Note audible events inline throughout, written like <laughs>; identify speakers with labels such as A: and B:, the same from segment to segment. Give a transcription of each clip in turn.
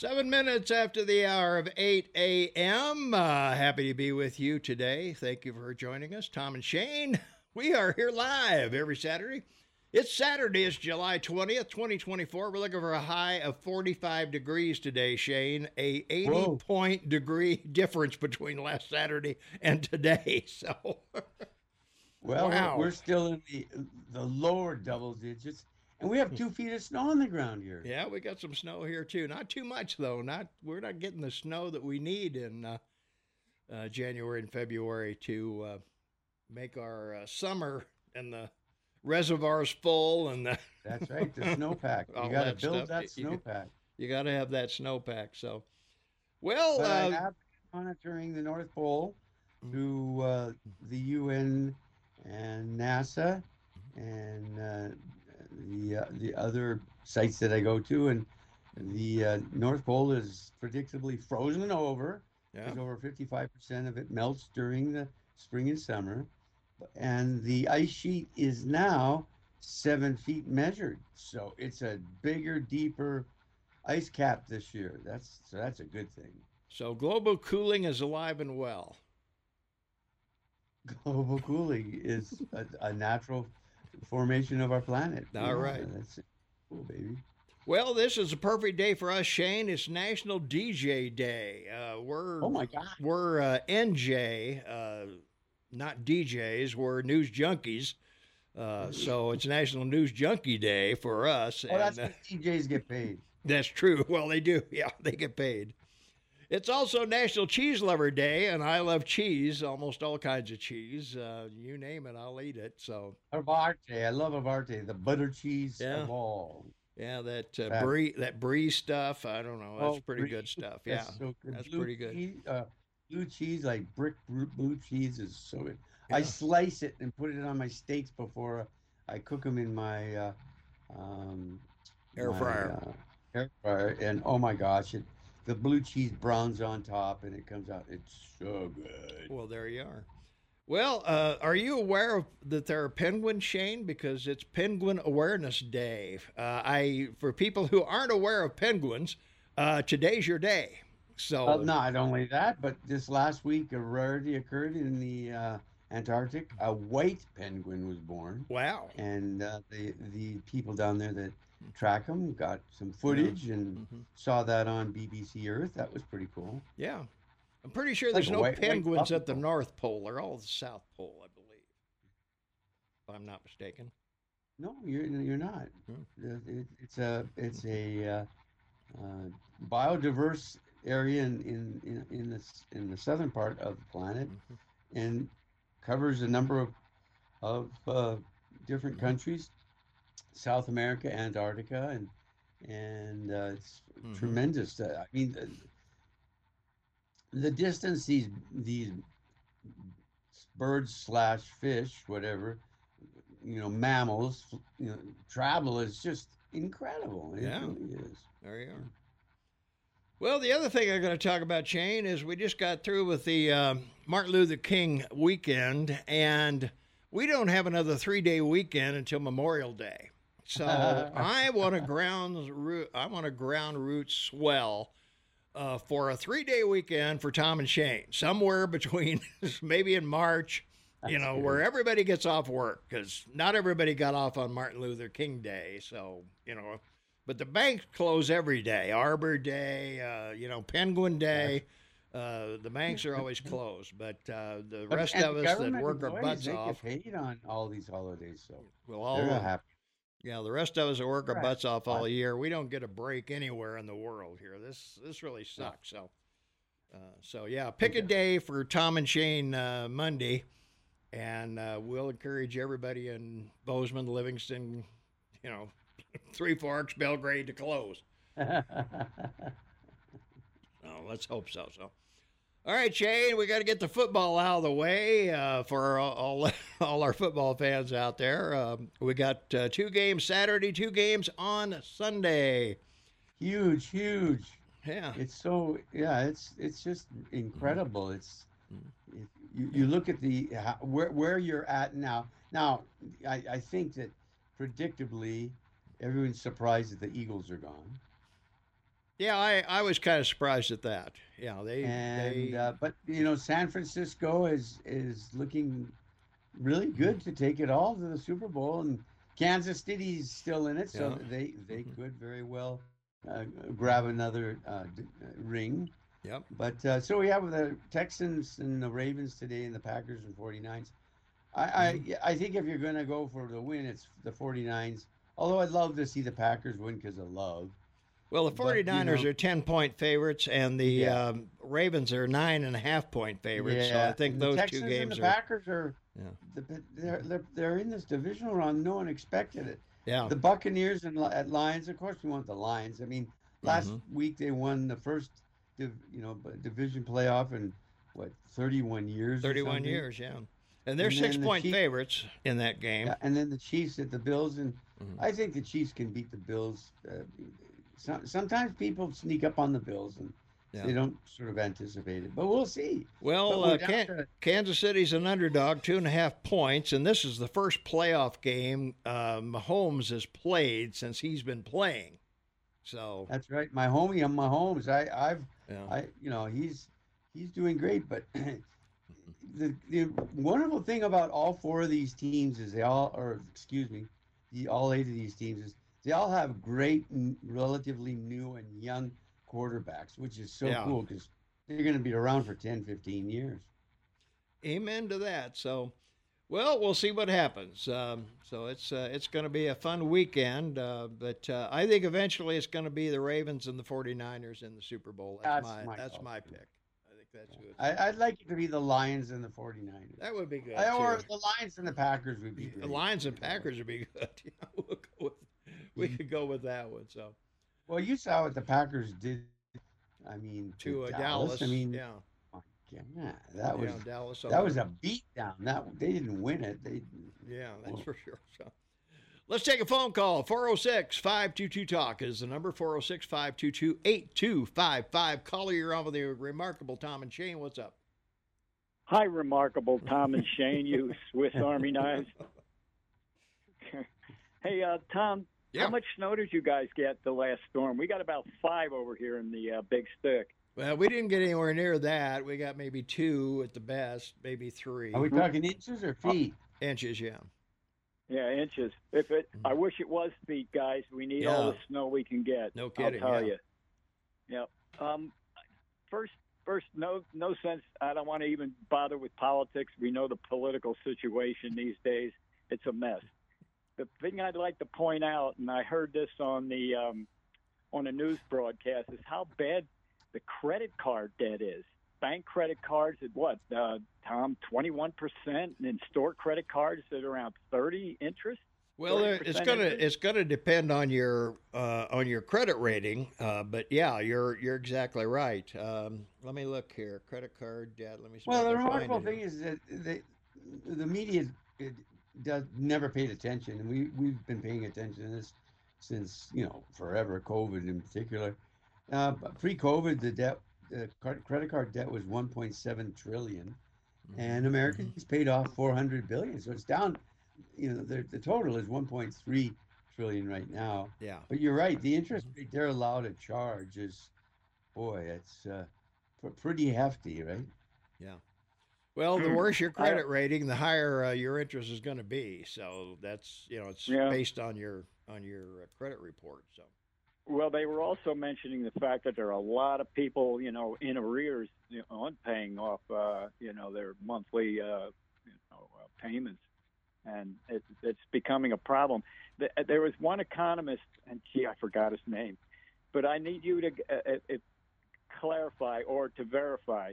A: Seven minutes after the hour of 8 a.m. Uh, happy to be with you today. Thank you for joining us. Tom and Shane, <laughs> we are here live every Saturday. It's Saturday, it's July 20th, 2024. We're looking for a high of 45 degrees today, Shane. A 80 Whoa. point degree <laughs> difference between last Saturday and today. <laughs> So,
B: well, wow. we're still in the, the lower double digits. And we have two feet of snow on the ground here.
A: Yeah, we got some snow here too. Not too much though. Not we're not getting the snow that we need in uh, uh, January and February to uh, make our uh, summer and the reservoirs full and the <laughs>
B: that's right the snowpack. You got to build stuff. that snowpack.
A: You, you got to have that snowpack. So, well,
B: but I uh, have been monitoring the North Pole through uh, the UN and NASA and the uh, the other sites that I go to, and the uh, North Pole is predictably frozen over. Yeah. Because over 55% of it melts during the spring and summer, and the ice sheet is now seven feet measured. So it's a bigger, deeper ice cap this year. That's so that's a good thing.
A: So global cooling is alive and well.
B: Global cooling is a, a natural formation of our planet.
A: All yeah, right,
B: That's cool, baby.
A: Well, this is a perfect day for us, Shane. It's National DJ Day. Uh, we're
B: oh my god,
A: we're uh, NJ, uh, not DJs. We're news junkies. Uh, so it's National News Junkie Day for us.
B: Oh, and, that's what DJs get paid. <laughs>
A: That's true. Well, they do. <laughs> Yeah, they get paid. It's also National Cheese Lover Day, and I love cheese, almost all kinds of cheese. Uh, you name it, I'll eat it. So
B: Havarti, I love Havarti, the butter cheese yeah. of all.
A: Yeah, that uh, brie, that brie stuff. I don't know. That's oh, pretty brie, good stuff. Yeah, that's, so good. that's pretty good.
B: Cheese, uh, blue cheese, like brick blue cheese, is so good. Yeah. I slice it and put it on my steaks before I cook them in my uh, um,
A: air fryer.
B: My, uh, air fryer, and oh my gosh, it the blue cheese browns on top, and it comes out. It's so good.
A: Well, there you are. Well, uh, are you aware of that there are penguins, Shane? Because it's Penguin Awareness Day. Uh, I for people who aren't aware of penguins, uh, today's your day. So
B: well, not only that, but this last week a rarity occurred in the uh, Antarctic. A white penguin was born.
A: Wow!
B: And uh, the the people down there that track them. Got some footage yeah. and mm-hmm. saw that on BBC Earth. That was pretty cool.
A: Yeah, I'm pretty sure there's like no white, penguins white at the North Pole. They're all the South Pole, I believe, if I'm not mistaken.
B: No, you're you're not. Hmm. It, it's a it's a uh, uh, biodiverse area in in in, in the in the southern part of the planet, mm-hmm. and covers a number of of uh, different mm-hmm. countries. South America, Antarctica, and and uh, it's mm-hmm. tremendous. Uh, I mean, the, the, distance these these birds slash fish, whatever, you know, mammals, you know, travel is just incredible. It
A: yeah, really is. There you are. Well, the other thing I'm going to talk about, Shane, is we just got through with the uh, Martin Luther King weekend, and we don't have another three day weekend until Memorial Day. So <laughs> I want a ground root. I want a ground root swell uh, for a three day weekend for Tom and Shane, somewhere between <laughs> maybe in March. That's you know, good. where everybody gets off work because not everybody got off on Martin Luther King Day. So, you know, but the banks close every day Arbor Day, uh, you know, Penguin Day. Uh, the banks are always <laughs> closed, but uh, the rest of us that work our butts off.
B: paid on all these holidays, so
A: well, all they're happy. Yeah, the rest of us that work our butts off all year. We don't get a break anywhere in the world here. This this really sucks. So, uh, so yeah, pick a day for Tom and Shane uh, Monday, and uh, we'll encourage everybody in Bozeman, Livingston, you know, <laughs> Three Forks, Belgrade to close. <laughs> so let's hope so. So. All right, Shane, we got to get the football out of the way uh, for all, <laughs> all our football fans out there. Um, we got uh, two games Saturday, two games on Sunday.
B: Huge, huge.
A: Yeah,
B: it's so yeah, it's it's just incredible. Mm-hmm. It's it, you, you look at the how, where where you're at now. Now, I, I think that predictably, everyone's surprised that the Eagles are gone.
A: Yeah, I, I was kind of surprised at that. Yeah, they
B: and
A: they,
B: uh, but you know San Francisco is is looking really good to take it all to the Super Bowl, and Kansas City's still in it, so
A: Yeah.
B: they they
A: Mhm.
B: could very well uh, grab another uh, d- uh, ring.
A: Yep.
B: But uh, so we have the Texans and the Ravens today, and the Packers and 49s. I
A: Mm-hmm.
B: I, I think if you're going to go for the win, it's the 49s. Although I'd love to see the Packers win because of love.
A: Well, the
B: But, you know-
A: are 10 point favorites, and the
B: Yeah.
A: um, Ravens are nine and a half point favorites. So I think
B: and
A: those
B: Texans
A: two
B: and
A: games
B: the
A: are.
B: Packers are.
A: Yeah.
B: The, they're, they're they're in this divisional round. No one expected it.
A: Yeah.
B: The Buccaneers and at Lions, of course, we want the Lions. I mean, last
A: Mhm.
B: week they won the first, div, you know, division playoff in what 31 years.
A: 31
B: something?
A: years, yeah. And they're
B: And
A: six
B: the
A: point
B: Chiefs-
A: favorites in that game.
B: Yeah, and then the Chiefs at the Bills, and
A: Mhm.
B: I think the Chiefs can beat the Bills. Uh, so, sometimes people sneak up on the Bills and
A: Yeah.
B: they don't sort of anticipate it, but we'll see.
A: Well, uh, Can-
B: to-
A: Kansas City's an underdog, two and a half points, and this is the first playoff game uh, Mahomes has played since he's been playing. So,
B: That's right, my homie on Mahomes. I, I've
A: yeah.
B: I, you know, he's he's doing great, but <clears throat> the the wonderful thing about all four of these teams is they all, or excuse me, the all eight of these teams is they all have great, n- relatively new and young quarterbacks, which is so
A: Yeah.
B: cool because they're going to be around for 10, 15 years.
A: Amen to that. So, well, we'll see what happens. Um, so it's uh, it's going to be a fun weekend, uh, but uh, I think eventually it's going to be the Ravens and the 49ers in the Super Bowl. That's,
B: That's
A: my,
B: my
A: that's my pick. I think that's it's
B: I, I'd like it to be the Lions and the 49ers.
A: that would be good.
B: I- or
A: too.
B: the Lions and the Packers would be
A: good.
B: The.
A: Lions and Packers would be <laughs> good. Yeah, we'll go with, we
B: Mm-hmm.
A: could go with that one. So
B: Well, you saw what the Packers did. I mean,
A: to uh, Dallas,
B: I mean,
A: yeah,
B: yeah, that was
A: yeah, Dallas.
B: That was a beat down. That they didn't win it. They
A: Yeah, that's
B: Well-
A: for sure. So let's take a phone call. 406 522 Talk is the number 406 522 8255. Caller, you're on with the remarkable Tom and Shane. What's up?
C: Hi, remarkable <laughs> Tom and Shane, you Swiss Army knives. <laughs> hey, uh, Tom,
A: Yeah.
C: how much snow did you guys get the last storm? We got about five over here in the uh, Big Stick.
A: Well, we didn't get anywhere near that. We got maybe two at the best, maybe three
B: are we talking inches or feet?
A: inches. Yeah.
C: Yeah, inches. If it, I wish it was feet, guys. We need all the snow we can get.
A: No kidding,
C: I'll tell
A: yeah.
C: you. Yep. Um, first, first, no, no sense. I don't want to even bother with politics. We know the political situation these days. It's a mess. The thing I'd like to point out, and I heard this on the um, on a news broadcast, is how bad the credit card debt is. Bank credit cards at what, uh, Tom? Twenty one percent, and then store credit cards at around thirty interest.
A: Well, it's gonna
C: interest?
A: it's gonna depend on your uh, on your credit rating, uh, but yeah, you're you're exactly right. Um, let me look here. Credit card debt. Let me. see if
B: Well, the
A: can
B: remarkable thing
A: here.
B: is that the the media it does never paid attention, and we we've been paying attention to this since you know forever. COVID in particular. Uh, but pre-COVID, the debt, the credit card debt was 1.7 trillion,
A: Mm-hmm.
B: and Americans paid off 400 billion. So it's down. You know, the the total is 1.3 trillion right now.
A: Yeah.
B: But you're right. The interest rate they're allowed to charge is, boy, it's uh, pr- pretty hefty, right?
A: Well, the
C: Hmm.
A: worse your credit rating, the higher uh, your interest is going to be. So that's you know it's
C: Yeah.
A: based on your on your uh, credit report. So
C: Well, they were also mentioning the fact that there are a lot of people, you know, in arrears you know, on paying off, uh, you know, their monthly, uh, you know, uh, payments, and it, it's becoming a problem. Th- There was one economist, and gee, I forgot his name, but I need you to uh, uh, uh, clarify or to verify.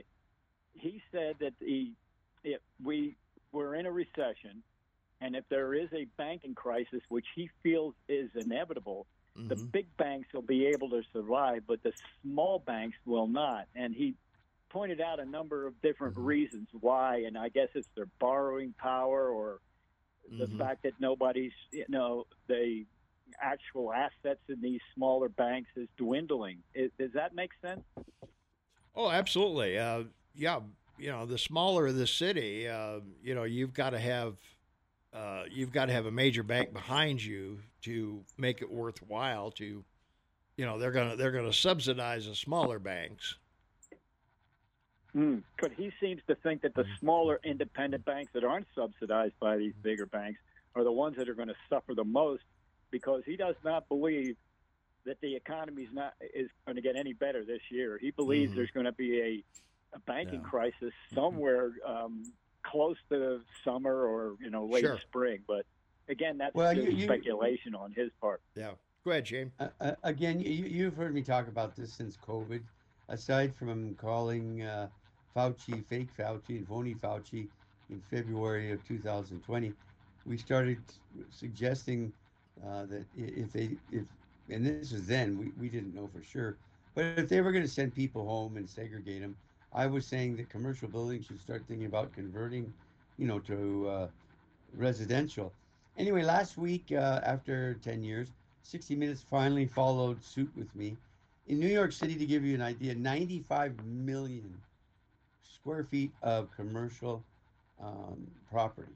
C: He said that the if we were in a recession, and if there is a banking crisis, which he feels is inevitable the
A: mhm.
C: big banks will be able to survive, but the small banks will not. And he pointed out a number of different
A: Mhm.
C: reasons why, and I guess it's their borrowing power or the
A: Mhm.
C: fact that nobody's, you know, the actual assets in these smaller banks is dwindling. Is, does that make sense?
A: oh, absolutely. Uh, yeah, you know, the smaller the city, uh, you know, you've got to have uh, you've got to have a major bank behind you to make it worthwhile to you know they're gonna they're gonna subsidize the smaller banks.
C: Mm. But he seems to think that the
A: Mm-hmm.
C: smaller independent banks that aren't subsidized by these bigger banks are the ones that are going to suffer the most because he does not believe that the economy is not is going to get any better this year. He believes
A: Mhm.
C: there's going to be a, a banking
A: Yeah.
C: crisis somewhere um, close to summer or you know late
A: Sure.
C: spring. But again, that's
B: Well,
C: just
B: you- you-
C: speculation on his part.
A: Yeah. Go ahead, Shane.
B: Uh, uh, again, you, you've heard me talk about this since COVID. Aside from calling uh, Fauci fake Fauci and phony Fauci in February of 2020, we started suggesting uh, that if they, if, and this was then, we, we didn't know for sure, but if they were going to send people home and segregate them, I was saying that commercial buildings should start thinking about converting, you know, to uh, residential. Anyway, last week, uh, after 10 years, 60 Minutes finally followed suit with me. In New York City, to give you an idea, 95 million square feet of commercial um, property.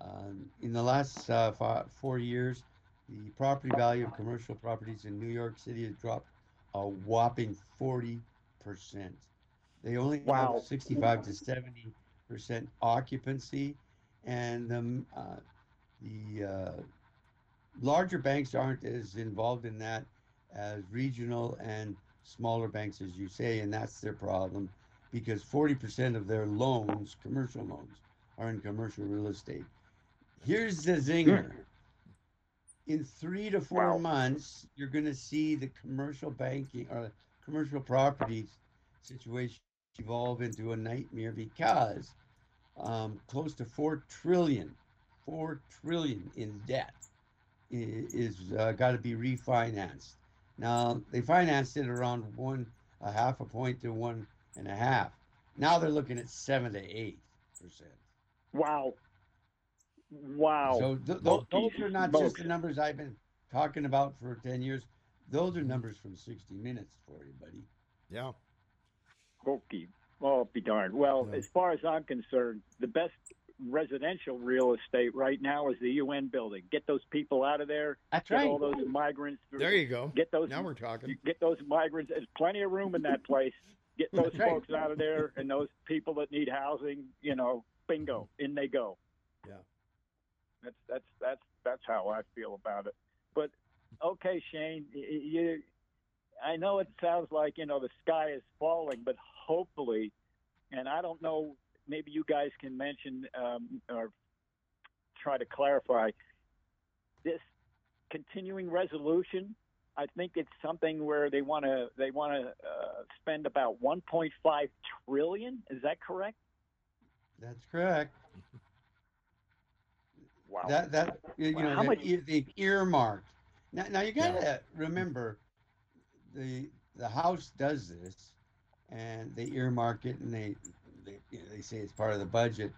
B: Um, in the last uh, fi four years, the property value of commercial properties in New York City has dropped a whopping 40%. They only
C: Wow.
B: have 65 to 70% occupancy, and um, uh, the uh, larger banks aren't as involved in that as regional and smaller banks, as you say, and that's their problem because 40% of their loans, commercial loans, are in commercial real estate. Here's the zinger. In three to four
C: Wow.
B: months, you're going to see the commercial banking or commercial properties situation evolve into a nightmare because um, close to four trillion, four trillion in debt i- is uh, got to be refinanced. Now they financed it around one a half a point to one and a half. Now they're looking at seven to eight percent.
C: Wow. Wow.
B: So th- th-
C: Multi
B: those are not just the numbers I've been talking about for ten years. Those are numbers from 60 Minutes for you, buddy.
A: Yeah.
C: Okay. Well, be darned. Well,
A: Yeah.
C: as far as I'm concerned, the best residential real estate right now is the UN building. Get those people out of there.
B: That's
C: Get
B: right.
C: all those migrants.
A: There you go.
C: Get those.
A: Now we're talking.
C: Get those migrants. There's plenty of room in that place. Get those
B: right.
C: folks out of there, and those people that need housing. You know, bingo, in they go.
A: Yeah.
C: That's that's that's that's how I feel about it. But okay, Shane, you. I know it sounds like you know the sky is falling, but hopefully, and I don't know. Maybe you guys can mention um, or try to clarify this continuing resolution. I think it's something where they want to they want to uh, spend about 1.5 trillion. Is that correct?
B: That's correct.
C: Wow.
B: That that you
C: Wow,
B: know
C: how
B: that
C: much-
B: e- they've earmarked. Now now you gotta remember, the the House does this, and they earmark it, and they they you know, they say it's part of the budget,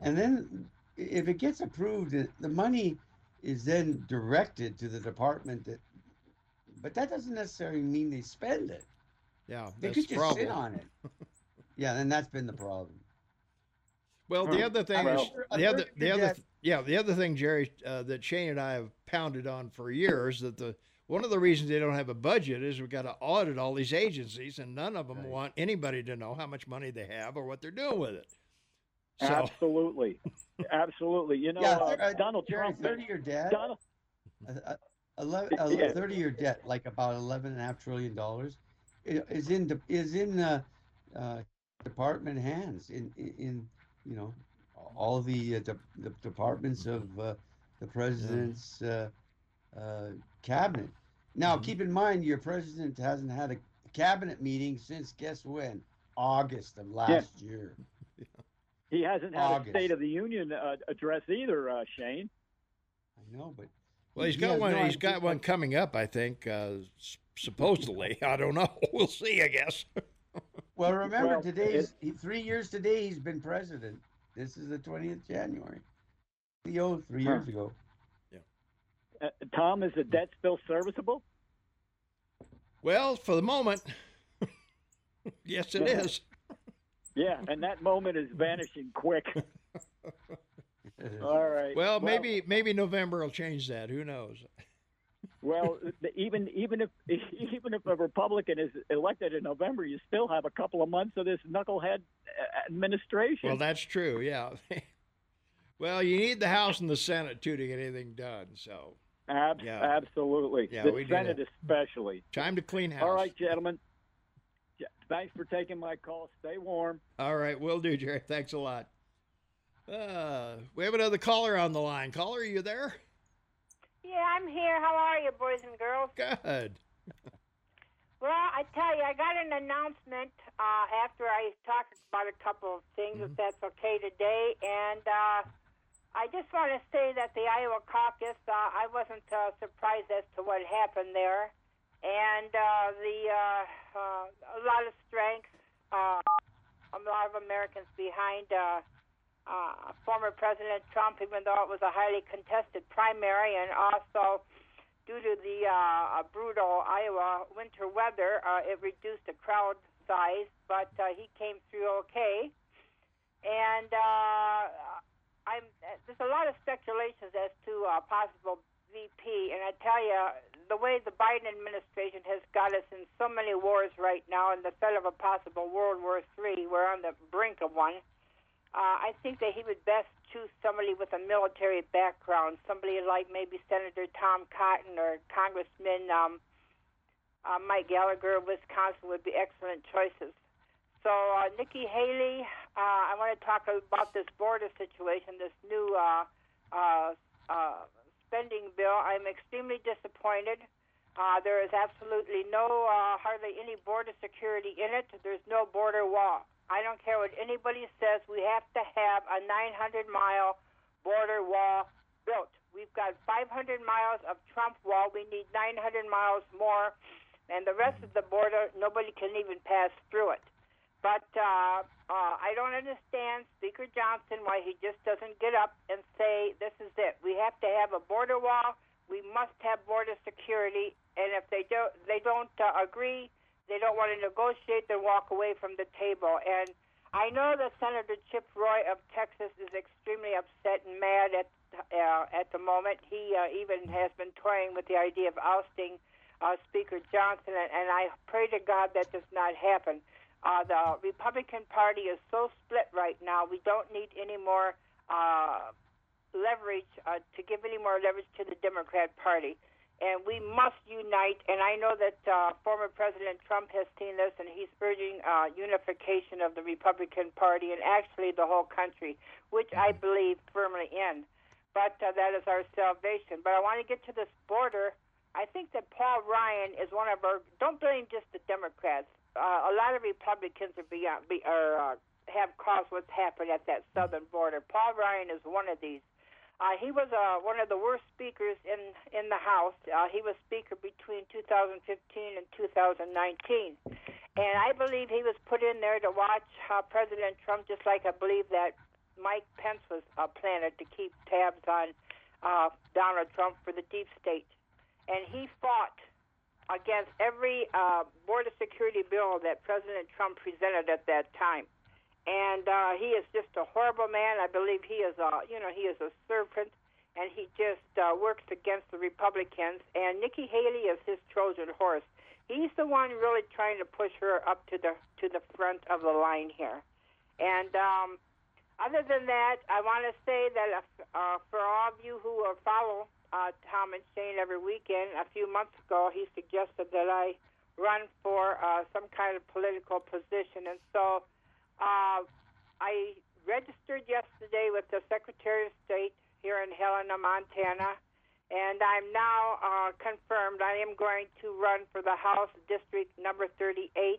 B: and then if it gets approved, the money is then directed to the department that. But that doesn't necessarily mean they spend it.
A: Yeah.
B: They could
A: the
B: just sit on it. <laughs> yeah, and that's been the problem.
A: Well, the other thing
C: Well-
A: is the other the other yeah the other thing, Jerry, uh, that Shane and I have pounded on for years that the one of the reasons they don't have a budget is we've got to audit all these agencies, and none of them
B: Right.
A: want anybody to know how much money they have or what they're doing with it. So
C: Absolutely, <laughs> absolutely. You know,
B: yeah,
C: uh,
B: uh,
C: Donald
B: Jerry,
C: Trump.
B: thirty-year debt.
C: Donald,
B: Uh, uh, 11, uh, <laughs>
C: Yeah.
B: 30 year debt, like about eleven and a half trillion dollars, i- is in de- is in uh, uh, department hands in, in in you know all the uh, de- the departments of uh, the president's uh, uh, cabinet. Now,
A: Mhm.
B: keep in mind, your president hasn't had a cabinet meeting since guess when? August of last year.
C: he hasn't had
B: August.
C: a State of the Union uh, address either, uh, Shane.
B: I know, but
A: well, he's
B: he
A: got
B: has
A: one.
B: no
A: he's
B: idea
A: got one coming up, I think. Uh, supposedly, <laughs> I don't know. <laughs> We'll see. I guess. <laughs>
B: Well, remember
C: Well,
B: today's he, three years today. He's been president. This is the twentieth January. The oath three
C: Huh.
B: years ago.
C: Uh, Tom, is the debt still serviceable?
A: Well, for the moment, <laughs> yes, it
C: Yeah.
A: is. <laughs>
C: Yeah, and that moment is vanishing quick. <laughs> All right.
A: Well, maybe maybe November will change that. Who knows?
C: Well, even even if even if a Republican is elected in November, you still have a couple of months of this knucklehead uh, administration.
A: Well, that's true. Yeah. well, you need the House and the Senate too to get anything done. So.
C: Ab- yeah. Absolutely.
A: Yeah,
C: the
A: we
C: Senate especially.
A: Time to clean house.
C: All right, gentlemen. Thanks for taking my call. Stay warm.
A: All right, will do, Jerry. Thanks a lot. Uh, we have another caller on the line. Caller, are you there?
D: Yeah, I'm here. How are you, boys and girls?
A: Good. <laughs>
D: well, I tell you, I got an announcement uh, after I talked about a couple of things, mm-hmm. if that's okay today. And uh, I just want to say that the Iowa caucus, uh, I wasn't uh, surprised as to what happened there. And uh, the uh, uh, a lot of strength, uh, a lot of Americans behind uh, uh, former President Trump, even though it was a highly contested primary, and also due to the uh, brutal Iowa winter weather, uh, it reduced the crowd size, but uh, he came through okay. And uh, I'm, there's a lot of speculations as to uh, possible VP, and I tell you, the way the Biden administration has got us in so many wars right now, and the threat of a possible World War III, we're on the brink of one. Uh, I think that he would best choose somebody with a military background, somebody like maybe Senator Tom Cotton or Congressman um, uh, Mike Gallagher of Wisconsin would be excellent choices. So, uh, Nikki Haley, uh, I want to talk about this border situation, this new uh, uh, uh, spending bill. I'm extremely disappointed. Uh, there is absolutely no, uh, hardly any border security in it. There's no border wall. I don't care what anybody says. We have to have a 900 mile border wall built. We've got 500 miles of Trump wall. We need 900 miles more, and the rest of the border, nobody can even pass through it. But uh, uh, I don't understand Speaker Johnson why he just doesn't get up and say this is it. We have to have a border wall. We must have border security, and if they don't, they don't uh, agree they don't want to negotiate, then walk away from the table. And I know that Senator Chip Roy of Texas is extremely upset and mad at uh, at the moment. He uh, even has been toying with the idea of ousting uh, Speaker Johnson, and, and I pray to God that does not happen. Uh, the Republican Party is so split right now. We don't need any more uh, leverage uh, to give any more leverage to the Democrat Party and we must unite. And I know that uh, former President Trump has seen this, and he's urging uh, unification of the Republican Party and actually the whole country, which I mm-hmm. believe firmly in. But uh, that is our salvation. But I want to get to this border. I think that Paul Ryan is one of our. Don't blame just the Democrats. Uh, a lot of Republicans are beyond, be, are uh, have caused what's happened at that southern border. Paul Ryan is one of these. Uh, he was uh, one of the worst speakers in in the House. Uh, he was Speaker between 2015 and 2019, and I believe he was put in there to watch uh, President Trump, just like I believe that Mike Pence was uh, planted to keep tabs on uh, Donald Trump for the deep state, and he fought against every uh, border security bill that President Trump presented at that time and uh, he is just a horrible man. I believe he is a, you know, he is a serpent, and he just uh, works against the Republicans. And Nikki Haley is his Trojan horse. He's the one really trying to push her up to the to the front of the line here. And um, other than that, I want to say that uh, for all of you who follow uh, Tom and Shane every weekend, a few months ago he suggested that I run for uh, some kind of political position, and so uh, I registered yesterday with the Secretary of State here in Helena, Montana, and I'm now uh, confirmed I am going to run for the House District number 38.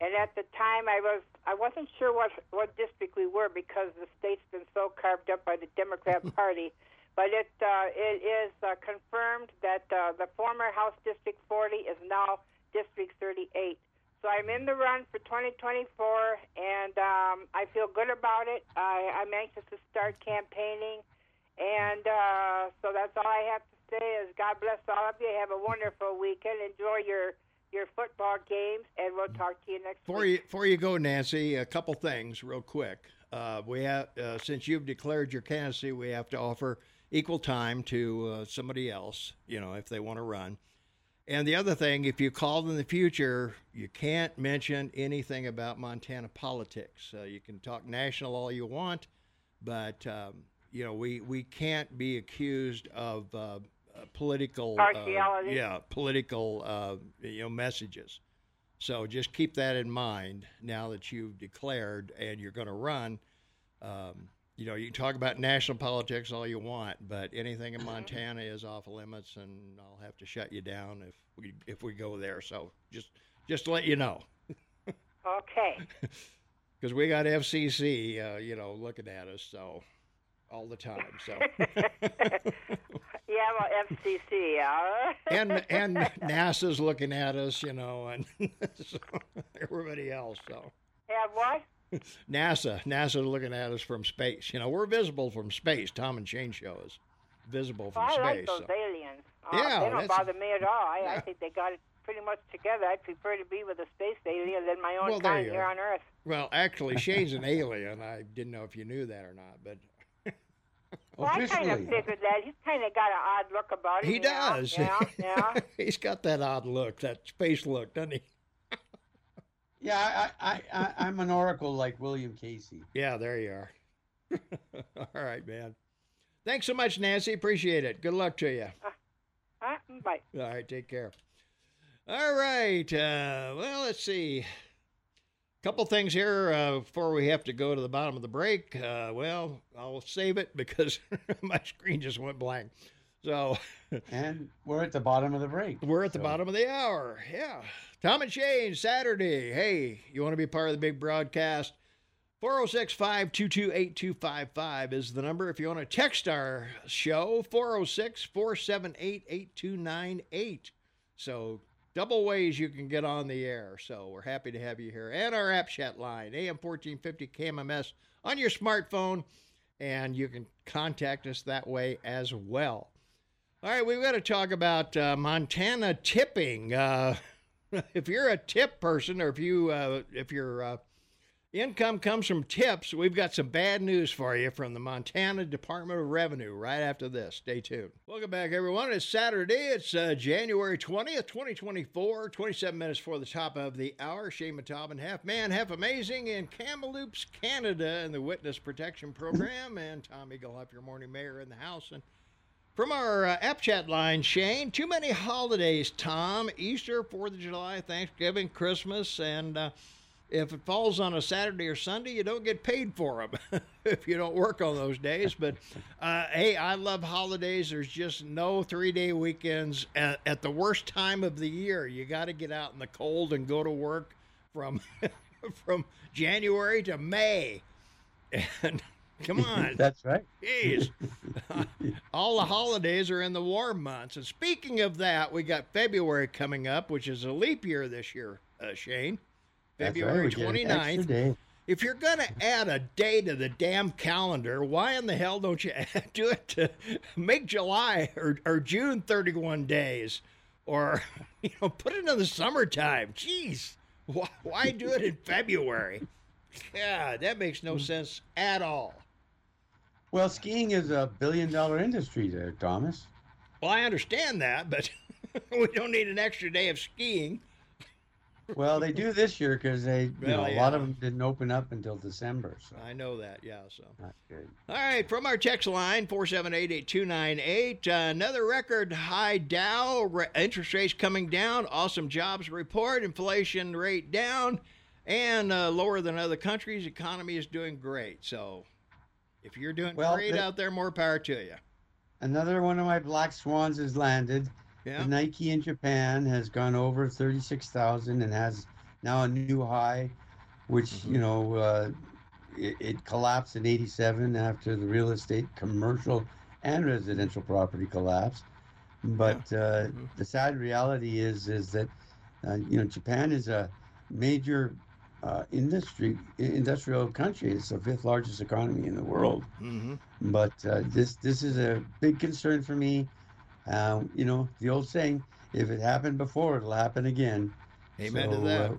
D: And at the time, I was I wasn't sure what what district we were because the state's been so carved up by the Democrat <laughs> Party. But it uh, it is uh, confirmed that uh, the former House District 40 is now District 38. So I'm in the run for 2024, and um, I feel good about it. I, I'm anxious to start campaigning, and uh, so that's all I have to say. Is God bless all of you. Have a wonderful weekend. Enjoy your your football games, and we'll talk to you next
A: before
D: week.
A: You, before you go, Nancy, a couple things real quick. Uh, we have uh, since you've declared your candidacy, we have to offer equal time to uh, somebody else, you know, if they want to run. And the other thing, if you call in the future, you can't mention anything about Montana politics. Uh, you can talk national all you want, but um, you know we we can't be accused of uh, uh, political
D: Partiality.
A: yeah, political uh, you know messages. So just keep that in mind now that you've declared and you're going to run. Um, you know, you can talk about national politics all you want, but anything in Montana is off limits, and I'll have to shut you down if we if we go there. So just just to let you know,
D: Okay. <laughs>
A: because we got FCC, uh, you know, looking at us so all the time. So <laughs>
D: Yeah, well, FCC, yeah.
A: and and <laughs> NASA's looking at us, you know, and so everybody else. So.
D: Have what?
A: NASA, NASA's looking at us from space. You know, we're visible from space. Tom and Shane show is visible from
D: Well, I
A: space.
D: like those
A: so-
D: aliens. Uh,
A: Yeah,
D: they don't bother me at all. I,
A: Yeah.
D: I think they got it pretty much together. I'd prefer to be with a space alien than my own
A: Well, there
D: kind here on Earth.
A: Well, actually, Shane's an <laughs> alien. I didn't know if you knew that or not, but <laughs>
D: Well, I kind of
B: Officially.
D: figured that. He's kind of got an odd look about him.
A: he
D: you know?
A: does.
D: Yeah, <laughs> yeah.
A: He's got that odd look, that space look, doesn't he?
B: Yeah, I, I, I, I'm an oracle like William Casey.
A: Yeah, there you are. <laughs> All right, man. Thanks so much, Nancy. Appreciate it. Good luck to you.
D: Huh? Bye.
A: All right, take care. All right. Uh, well, let's see. A Couple things here uh, before we have to go to the bottom of the break. Uh, well, I'll save it because <laughs> my screen just went blank. So
B: And we're at the bottom of the break. <laughs>
A: we're at the bottom of the hour. Yeah. Tom and Shane, Saturday. Hey, you want to be part of the big broadcast? 406 522 8255 is the number. If you want to text our show, 406 478 8298. So, double ways you can get on the air. So, we're happy to have you here. And our app chat line, AM 1450 KMMS on your smartphone. And you can contact us that way as well. All right, we've got to talk about uh, Montana tipping. Uh, <laughs> if you're a tip person, or if you uh, if your uh, income comes from tips, we've got some bad news for you from the Montana Department of Revenue. Right after this, stay tuned. Welcome back, everyone. It's Saturday. It's uh, January twentieth, twenty twenty four. Twenty seven minutes for the top of the hour. Shane and Half Man, Half Amazing in Kamloops, Canada, in the Witness Protection Program, and Tom Egelhoff, your morning mayor in the house, and from our uh, app chat line, Shane, too many holidays, Tom. Easter, 4th of July, Thanksgiving, Christmas, and uh, if it falls on a Saturday or Sunday, you don't get paid for them <laughs> if you don't work on those days. But uh, hey, I love holidays. There's just no three day weekends at, at the worst time of the year. You got to get out in the cold and go to work from <laughs> from January to May. <laughs> And come <laughs> on.
B: That's right.
A: Jeez. <laughs> <laughs> All the holidays are in the warm months. And speaking of that, we got February coming up, which is a leap year this year, uh, Shane.
B: That's right,
A: February
B: get
A: 29th. If you're going to add a day to the damn calendar, why in the hell don't you do it to make July or, or June 31 days? Or, you know, put it in the summertime. Jeez. Why, why do it in February? Yeah, that makes no sense at all.
B: Well, skiing is a billion dollar industry there, Thomas.
A: Well, I understand that, but <laughs> we don't need an extra day of skiing.
B: Well, they do this year because they, you
A: Well,
B: know, a
A: yeah.
B: lot of them didn't open up until December. So
A: I know that, yeah. So,
B: not good.
A: all right, from our text line four seven eight eight two nine eight, uh, another record high Dow re- interest rates coming down. Awesome jobs report, inflation rate down, and uh, lower than other countries. Economy is doing great. So, if you're doing
B: Well,
A: great
B: the-
A: out there, more power to you.
B: Another one of my black swans has landed.
A: Yeah.
B: The Nikkei in Japan has gone over 36,000 and has now a new high, which,
A: Mm-hmm.
B: you know, uh, it, it collapsed in 87 after the real estate, commercial, and residential property collapsed. But uh,
A: Mhm.
B: the sad reality is, is that, uh, you know, Japan is a major uh, industry, industrial country. It's the fifth largest economy in the world
A: Mm-hmm.
B: but uh, this this is a big concern for me. Uh, you know the old saying: if it happened before, it'll happen again.
A: Amen to that.
B: uh,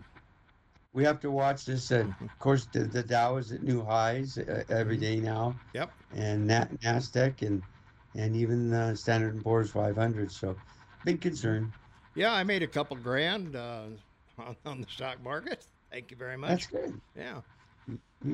B: we have to watch this. Uh,
A: Mhm.
B: of course, the, the Dow is at new highs uh, every day now,
A: Yep.
B: and Na- Nasdaq and and even the Standard and Poor's 500. So, big concern.
A: Yeah, I made a couple grand uh, <laughs> on, on the stock market. Thank you very much.
B: That's good.
A: Yeah.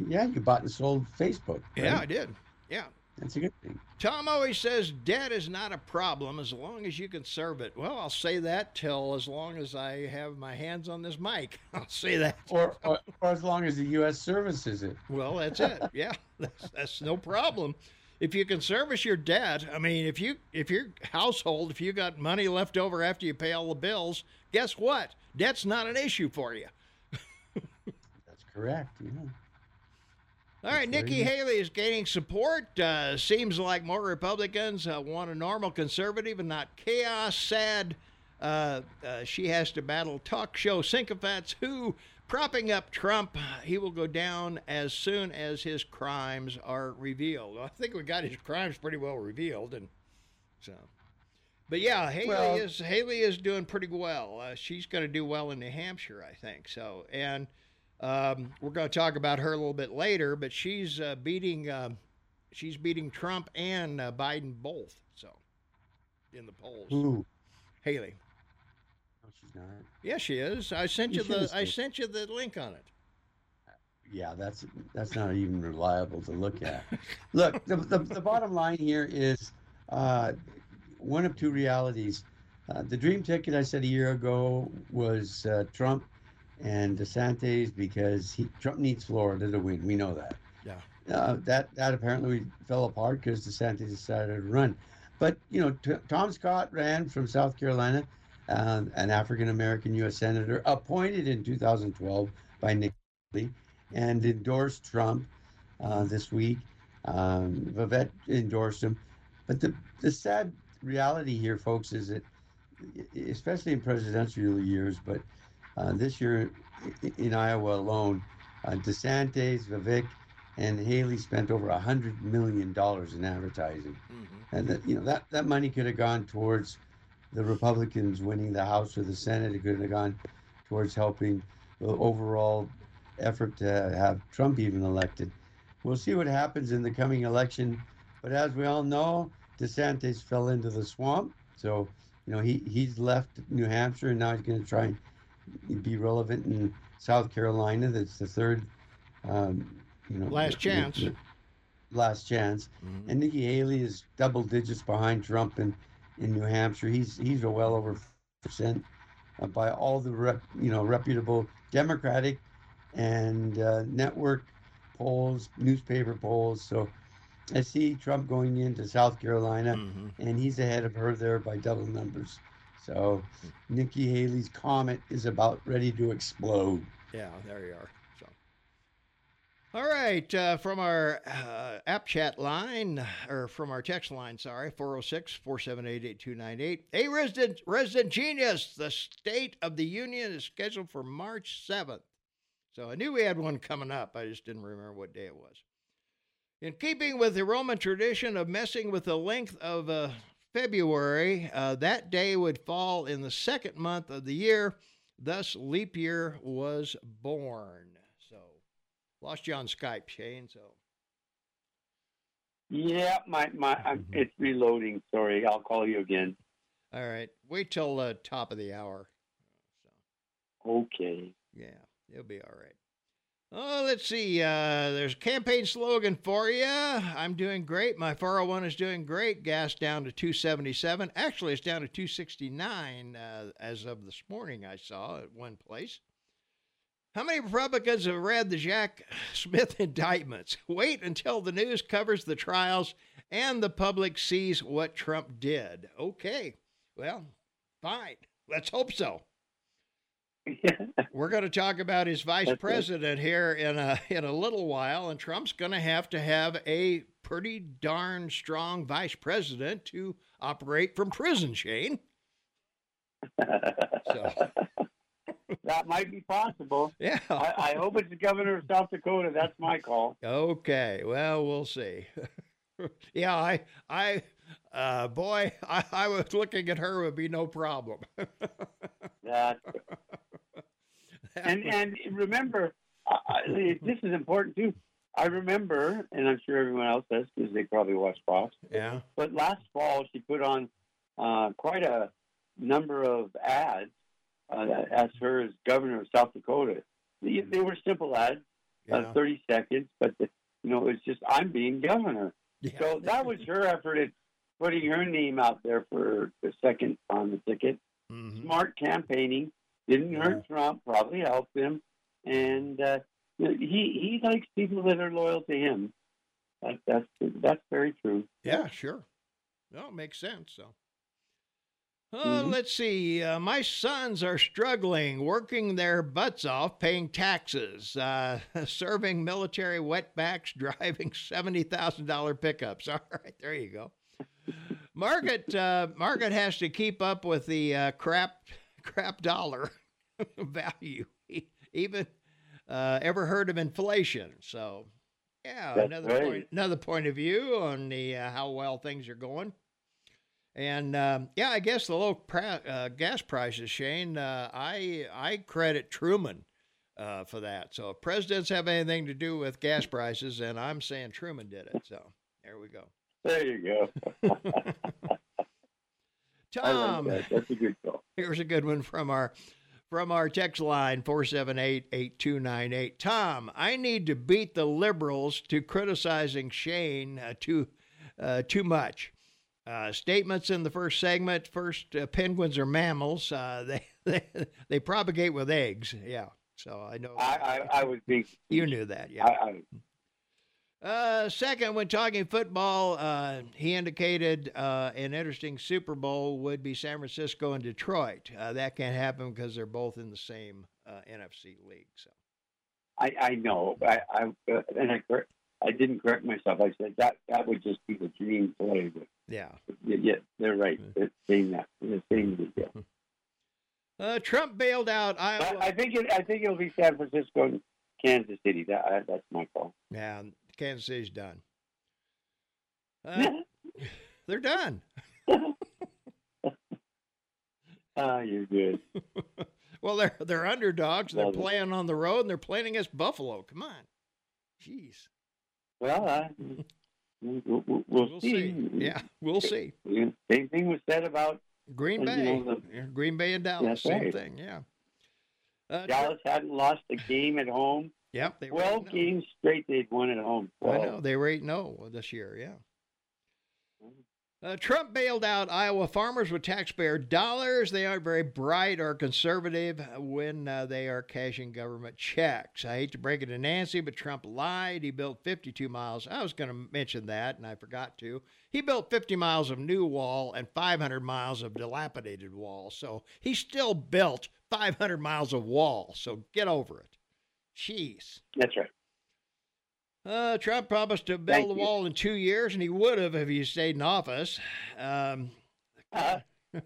B: Yeah, you bought and sold Facebook. Right?
A: Yeah, I did. Yeah.
B: That's a good thing.
A: Tom always says debt is not a problem as long as you can serve it. Well, I'll say that till as long as I have my hands on this mic. <laughs> I'll say that.
B: Or, or, or as long as the U.S. services it.
A: Well, that's it. <laughs> Yeah, that's, that's no problem. If you can service your debt, I mean, if you if your household, if you got money left over after you pay all the bills, guess what? Debt's not an issue for you.
B: Correct. Yeah.
A: All right,
B: That's
A: Nikki Haley is gaining support. Uh, seems like more Republicans uh, want a normal conservative and not chaos. Sad uh, uh, she has to battle talk show sycophants who propping up Trump. He will go down as soon as his crimes are revealed. I think we got his crimes pretty well revealed, and so. But yeah, Haley
B: Well-
A: is Haley is doing pretty well. Uh, she's going to do well in New Hampshire, I think. So, and um, we're going to talk about her a little bit later. But she's uh, beating um she's beating Trump and uh, Biden both. So, in the polls,
B: Ooh.
A: Haley.
B: No, she's not.
A: Yeah, she is. I sent
B: You
A: you the I sent you the link on it.
B: Yeah, that's that's not even reliable to look at. Look, the, the, the bottom line here is uh, one of two realities. Uh, the dream ticket I said a year ago was uh, Trump and DeSantis because he, Trump needs Florida to win. We know that.
A: Yeah.
B: Uh, that that apparently fell apart because DeSantis decided to run. But you know, T- Tom Scott ran from South Carolina, um, an African American U.S. senator appointed in 2012 by Nick Haley, and endorsed Trump uh, this week. Um, Vivek endorsed him. But the the sad reality here, folks, is that especially in presidential years, but uh, this year in Iowa alone, uh, DeSantis, Vivek, and Haley spent over a hundred million dollars in advertising,
A: Mm-hmm.
B: and that you know that that money could have gone towards the Republicans winning the House or the Senate. It could have gone towards helping the overall effort to have Trump even elected. We'll see what happens in the coming election, but as we all know, DeSantis fell into the swamp. So you know he he's left New Hampshire and now he's going to try and be relevant in South Carolina. That's the third. Um, you know,
A: Last chance.
B: last chance.
A: Mm-hmm.
B: And Nikki Haley is double digits behind Trump in, in New Hampshire. He's he's well over percent uh, by all the rep, you know reputable Democratic and uh, network polls, newspaper polls. So I see Trump going into South Carolina,
A: Mm-hmm.
B: and he's ahead of her there by double numbers. So Nikki Haley's comet is about ready to explode.
A: Yeah, there you are. So, all right, uh, from our uh, app chat line, or from our text line, sorry, 406 478 8298. Hey, resident, resident genius, the State of the Union is scheduled for March 7th. So I knew we had one coming up. I just didn't remember what day it was. In keeping with the Roman tradition of messing with the length of uh, February, uh, that day would fall in the second month of the year. Thus, leap year was born. So, lost you on Skype, Shane. So,
E: Yeah, my my, I'm, it's reloading. Sorry, I'll call you again.
A: all right, wait till uh, top of the hour. So,
E: Okay.
A: yeah, it'll be all right. Oh, let's see. Uh, there's a campaign slogan for you. I'm doing great. My 401 is doing great. Gas down to 277. Actually, it's down to 269 uh, as of this morning. I saw at one place. How many Republicans have read the Jack Smith <laughs> indictments? Wait until the news covers the trials and the public sees what Trump did. Okay, well, fine. Let's hope so. <laughs> We're going to talk about his vice
E: That's it.
A: president here in a in a little while, and Trump's going to have to have a pretty darn strong vice president to operate from prison, Shane. <laughs> So,
E: that might be possible.
A: yeah.
E: I, I hope it's the governor of South Dakota. That's my call.
A: Okay. Well, we'll see. <laughs> yeah, I, I, uh, boy, I, I was looking at her would be no problem.
E: That <laughs> and and remember, uh, this is important too.
B: I remember, and I'm sure everyone else does because they probably watch Fox.
A: Yeah.
B: But last fall, she put on uh, quite a number of ads uh, as her as governor of South Dakota. They, they were simple ads,
A: Yeah.
B: uh, 30 seconds, but the, you know, it's just I'm being governor.
A: yeah.
B: So that was her effort at putting her name out there for the second on the ticket.
A: Mhm.
B: Smart campaigning didn't hurt Trump, probably helped him, and uh, he he likes people that are loyal to him. That, that's that's very true.
A: Yeah, sure. No, it makes sense. So, uh,
B: Mhm.
A: let's see. Uh, my sons are struggling, working their butts off, paying taxes, uh, <laughs> serving military wetbacks, <laughs> driving seventy thousand dollar pickups. <laughs> All right, there you go. Margaret, uh, Margaret has to keep up with the uh, crap, crap dollar <laughs> value. Even uh, ever heard of inflation? So, yeah,
B: That's
A: another
B: right.
A: point, another point of view on the uh, how well things are going. And um, yeah, I guess the low pra- uh, gas prices, Shane. Uh, I I credit Truman uh, for that. So if presidents have anything to do with gas prices, and I'm saying Truman did it. So there we go.
B: There you go. <laughs> I like
A: Tom,
B: that. That's a good call. <laughs>
A: here's a good one from our from our text line 478-8298. Tom, I need to beat the liberals to criticizing Shane uh, too uh, too much. Uh, statements in the first segment. First, uh, penguins are mammals. Uh, <laughs> they, they they propagate with eggs. Yeah. So I know
B: I, I, I would be.
A: you knew that. Yeah.
B: I, I,
A: Uh, second, when talking football, uh, he indicated uh, an interesting Super Bowl would be San Francisco and Detroit. Uh, that can't happen because they're both in the same uh, NFC league. So
B: I, I know. I, I uh, and I I didn't correct myself. I said that that would just be the dream play.
A: Yeah.
B: yeah, yeah they're right. They're saying that. They're saying the deal.
A: Uh, Trump bailed out Iowa.
B: I think it. I think it'll be San Francisco and Kansas City. That that's my call.
A: yeah, Kansas City's done. Uh, <laughs> they're done. <laughs>
B: Ah, you're good. <laughs>
A: Well, they're they're underdogs. They're
B: it.
A: playing on the road and they're playing against Buffalo. Come on, jeez.
B: Well, uh, we'll, we'll, we'll see.
A: see. Yeah, we'll see.
B: Yeah, Same thing was said about
A: Green
B: you
A: Bay,
B: the-
A: Green Bay and Dallas, same
B: right.
A: thing. Yeah. Uh,
B: Dallas hadn't lost a game at home.
A: Yep. They were
B: Twelve
A: 8-0.
B: games straight they'd won at home.
A: I know they were eight zero this year. Yeah. Uh, Trump bailed out Iowa farmers with taxpayer dollars. They aren't very bright or conservative when uh, they are cashing government checks. I hate to break it to Nancy, but Trump lied. He built 52 miles. I was going to mention that, and I forgot to. He built 50 miles of new wall and 500 miles of dilapidated wall. So he still built 500 miles of wall. So get over it. Jeez.
B: That's right.
A: Uh, Trump promised to build
B: Thank
A: the
B: you.
A: wall in two years, and he would have if he stayed in office. Um,
B: Uh, <laughs>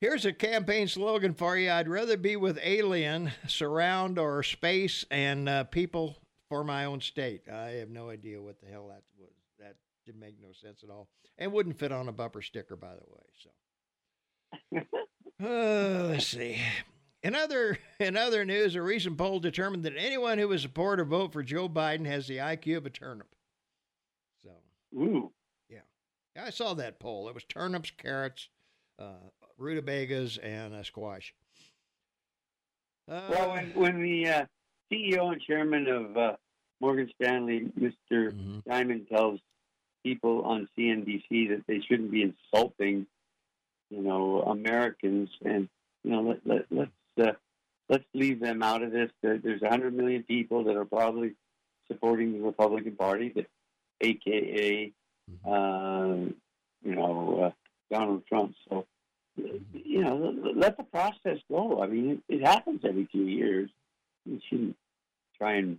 A: here's a campaign slogan for you I'd rather be with alien, surround, or space, and uh, people for my own state. I have no idea what the hell that was. That didn't make no sense at all. And wouldn't fit on a bumper sticker, by the way. So. <laughs> Uh, let's see. In other <laughs> in other news, a recent poll determined that anyone who would support or vote for Joe Biden has the IQ of a turnip. So
B: ooh.
A: Yeah, I saw that poll. It was turnips, carrots, uh, rutabagas, and a squash. Uh,
B: Well, when, when the uh, CEO and chairman of uh, Morgan Stanley, Mr.
A: mhm.
B: Dimon, tells people on CNBC that they shouldn't be insulting, you know, Americans, and you know, let, let, let's uh, let's leave them out of this. There's 100 million people that are probably supporting the Republican Party, that, AKA, uh, you know, uh, Donald Trump. So, you know, let, the process go. I mean, it, it happens every two years. You shouldn't try and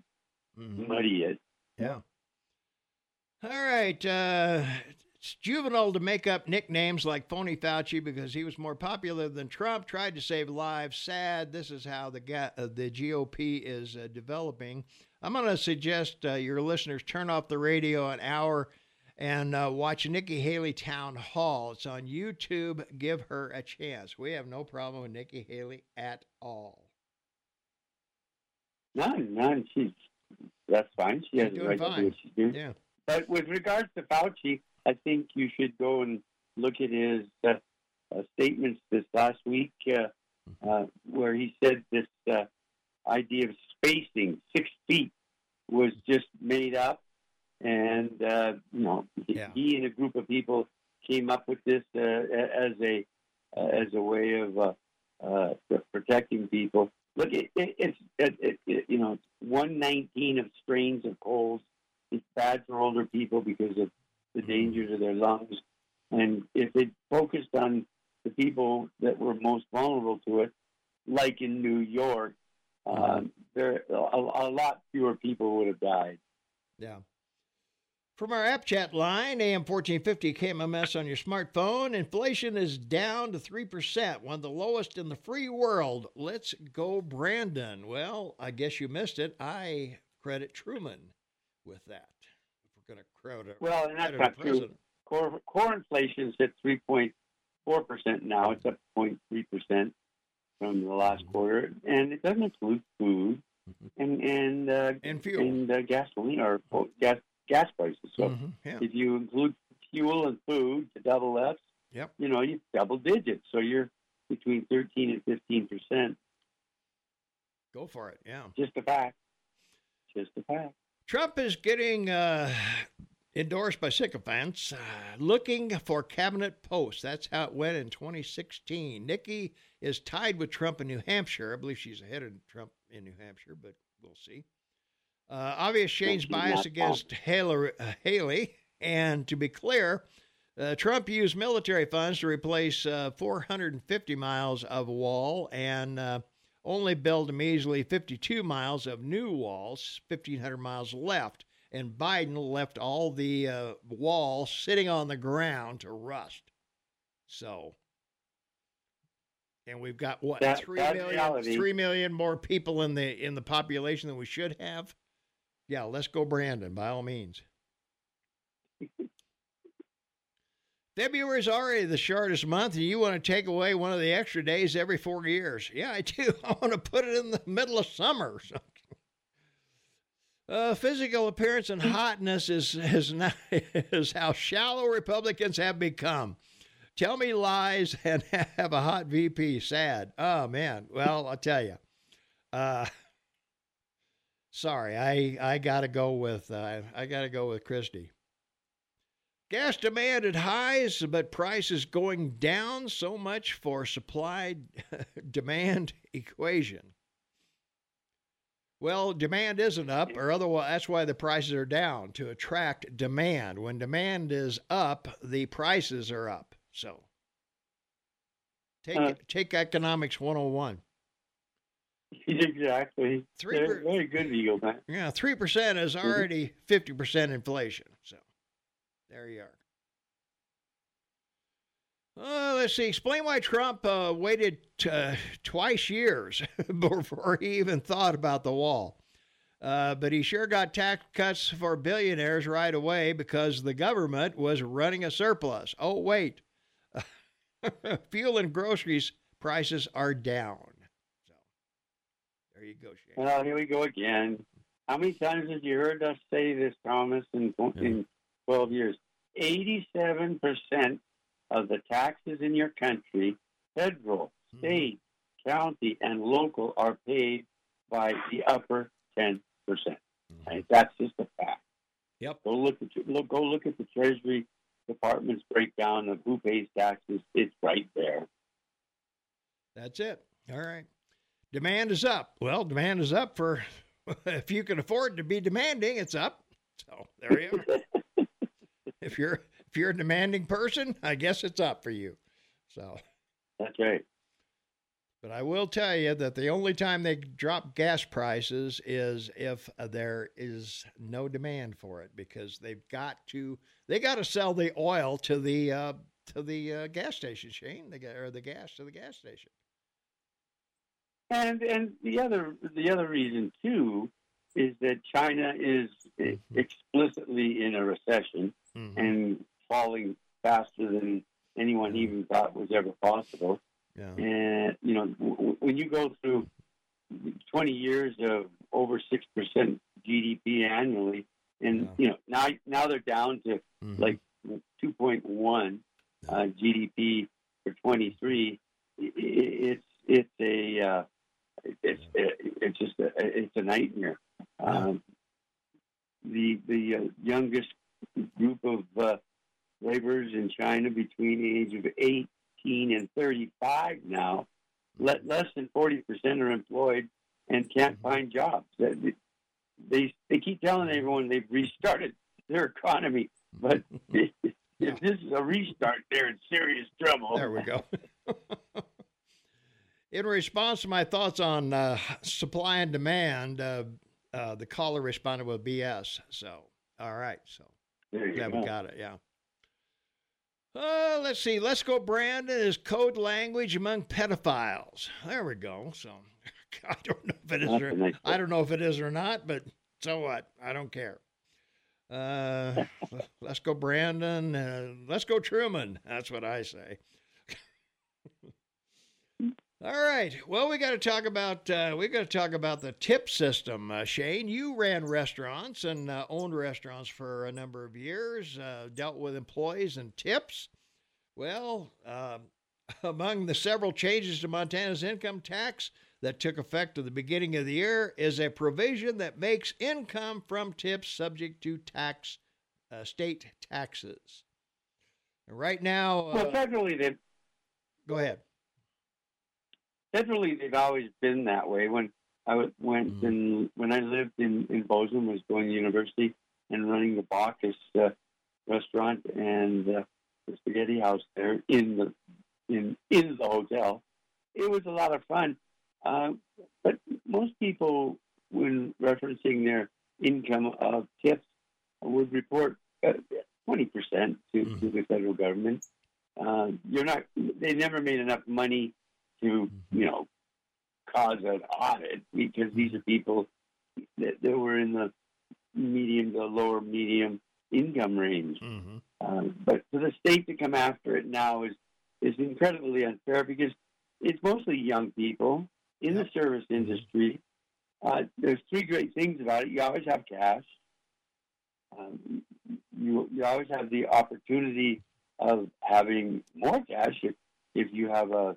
A: Mhm.
B: muddy it.
A: Yeah. All right. Uh, it's juvenile to make up nicknames like Phony Fauci because he was more popular than Trump. Tried to save lives. Sad. This is how the uh, the GOP is uh, developing. I'm going to suggest uh, your listeners turn off the radio an hour and uh, watch Nikki Haley Town Hall. It's on YouTube. Give her a chance. We have no problem with Nikki Haley at all.
B: None, none. She's that's fine. She has
A: doing
B: right to do what she's doing.
A: Yeah.
B: But with regards to Fauci, I think you should go and look at his uh, uh, statements this last week, uh, uh, where he said this uh, idea of spacing six feet was just made up, and uh, you know he,
A: Yeah.
B: he and a group of people came up with this uh, as a uh, as a way of uh, uh, protecting people. Look, it, it, it's it, it, it, you know one nineteen of strains of colds. It's bad for older people because of the danger to their lungs. And if it focused on the people that were most vulnerable to it, like in New York, um, there a, a lot fewer people would have died.
A: Yeah. From our app chat line, AM 1450 KMMS on your smartphone, inflation is down to 3%, one of the lowest in the free world. Let's go, Brandon. Well, I guess you missed it. I credit Truman with that. Going to crowd a,
B: Well, and that's not true.
A: president.
B: Core, inflation is at 3.4 percent now. It's up 0.3 percent from the last
A: Mhm.
B: quarter, and it doesn't include food
A: Mhm.
B: and and uh,
A: And fuel.
B: and uh, gasoline or well, gas gas prices. So
A: Mhm, Yeah.
B: if you include fuel and food to double that,
A: Yep.
B: you know, you double digits. So you're between 13 and 15 percent.
A: Go for it. Yeah.
B: Just a fact. Just a fact.
A: Trump is getting uh, endorsed by sycophants uh, looking for cabinet posts. That's how it went in 2016. Nikki is tied with Trump in New Hampshire. I believe she's ahead of Trump in New Hampshire, but we'll see. Uh, obvious
B: Shane's
A: bias against Haley, uh, Haley. And to be clear, uh, Trump used military funds to replace uh, 450 miles of wall and uh, only build a measly 52 miles of new walls, 1,500 miles left. And Biden left all the uh, wall sitting on the ground to rust. So, and we've got what
B: That-
A: three million,
B: reality.
A: three million more people in the in the population than we should have. Yeah, let's go, Brandon. By all means. <laughs> February's already the shortest month, and you want to take away one of the extra days every four years. Yeah, I do. <laughs> I want to put it in the middle of summer. Uh, physical appearance and hotness is is not <laughs> is how shallow Republicans have become. Tell me lies <laughs> and have a hot VP. Sad. Oh man. Well, I'll tell you. Uh, sorry, I I gotta go with uh, I gotta go with Christie. Gas demand at highs, but prices going down so much for supply <laughs> demand equation. Well, demand isn't up, or otherwise, that's why the prices are down to attract demand. When demand is up, the prices are up. So, take
B: Uh.
A: take economics 101. <laughs>
B: exactly.
A: Three
B: Very,
A: per-
B: very good, man.
A: Yeah, three percent is already fifty percent inflation. So there you are. Uh, let's see. Explain why Trump uh, waited t- uh, twice years <laughs> before he even thought about the wall. Uh, but he sure got tax cuts for billionaires right away because the government was running a surplus. Oh, wait. <laughs> Fuel and groceries prices are down. So there you go, Shane.
B: Well, here we go again. How many times have you heard us say this, Thomas, in, in 12 years? 87% of the taxes in your country, federal,
A: Mhm.
B: state, county, and local, are paid by the upper 10%. Right? That's just a fact.
A: Yep.
B: Go look at look. Go look at the Treasury Department's breakdown of who pays taxes. It's right there.
A: That's it. All right. Demand is up. Well, demand is up for <laughs> if you can afford to be demanding, it's up. So there you are. <laughs> if you're if you're a demanding person, I guess it's up for you. So
B: That's right.
A: but I will tell you that the only time they drop gas prices is if there is no demand for it because they've got to they got to sell the oil to the uh, to the uh, gas station, Shane, got, or the gas to the gas station.
B: And and the other the other reason too is that China is
A: Mhm.
B: explicitly in a recession
A: Mhm.
B: and falling faster than anyone
A: Mhm.
B: even thought was ever possible.
A: Yeah.
B: And you know, w- when you go through 20 years of over six percent GDP annually, and
A: Yeah.
B: you know now now they're down to
A: Mhm.
B: like 2.1 uh, GDP for 23. I- i- It's it's a uh, it's it's just a, it's a nightmare. Um, the the uh, youngest group of uh, laborers in China between the age of 18 and 35 now, le- less than 40 percent are employed and can't
A: Mhm.
B: find jobs. They, they they keep telling everyone they've restarted their economy, but <laughs> if this is a restart, they're in serious trouble.
A: There we go. <laughs> In response to my thoughts on uh, supply and demand, uh, uh, the caller responded with BS. So, all right. So,
B: There you
A: yeah,
B: go.
A: we got it. Yeah. Uh, let's see. Let's go. Brandon is code language among pedophiles. There we go. So, <laughs> I don't know if it is or
B: nice
A: I don't know if it is or not, but so what? I don't care. Uh, <laughs> let's go, Brandon. Uh, let's go, Truman. That's what I say. All right. Well, we got to talk about uh, we got to talk about the tip system. Uh, Shane, you ran restaurants and uh, owned restaurants for a number of years. Uh, dealt with employees and tips. Well, um <laughs> among the several changes to Montana's income tax that took effect at the beginning of the year is a provision that makes income from tips subject to tax, uh, state taxes. And right now,
B: Well,
A: uh,
B: federally, they've
A: go ahead.
B: Federally they've always been that way. When I went
A: Mhm.
B: and when I lived in in Bozeman, was going to university and running the Bacchus uh, restaurant and uh, the spaghetti house there in the in in the hotel. It was a lot of fun, uh, but most people, when referencing their income of tips, would report uh, twenty percent to, to the federal government. Uh, you're not. They never made enough money to you know cause an audit because these are people that, that were in the medium to lower medium income range.
A: Mm-hmm.
B: Uh, but for the state to come after it now is is incredibly unfair because it's mostly young people in the service industry. Uh, there's three great things about it. You always have cash. Um, you you always have the opportunity of having more cash if, if you have a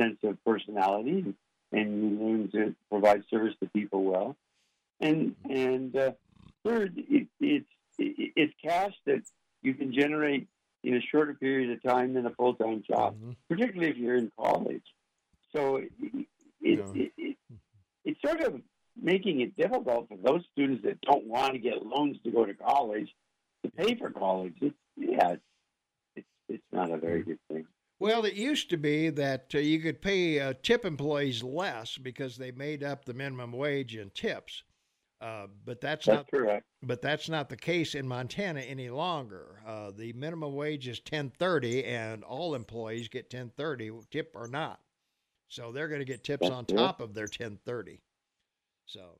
B: sense of personality and you learn to provide service to people well. And and uh, third, it, it's it, it's cash that you can generate in a shorter period of time than a full time job,
A: Mhm.
B: particularly if you're in college. So it, it,
A: Yeah.
B: it, it, it's sort of making it difficult for those students that don't want to get loans to go to college to pay for college. It's, yeah, it's, it's, it's not a very good thing.
A: Well, it used to be that uh, you could pay uh, tip employees less because they made up the minimum wage in tips. Uh, but that's,
B: That's
A: not.
B: correct.
A: But that's not the case in Montana any longer. Uh, the minimum wage is ten thirty, and all employees get ten thirty, tip or not. So they're going to get tips
B: That's
A: on
B: correct.
A: top of their ten thirty. So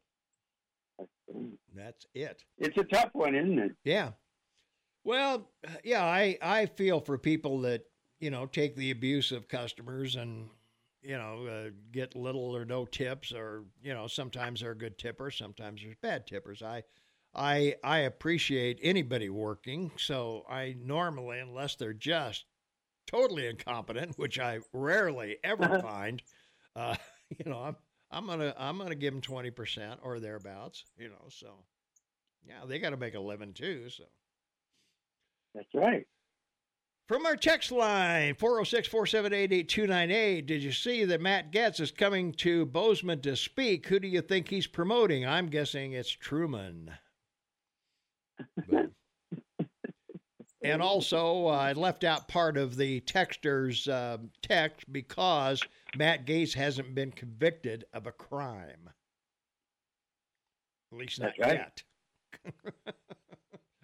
B: That's-
A: that's it.
B: It's a tough one, isn't it?
A: Yeah. Well, yeah, I I feel for people that you know take the abuse of customers and you know uh, get little or no tips, or you know sometimes they're good tippers, sometimes there's bad tippers. I I I appreciate anybody working, so I normally, unless they're just totally incompetent, which I rarely ever <laughs> find, uh, <laughs> you know, I'm I'm gonna I'm gonna give them twenty percent or thereabouts, you know. So yeah, they got to make a living too. So.
B: That's right.
A: From our text line, 406 478 8298, did you see that Matt Gaetz is coming to Bozeman to speak? Who do you think he's promoting? I'm guessing it's Truman. But- <laughs> and also, uh, I left out part of the texter's uh, text because Matt Gaetz hasn't been convicted of a crime. At least not
B: right.
A: yet. <laughs>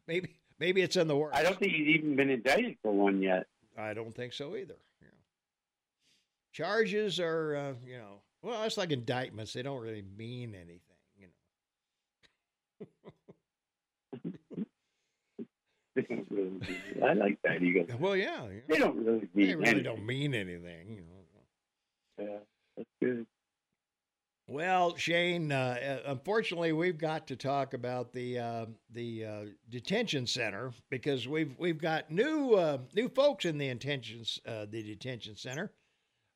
A: maybe, maybe it's in the works.
B: I don't think he's even been indicted for one yet.
A: I don't think so either. You know. Charges are, uh, you know, well, it's like indictments. They don't really mean anything, you know.
B: They don't really I like that. You go.
A: Well, yeah, you know,
B: They don't really mean
A: they really
B: anything.
A: don't mean anything, you know.
B: Yeah, that's good.
A: Well, Shane, uh, uh, unfortunately, we've got to talk about the uh, the uh, detention center because we've we've got new uh, new folks in the detention uh, the detention center.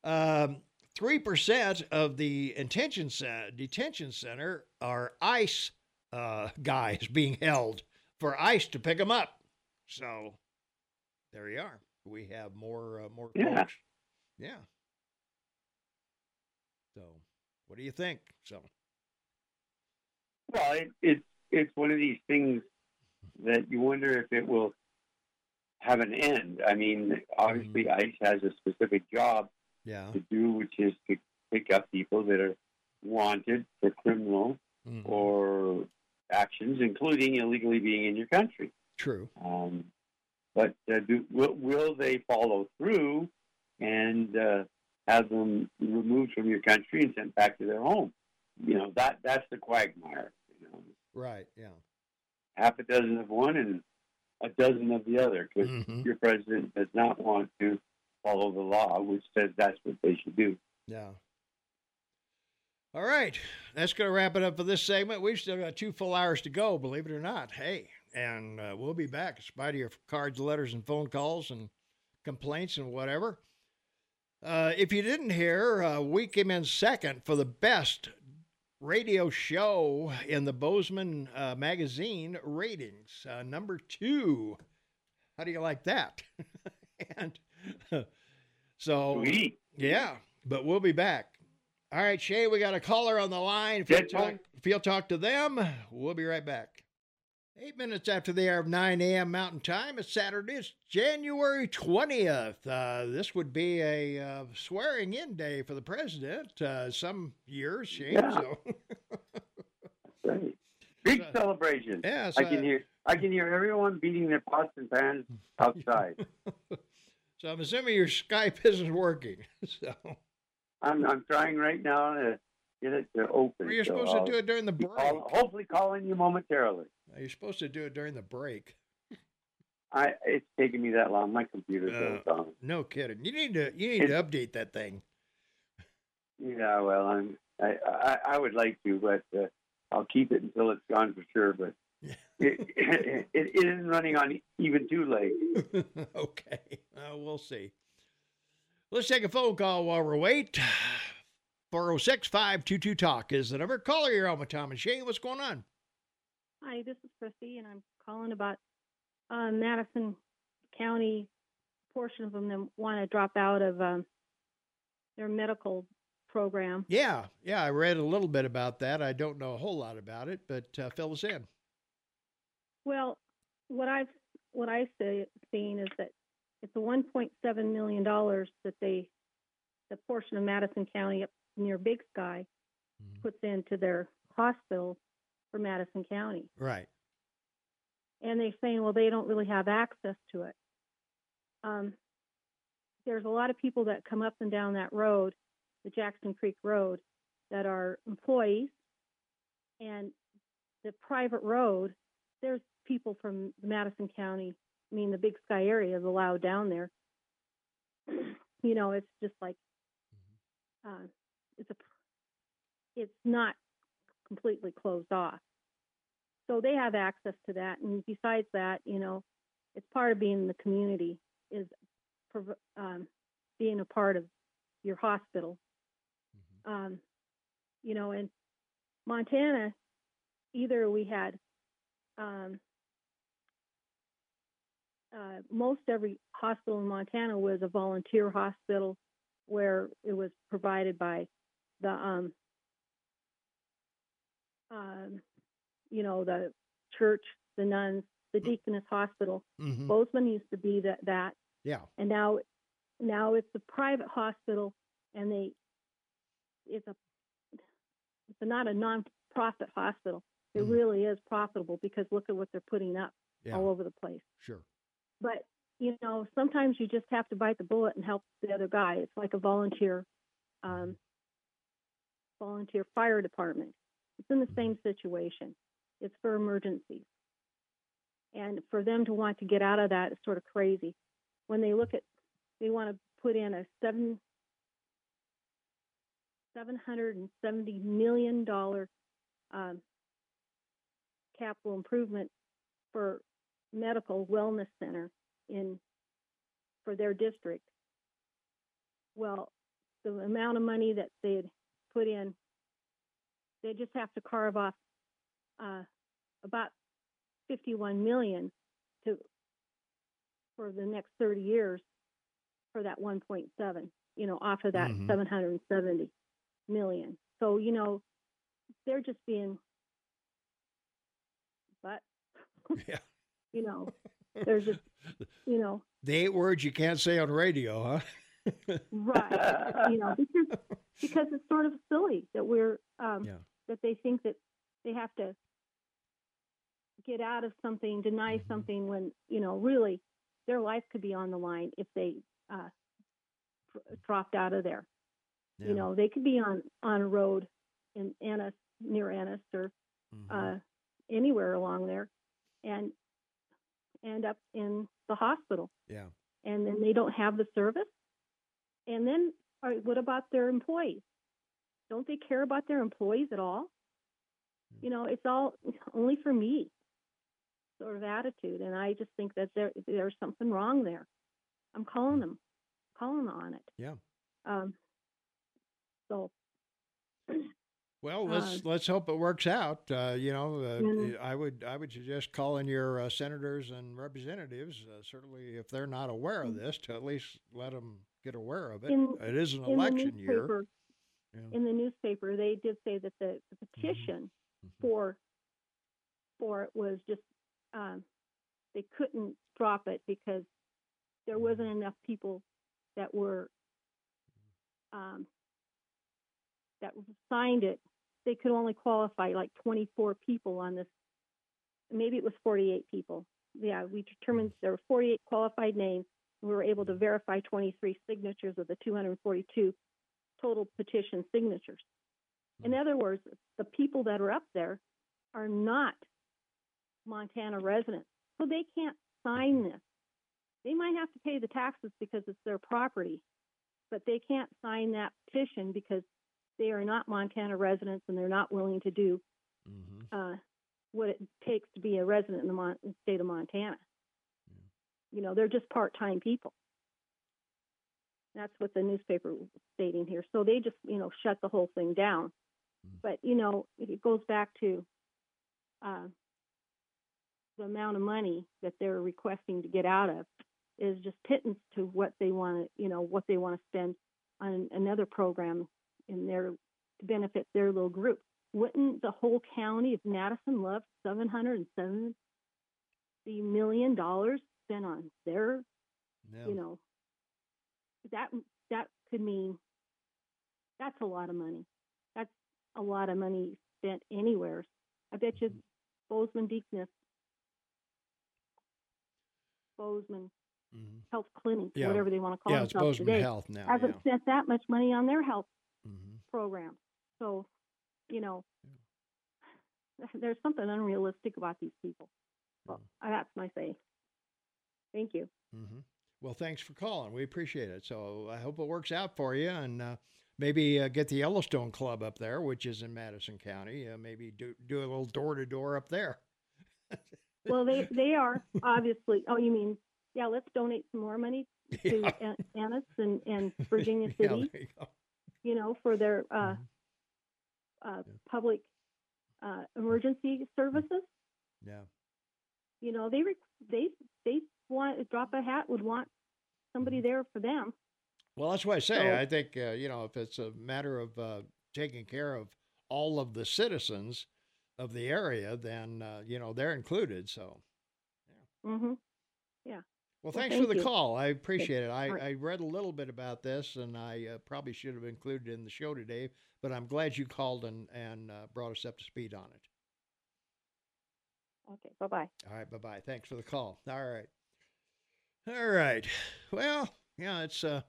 A: Um, Three percent of the detention center, detention center are ICE <laughs> guys being held for ICE to pick them up. So there you are. We have more more
B: Yeah.
A: folks. Yeah. What do you think? So,
B: Well, it, it's it's one of these things that you wonder if it will have an end. I mean, obviously, ICE has a specific job
A: yeah.
B: to do, which is to pick up people that are wanted for criminal
A: Mhm.
B: or actions, including illegally being in your country.
A: True.
B: Um, but uh, do, will, will they follow through and uh, have them removed from your country and sent back to their home? You know that that's the quagmire. You know,
A: Right. Yeah.
B: half a dozen of one and a dozen of the other, because
A: Mhm.
B: your president does not want to follow the law, which says that's what they should do.
A: Yeah. All right. That's going to wrap it up for this segment. We've still got two full hours to go, believe it or not. Hey, and uh, we'll be back in spite of your cards, letters, and phone calls and complaints and whatever. Uh, if you didn't hear, uh, we came in second for the best radio show in the Bozeman uh, magazine ratings. Uh, number two. How do you like that? <laughs> and <laughs> so,
B: Sweet.
A: yeah, but we'll be back. All right, Shay, we got a caller on the line. If you'll talk, if you'll talk to them, we'll be right back. Eight minutes after the hour of 9 a.m. Mountain Time. It's Saturday. It's January 20th. Uh, this would be a uh, swearing in day for the president. Uh, some years, Shane.
B: Yeah.
A: So, <laughs>
B: Right. Big celebration.
A: yeah,
B: I can hear I can hear everyone beating their pots and pans outside. <laughs>
A: so I'm assuming your Skype isn't working. <laughs> So,
B: I'm I'm trying right now to get it to open.
A: well, you're
B: so
A: supposed
B: I'll
A: to do it during the break.
B: call- hopefully calling you momentarily.
A: You're supposed to do it during the break.
B: I it's taking me that long. My computer's
A: Uh,
B: so.
A: No kidding. You need to you need to update that thing.
B: Yeah, well, I'm I, I I would like to, but uh, I'll keep it until it's gone for sure. But
A: Yeah. <laughs>
B: it, <laughs> it, it isn't running on even two legs. <laughs>
A: okay. Uh, we'll see. Let's take a phone call while we're wait. <sighs> 406 522 Talk is the number. Caller, you're on with Tom and Shane. What's going on?
F: Hi, this is Christy, and I'm calling about uh, Madison County. Portion of them that want to drop out of um, their medical program.
A: Yeah. Yeah. I read a little bit about that. I don't know a whole lot about it, but uh, fill us in.
F: Well, what I've what I've seen is that it's a 1.7 million dollars that they, the portion of Madison County up near Big Sky, puts into their hospital for Madison County.
A: Right.
F: and they're saying, well, they don't really have access to it. Um, there's a lot of people that come up and down that road, the Jackson Creek Road, that are employees, and the private road. There's people from Madison County, I mean the Big Sky area, is allowed down there. <clears throat> you know, it's just like uh, it's a, it's not completely closed off. So they have access to that. And besides that you know it's part of being in the community is um, being a part of your hospital. Um, you know in montana either we had um, uh, most every hospital in montana was a volunteer hospital where it was provided by the um, um, you know, the church, the nuns, the deaconess hospital.
A: Mm-hmm.
F: Bozeman used to be that that,
A: Yeah.
F: and now now it's a private hospital, and they it's a it's not a non-profit hospital. It
A: Mhm.
F: really is profitable because look at what they're putting up
A: Yeah.
F: all over the place.
A: Sure.
F: But you know, sometimes you just have to bite the bullet and help the other guy. It's like a volunteer um, volunteer fire department. It's in the same situation. It's for emergencies. And for them to want to get out of that is sort of crazy. When they look at, they want to put in a seven seven hundred and seventy million dollar um, capital improvement for medical wellness center in for their district. Well, the amount of money that they had put in, they just have to carve off uh, about 51 million to for the next 30 years for that 1.7 you know off of that
A: Mhm.
F: 770 million so you know they're just being but
A: Yeah.
F: you know <laughs> there's just you know
A: The eight words you can't say on radio, huh?
F: Right you know because because it's sort of silly that we're um
A: Yeah.
F: that they think that they have to get out of something deny
A: Mhm.
F: something when you know really their life could be on the line if they uh dropped out of there
A: Yeah.
F: you know they could be on on a road in Ennis near Ennis or
A: Mhm.
F: uh anywhere along there and end up in the hospital
A: yeah.
F: and then they don't have the service. And then, right, what about their employees? Don't they care about their employees at all? You know, it's all <laughs> only for me sort of attitude, and I just think that there there's something wrong there. I'm calling them, calling on it.
A: Yeah.
F: Um. So
A: Well, <clears throat> let's
F: Uh,
A: let's hope it works out. Uh, you know, uh. I would I would suggest calling your uh, senators and representatives. Uh, certainly, if they're not aware of this, to at least let them get aware of it.
F: Mm. In-
A: it is an election year. Yeah.
F: in the newspaper, they did say that the, the petition
A: Mhm.
F: for for it was just um, they couldn't drop it because there wasn't enough people that were um, that signed it. They could only qualify like 24 people on this. Maybe it was 48 people. Yeah, we determined there were 48 qualified names. We were able to verify 23 signatures of the 242 total petition signatures. In other words, the people that are up there are not Montana residents, so they can't sign this. They might have to pay the taxes because it's their property, but they can't sign that petition because they are not Montana residents and they're not willing to do
A: Mhm.
F: uh, what it takes to be a resident in the Mon- state of Montana. You know, they're just part-time people. That's what the newspaper was stating here. So they just, you know, shut the whole thing down.
A: Mm.
F: But you know, it goes back to uh, the amount of money that they're requesting to get out of is just pittance to what they want to, you know, what they want to spend on another program in their to benefit their little group. Wouldn't the whole county of Madison love seven hundred and seventy million dollars spent on their,
A: Yeah.
F: you know, that that could mean that's a lot of money. That's a lot of money spent anywhere. I bet you Bozeman Deaconess, Bozeman
A: Mhm.
F: Health Clinic,
A: Yeah.
F: whatever they want to call
A: Yeah, it's
F: themselves
A: Bozeman
F: today,
A: Health now.
F: hasn't
A: Yeah.
F: spent that much money on their health
A: Mhm.
F: program. So, you know, <sighs> there's something unrealistic about these people. Well, that's my say. Thank you.
A: hmm Well, thanks for calling. We appreciate it. So I hope it works out for you, and uh, maybe uh, get the Yellowstone Club up there, which is in Madison County. Uh, maybe do do a little door to door up there. <laughs>
F: Well, they they are obviously. Oh, you mean yeah? Let's donate some more money <laughs> to
A: Yeah.
F: An- Ennis and and Virginia <laughs> City.
A: there you
F: you know, for their uh,
A: Mhm.
F: uh,
A: Yeah.
F: public uh, emergency services.
A: Yeah.
F: You know, they re- they they want drop a hat would want somebody
A: Mm-hmm.
F: there for them.
A: Well, that's what I say.
F: So-
A: I think uh, you know if it's a matter of uh, taking care of all of the citizens of the area, then uh, you know they're included. So, Yeah.
F: hmm
A: well,
F: Well,
A: thanks
F: thank
A: for the
F: you.
A: call. I appreciate it. I,
F: right.
A: I read a little bit about this, and I uh, probably should have included it in the show today. But I'm glad you called and and uh, brought us up to speed on it.
F: Okay. Bye bye.
A: All right, bye bye. Thanks for the call. All right. All right. Well, yeah, it's a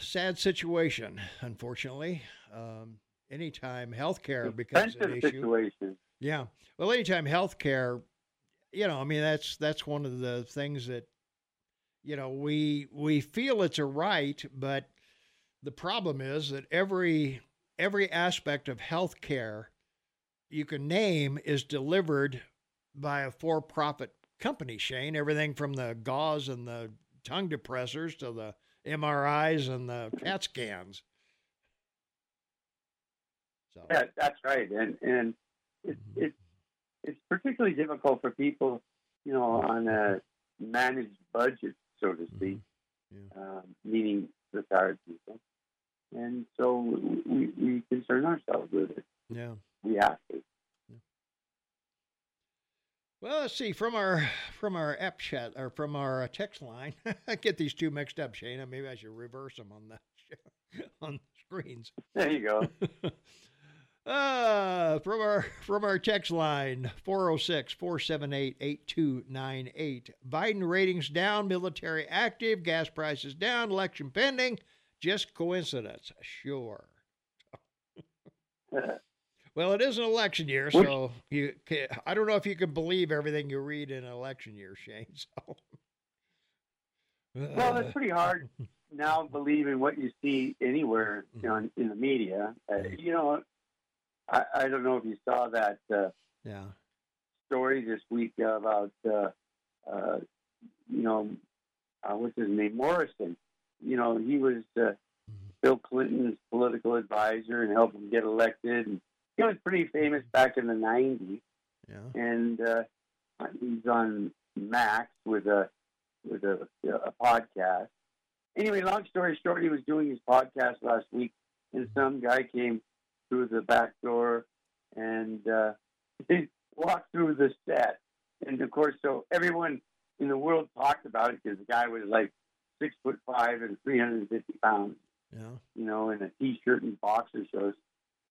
A: sad situation, unfortunately. Um, anytime healthcare becomes an issue.
B: situation.
A: Yeah. Well, anytime healthcare, you know, I mean, that's that's one of the things that, you know, we we feel it's a right, but the problem is that every every aspect of healthcare you can name is delivered by a for-profit company, Shane. Everything from the gauze and the tongue depressors to the MRIs and the CAT scans. So
B: Yeah, that's right, and and it's
A: Mhm.
B: it's it's particularly difficult for people, you know, on a managed budget, so to speak,
A: Yeah.
B: um, meaning retired people, and so we we concern ourselves with it.
A: yeah.
B: We have to.
A: Well, let's see from our from our app chat or from our uh, text line. I <laughs> get these two mixed up, Shana. Maybe I should reverse them on the <laughs> on the screens.
B: There you go. <laughs>
A: uh, from our from our text line 406-478-8298. Biden ratings down, military active, gas prices down, election pending. Just coincidence, sure. Well, it is an election year, so you ca I don't know if you can believe everything you read in an election year, Shane. <laughs> So,
B: well, it's pretty hard <laughs> now believing what you see anywhere
A: Mm-hmm.
B: you know, in, in the media. Uh, you know, I, I don't know if you saw that uh,
A: yeah,
B: story this week about uh, uh, you know uh, what's his name Morrison. You know, he was uh, Bill Clinton's political advisor and helped him get elected. And he was pretty famous back in the '90s,
A: yeah,
B: and uh, he's on Max with a with a, a podcast. Anyway, long story short, he was doing his podcast last week, and some guy came through the back door and uh, <laughs> he walked through the set. And of course, so everyone in the world talked about it because the guy was like six foot five and 350 pounds,
A: yeah.
B: you know, in a t-shirt and boxer shorts.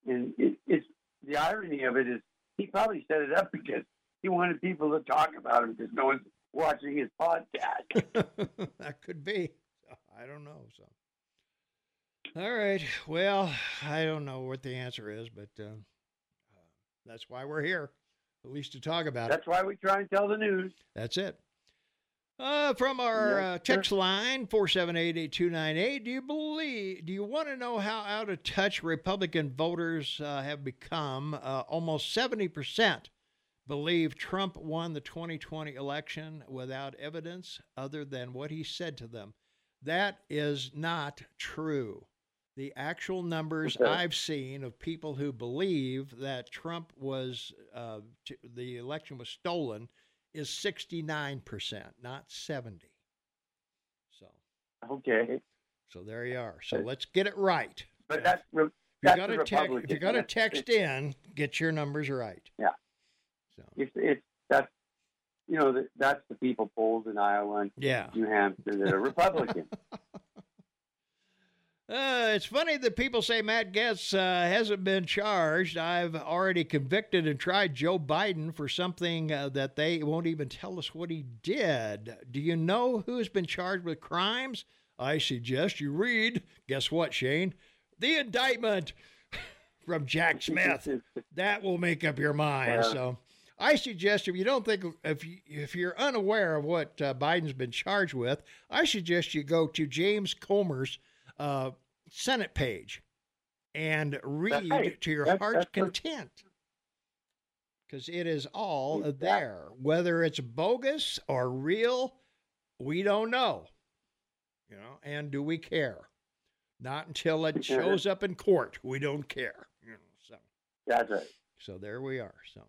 B: And it, it's the irony of it is he probably set it up because he wanted people to talk about him because no one's watching his podcast. <laughs>
A: that could be. I don't know. So, all right. Well, I don't know what the answer is, but uh, uh, that's why we're here, at least to talk about it.
B: That's why we try and tell the news.
A: That's it. Uh, from our
B: Yes,
A: uh, text line four seven eight eight two nine eight. Do you believe? Do you want to know how out of touch Republican voters uh, have become? Uh, almost seventy percent believe Trump won the 2020 election without evidence other than what he said to them. That is not true. The actual numbers
B: Okay.
A: I've seen of people who believe that Trump was uh, t- the election was stolen is 69%, not 70. So,
B: Okay,
A: so there you are. So let's get it right.
B: but
A: If
B: that's re-
A: you
B: that's
A: got
B: the
A: to text, if you
B: Republican.
A: got to text in, get your numbers right.
B: Yeah.
A: So,
B: it's it's that's you know that's the people polled in Iowa and
A: yeah.
B: New Hampshire that are Republican. <laughs>
A: Uh, it's funny that people say Matt Gaetz uh, hasn't been charged. I've already convicted and tried Joe Biden for something uh, that they won't even tell us what he did. Do you know who's been charged with crimes? I suggest you read. Guess what, Shane? The indictment <laughs> from Jack Smith. That will make up your mind. So. I suggest if you don't think if you, if you're unaware of what uh, Biden's been charged with, I suggest you go to James Comer's uh, Senate page and read
B: right.
A: to your
B: That's-
A: heart's
B: that's
A: content. Because it is all
B: Exactly.
A: there. Whether it's bogus or real, we don't know. You know, and do we care? Not until it shows up in court. We don't care. You know, so
B: That's right.
A: so there we are. So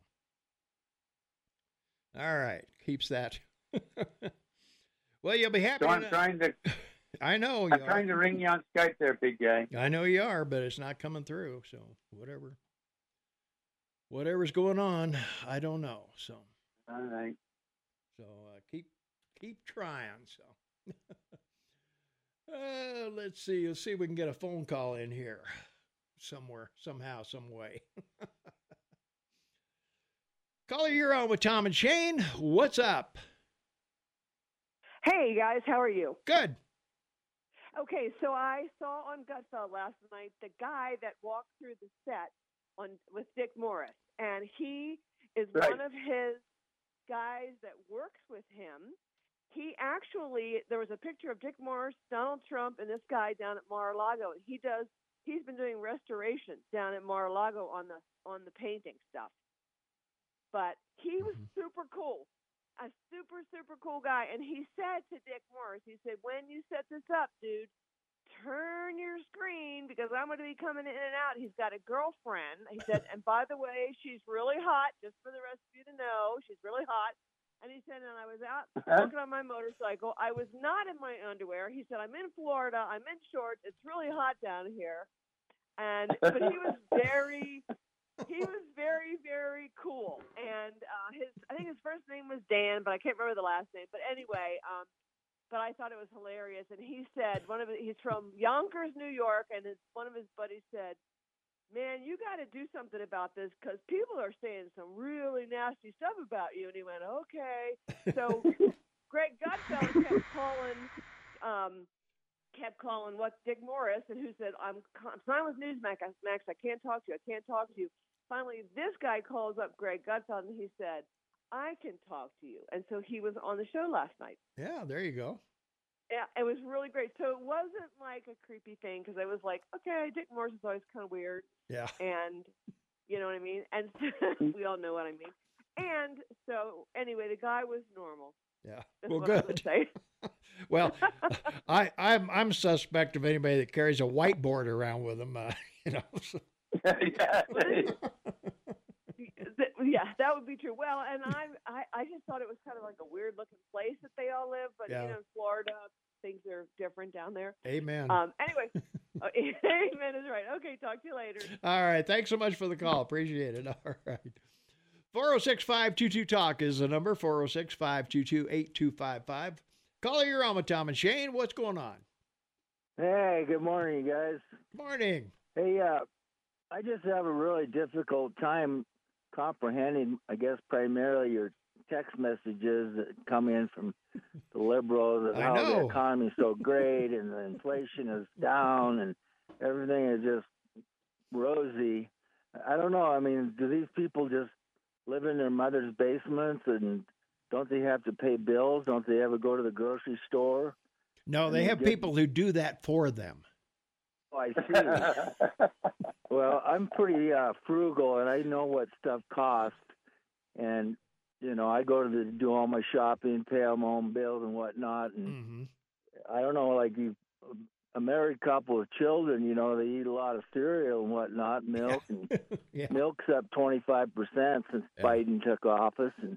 A: all right, keeps that. <laughs> well, you'll be happy.
B: So I'm
A: know-
B: trying to <laughs>
A: I know you
B: I'm trying to ring you on Skype there, big guy.
A: I know you are, but it's not coming through. So whatever, whatever's going on, I don't know. So
B: All right.
A: so uh, keep keep trying. So <laughs> uh, let's see. Let's see if we can get a phone call in here somewhere, somehow, some way. <laughs> Caller, you're on with Tom and Shane. What's up?
G: Hey guys, how are you?
A: Good.
G: Okay, so I saw on Gutfeld last night the guy that walked through the set on with Dick Morris, and he is
B: Right.
G: one of his guys that works with him. he actually there was a picture of Dick Morris, Donald Trump, and this guy down at Mar-a-Lago, and he does he's been doing restoration down at Mar-a-Lago on the on the painting stuff. But he was
A: Mhm.
G: super cool, a super super cool guy, and he said to Dick Morris, he said, "When you set this up, dude." Turn your screen because I'm going to be coming in and out. He's got a girlfriend. He said, <laughs> and by the way, she's really hot. Just for the rest of you to know, she's really hot. And he said, and I was out uh-huh. working on my motorcycle. I was not in my underwear. He said, I'm in Florida. I'm in shorts. It's really hot down here. And but he was very, he was very, very cool. And uh, his, I think his first name was Dan, but I can't remember the last name. But anyway, um, but I thought it was hilarious. And he said, one of his, he's from Yonkers, New York, and his, one of his buddies said, man, you got to do something about this because people are saying some really nasty stuff about you. And he went, okay. So <laughs> Greg Gutfeld kept calling, um, kept calling what Dick Morris, and who said, I'm, I'm signed with Newsmax. I- Max, I can't talk to you. I can't talk to you. Finally, this guy calls up Greg Gutfeld, and he said, I can talk to you. And so he was on the show last night.
A: Yeah, there you go.
G: Yeah, it was really great. So it wasn't like a creepy thing because I was like, okay, Dick Morris is always kind of weird,
A: Yeah.
G: and you know what I mean. And <laughs> we all know what I mean. And so anyway, the guy was normal.
A: Yeah.
G: That's
A: well,
G: what I'm gonna
A: good.
G: Say. <laughs>
A: Well, I, I'm I'm suspect of anybody that carries a whiteboard around with them. Uh, <laughs> you know. so- <laughs>
B: yeah.
G: Th- yeah, that would be true. Well, and I, I, I just thought it was kind of like a weird looking place that they all live, but
A: Yeah.
G: you know, in Florida, things are different down there.
A: Amen.
G: Um, anyway, uh, amen is right. Okay, talk to you later.
A: All right. Thanks so much for the call. Appreciate it. All right. 406 522 Talk is the number 406 522 8255. Caller, you're on with Tom and Shane. What's going on?
H: Hey, good morning, guys.
A: Morning.
H: Hey, uh, I just have a really difficult time comprehending, I guess, primarily your text messages that come in from the liberals <laughs>
A: I
H: how the
A: know.
H: economy's so great and the inflation is down and everything is just rosy. I don't know. I mean, do these people just live in their mother's basements and don't they have to pay bills? Don't they ever go to the grocery store?
A: No,
H: I
A: they have
H: did-
A: people who do that for them.
H: Oh, I see. <laughs> Well, I'm pretty uh, frugal, and I know what stuff costs. And you know, I go to the do all my shopping, pay all my own bills and whatnot. And
A: hmm
H: I don't know, like you, a married couple with children, you know, they eat a lot of cereal and whatnot, milk, <laughs> and
A: yeah.
H: milk's up 25 percent since
A: Yeah.
H: Biden took office. And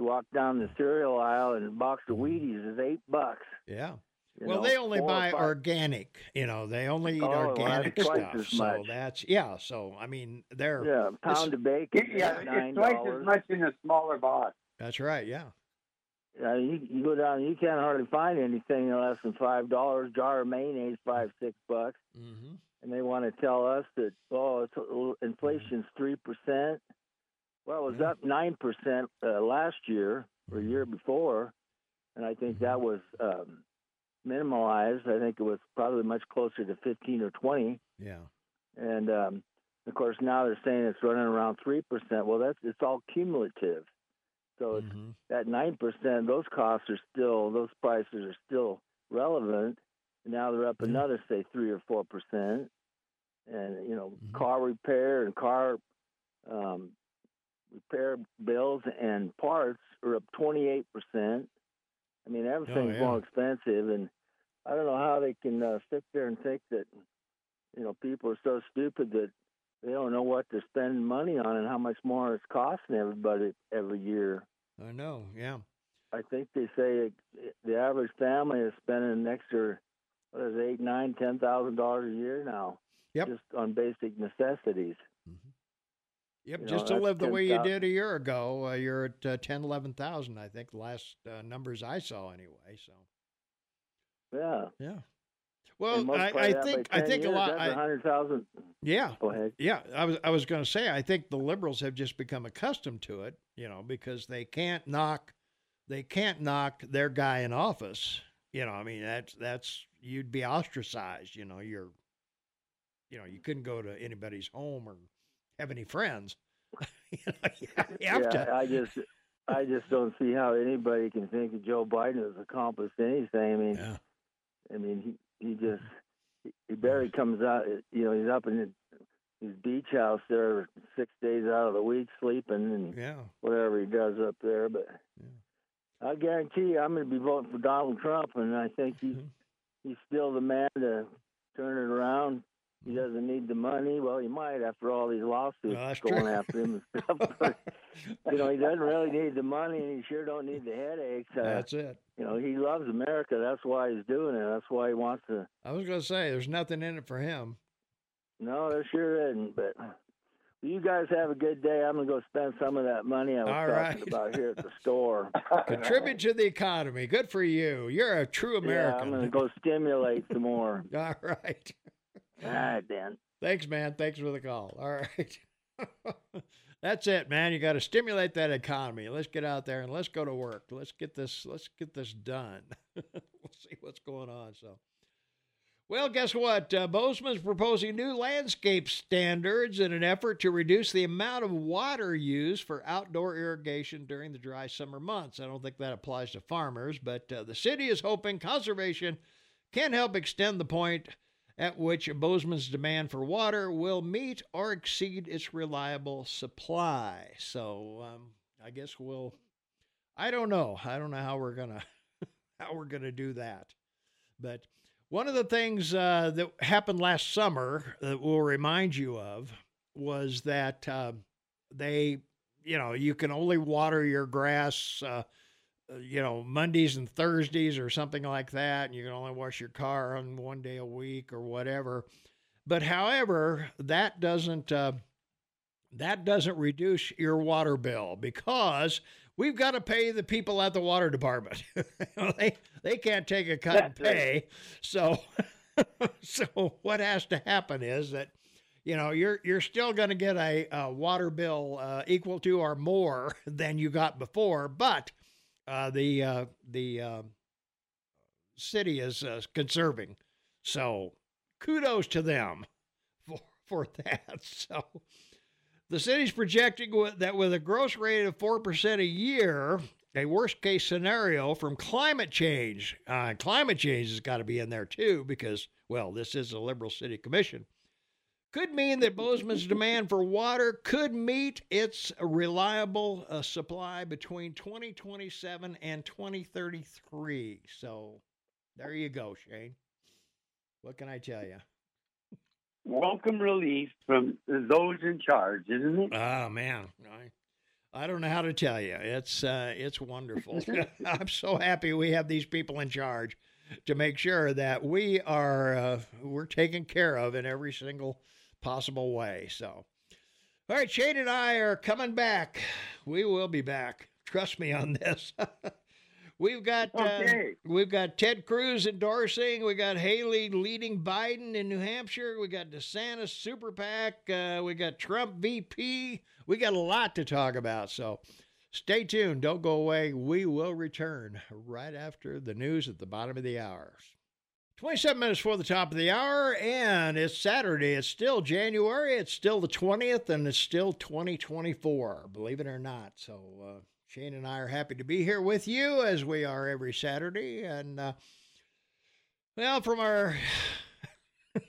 H: you walk down the cereal aisle, and a box of Wheaties is eight bucks.
A: Yeah.
H: you
A: Well,
H: know,
A: they only buy organic. You know, they only eat
H: Oh, well,
A: organic
H: that's twice
A: stuff.
H: as
A: So
H: much.
A: that's yeah. So I mean, they're
H: Yeah, a pound of bacon.
B: yeah, it's twice as much in a smaller box.
A: that's right. Yeah.
H: Yeah, you, you go down, you can't hardly find anything less than five dollars. Jar of mayonnaise, five six bucks,
A: hmm
H: and they want to tell us that oh, it's inflation's three percent. Well, it was
A: Yeah.
H: up nine percent uh, last year or year before, and I think that was um, minimalized. I think it was probably much closer to fifteen or twenty.
A: Yeah.
H: And um, of course, now they're saying it's running around three percent. Well, that's it's all cumulative. So it's
A: Mhm.
H: that nine percent, those costs are still, those prices are still relevant. And now they're up
A: Yeah.
H: another, say, three or four percent. And you know,
A: Mhm.
H: car repair and car um, repair bills and parts are up twenty eight percent. I mean, everything's
A: Oh, yeah.
H: more expensive, and I don't know how they can uh, sit there and think that you know people are so stupid that they don't know what they're spending money on and how much more it's costing everybody every year.
A: I know. Yeah.
H: I think they say it, the average family is spending an extra what is it, eight, nine, ten thousand dollars a year now,
A: Yep.
H: just on basic necessities.
A: Yep.
H: You
A: Just
H: know,
A: to live the way you
H: 10,000.
A: did a year ago, uh, you're at uh, 10, 11,000, I think, the last uh, numbers I saw anyway. So,
H: Yeah.
A: yeah. Well, I, I think I
H: 10
A: think a lot.
H: That's
A: I,
H: a hundred thousand.
A: yeah,
H: Go ahead.
A: yeah. I was I was going to say I think the liberals have just become accustomed to it, you know, because they can't knock they can't knock their guy in office. You know, I mean that's that's you'd be ostracized. You know, you're you know you couldn't go to anybody's home or have any friends. <laughs> you, know, you <laughs> have
H: yeah,
A: to.
H: I just I just don't see how anybody can think that Joe Biden has accomplished anything. I mean,
A: Yeah.
H: I mean, he he just he, barely comes out. You know, he's up in his, beach house there six days out of the week sleeping and
A: Yeah.
H: whatever he does up there. But yeah. I guarantee you, I'm going to be voting for Donald Trump, and I think he's
A: Mhm.
H: he's still the man to turn it around. He doesn't need the money. Well, he might after all these lawsuits
A: that's
H: going
A: true.
H: after him and stuff. <laughs> But, you know, he doesn't really need the money, and he sure don't need the headaches. Uh,
A: That's it.
H: you know, he loves America. That's why he's doing it. That's why he wants to.
A: I was going to say, there's nothing in it for him.
H: No, there sure isn't. But you guys have a good day. I'm gonna go spend some of that money I was
A: All
H: talking
A: right.
H: about here at the store. <laughs>
A: Contribute to the economy. Good for you. You're a true
H: Yeah, I'm gonna go stimulate some more. <laughs>
A: All right.
H: All right, Ben.
A: Thanks, man. Thanks for the call. All right. <laughs> That's it, man. You got to stimulate that economy. Let's get out there and let's go to work. Let's get this. Let's get this done. <laughs> we'll see what's going on. So, well, guess what? Uh, Bozeman's proposing new landscape standards in an effort to reduce the amount of water used for outdoor irrigation during the dry summer months. I don't think that applies to farmers, but uh, the city is hoping conservation can help extend the point at which Bozeman's demand for water will meet or exceed its reliable supply. So um, I guess we'll. I don't know. I don't know how we're gonna <laughs> how we're gonna do that. But one of the things uh, that happened last summer that we'll remind you of was that uh, they, you know, you can only water your grass. Uh, you know, Mondays and Thursdays or something like that, and you can only wash your car on one day a week or whatever. But however, that doesn't uh, that doesn't reduce your water bill because we've got to pay the people at the water department. <laughs> They they can't take a cut and
B: That's right.
A: pay. So <laughs> so what has to happen is that you know you're you're still going to get a, a water bill uh, equal to or more <laughs> than you got before, but uh, the uh, the uh, city is uh, conserving. So kudos to them <laughs> for for that. <laughs> So the city's projecting that with a gross rate of four percent a year, a worst case scenario from climate change. Uh, climate change has got to be in there too because well, this is a liberal city commission could mean that Bozeman's demand for water could meet its reliable uh, supply between 2027 and 2033. So there you go, Shane. What can I tell you?
B: Welcome relief from those in charge, isn't it?
A: Oh man, I, I don't know how to tell you. It's uh, it's wonderful. <laughs> <laughs> I'm so happy we have these people in charge to make sure that we are uh, we're taken care of in every single possible way. So, all right, Shane and I are coming back. We will be back. Trust me on this. <laughs> We've got uh, we've got Ted Cruz endorsing. We got Haley leading Biden in New Hampshire. We got DeSantis super PAC. Uh, we got Trump VP. We got a lot to talk about. So stay tuned. Don't go away. We will return right after the news at the bottom of the hour. 27 minutes before the top of the hour, and it's Saturday. It's still January. It's still the 20th, and it's still 2024, believe it or not. So, uh, Shane and I are happy to be here with you as we are every Saturday. And, uh, well, from our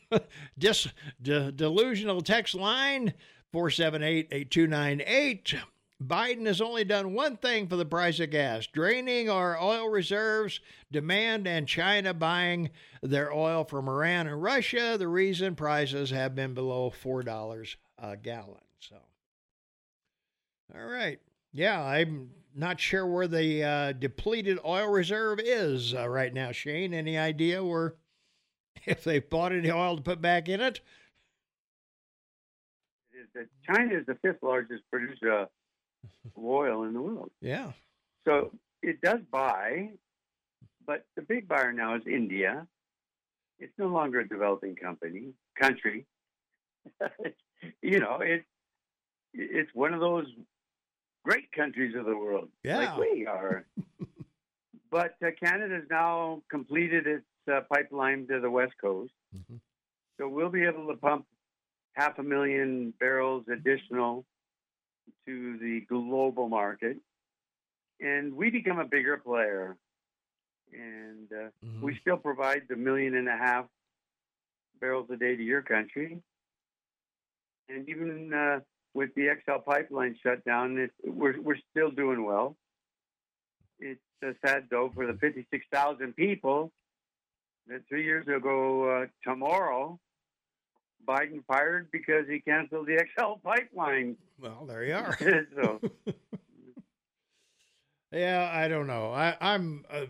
A: <laughs> dis, de- delusional text line, 478 8298. Biden has only done one thing for the price of gas draining our oil reserves, demand, and China buying their oil from Iran and Russia. The reason prices have been below $4 a gallon. So, all right. Yeah, I'm not sure where the uh, depleted oil reserve is uh, right now, Shane. Any idea where, <laughs> if they bought any oil to put back in it?
B: China is the fifth largest producer of oil in the world.
A: Yeah.
B: So it does buy, but the big buyer now is India. It's no longer a developing company country. <laughs> you know, it it's one of those great countries of the world,
A: Yeah.
B: like we are. <laughs> but uh, Canada's now completed its uh, pipeline to the west coast,
A: Mhm.
B: so we'll be able to pump half a million barrels additional to the global market. and we become a bigger player, and uh,
A: Mhm.
B: we still provide the million and a half barrels a day to your country, and even uh, with the XL pipeline shut down, it, we're we're still doing well. It's uh, sad though for the fifty-six thousand people that three years ago uh, tomorrow Biden fired because he canceled the XL pipeline.
A: Well, there you are. <laughs>
B: so <laughs>
A: Yeah, I don't know. I, I'm uh,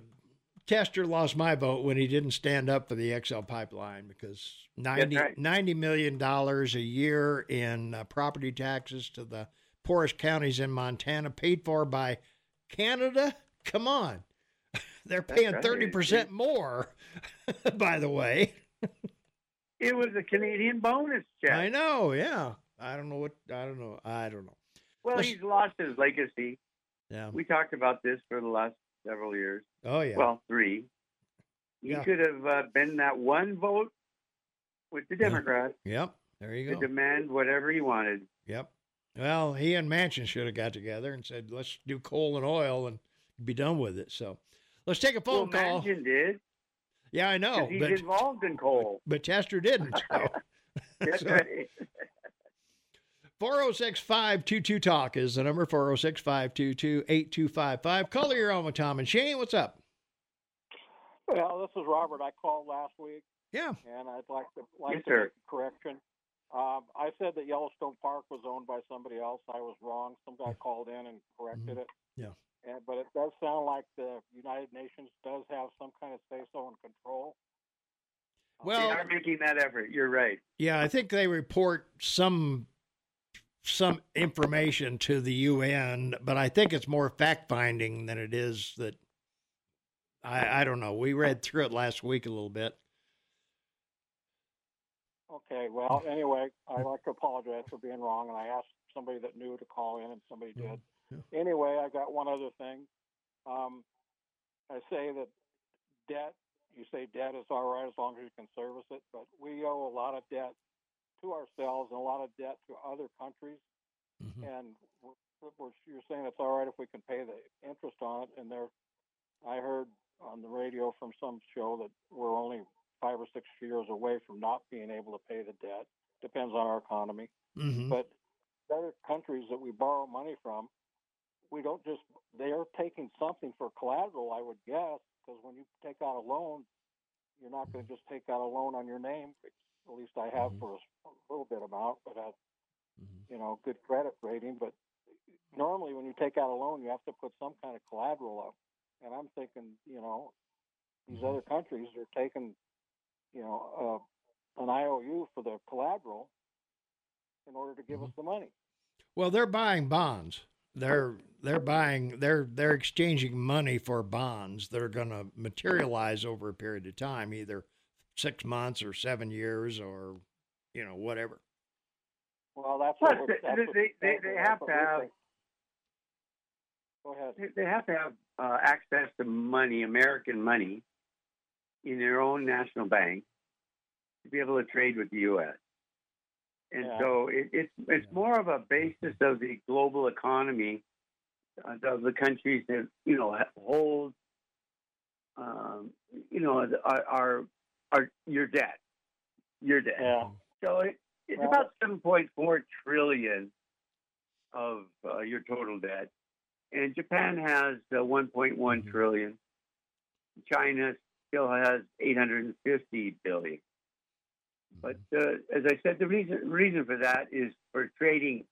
A: Tester lost my vote when he didn't stand up for the XL pipeline because 90,
B: right.
A: $90 million a year in uh, property taxes to the poorest counties in Montana, paid for by Canada. Come on, <laughs> they're paying
B: right.
A: thirty percent more. by the way,
B: it was a Canadian bonus check.
A: I know. Yeah, I don't know what I don't know. I don't know.
B: Well,
A: Let's-
B: he's lost his legacy.
A: Yeah.
B: We talked about this for the last several years.
A: Oh yeah.
B: Well, three. He
A: Yeah.
B: could have uh, been that one vote with the. Democrats
A: yep. There you
B: to
A: go.
B: demand whatever he wanted.
A: Yep. Well, he and Manchin should have got together and said, "Let's do coal and oil and be done with it." So, let's take a phone
B: well,
A: call.
B: Manchin did.
A: Yeah, I know,
B: he's
A: but
B: involved in coal. <laughs>
A: but Tester didn't. <laughs>
B: That's
A: So-
B: right. <laughs>
A: Four zero six five two two talk is the number. Four zero six five two two eight two five five. Caller, you're on with Tom and Shane. What's up?
I: Well, this is Robert. I called last week,
A: Yeah.
I: and I'd like to like
B: Yes,
I: to
B: sir.
I: make a correction. Um, I said that Yellowstone Park was owned by somebody else. I was wrong. Some guy called in and corrected it.
A: Mm-hmm. Yeah.
I: And, but it does sound like the United Nations does have some kind of say so and control.
B: Um, well, they
A: Well,
B: are making that effort. You're right.
A: yeah, I think they report some some information to the UN, but I think it's more fact finding than it is that. I, I don't know. We read through it last week a little bit.
I: Okay. Well, anyway, I'd like to apologize for being wrong, and I asked somebody that knew to call in, and somebody mm-hmm. did. Anyway, I got one other thing. Um, I say that debt. You say debt is all right as long as you can service it, but we owe a lot of debt to ourselves and a lot of debt to other countries.
A: Mhm.
I: And we're, we're, you're saying it's all right if we can pay the interest on it. And there, I heard on the radio from some show that we're only five or six years away from not being able to pay the debt. Depends on our economy.
A: Mhm.
I: But other countries that we borrow money from, we don't just they are taking something for collateral, I would guess, because when you take out a loan, you're not going to just take out a loan on your name. At least I have
A: Mhm.
I: for a s- a little bit amount, but have
A: Mhm.
I: you know good credit rating. But normally, when you take out a loan, you have to put some kind of collateral up. And I'm thinking, you know, these other countries are taking, you know, uh, an IOU for the collateral in order to give us the money.
A: Well, they're buying bonds. They're they're buying they're they're exchanging money for bonds that are going to materialize over a period of time, either six months or seven years or you know whatever.
I: Well, that's
B: Plus,
I: what
B: they,
I: we're- that's
B: they,
I: what-
B: they,
I: that's
B: they have to have
I: think. Go ahead.
B: they- they have to have uh, access to money, American money, in their own national bank to be able to trade with the U.S. And
I: Yeah.
B: so it, it's it's more of a basis of the global economy uh, of the countries that you know hold, um, you know, our our your debt, your debt.
I: Yeah.
B: So it, it's
I: Well-
B: about seven point four trillion of uh, your total debt, and Japan has uh, one point one
A: Mhm.
B: trillion. China still has eight hundred and fifty billion. But uh, as I said, the reason reason for that is for trading.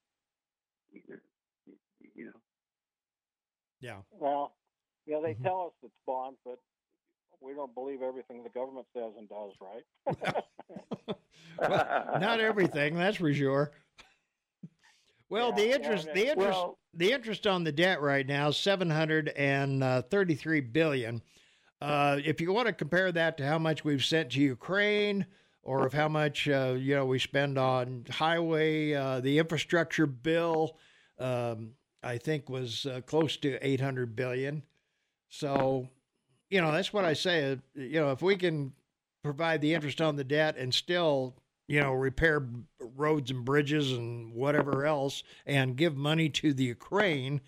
B: You know,
A: Yeah.
I: Well, yeah, they
A: Mhm.
I: tell us it's bonds, but we don't believe everything the government says and does, right? <laughs>
A: Well, not everything, that's for sure. Well,
I: Yeah,
A: the
I: yeah,
A: interest,
I: yeah.
A: the interest,
B: Well-
A: the interest on the debt right now is seven hundred and thirty-three billion. Uh, if you want to compare that to how much we've sent to Ukraine, or of how much uh, you know we spend on highway, uh, the infrastructure bill, um, I think was uh, close to eight hundred billion. So, you know, that's what I say. uh, You know, if we can provide the interest on the debt and still, you know, repair roads and bridges and whatever else and give money to the Ukraine,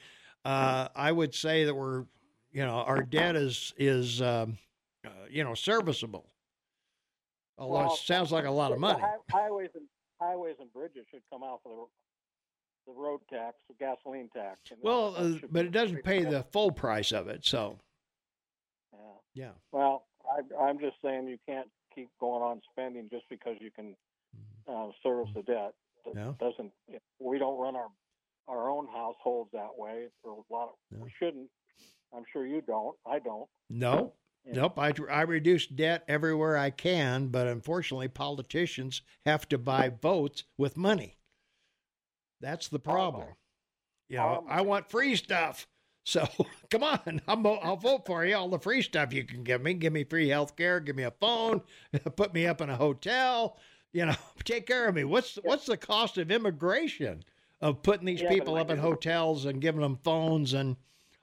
A: uh, I would say that we're, you know, our debt is is um, uh, you know serviceable.
I: Well,
A: it sounds like a <laughs> lot of money.
I: highways and highways and bridges should come out for the the road tax, the gasoline tax.
A: Well, uh, but it doesn't pay the full price of it. So
I: Yeah.
A: yeah,
I: Well, I, I'm just saying you can't keep going on spending just because you can uh, service the debt. That
A: Yeah.
I: doesn't. We don't run our our own households that way. For a lot, of,
A: Yeah.
I: we shouldn't. I'm sure you don't. I don't.
A: no. Nope. I I reduce debt everywhere I can, but unfortunately, politicians have to buy votes with money. That's the problem. You know,
I: Um,
A: I want free stuff. So <laughs> come on, <laughs> I'm, I'll vote for you. All the free stuff you can give me. Give me free health care. Give me a phone. <laughs> Put me up in a hotel. You know, take care of me. What's what's the cost of immigration of putting these
I: Yeah,
A: people
I: I
A: up in hotels and giving them phones and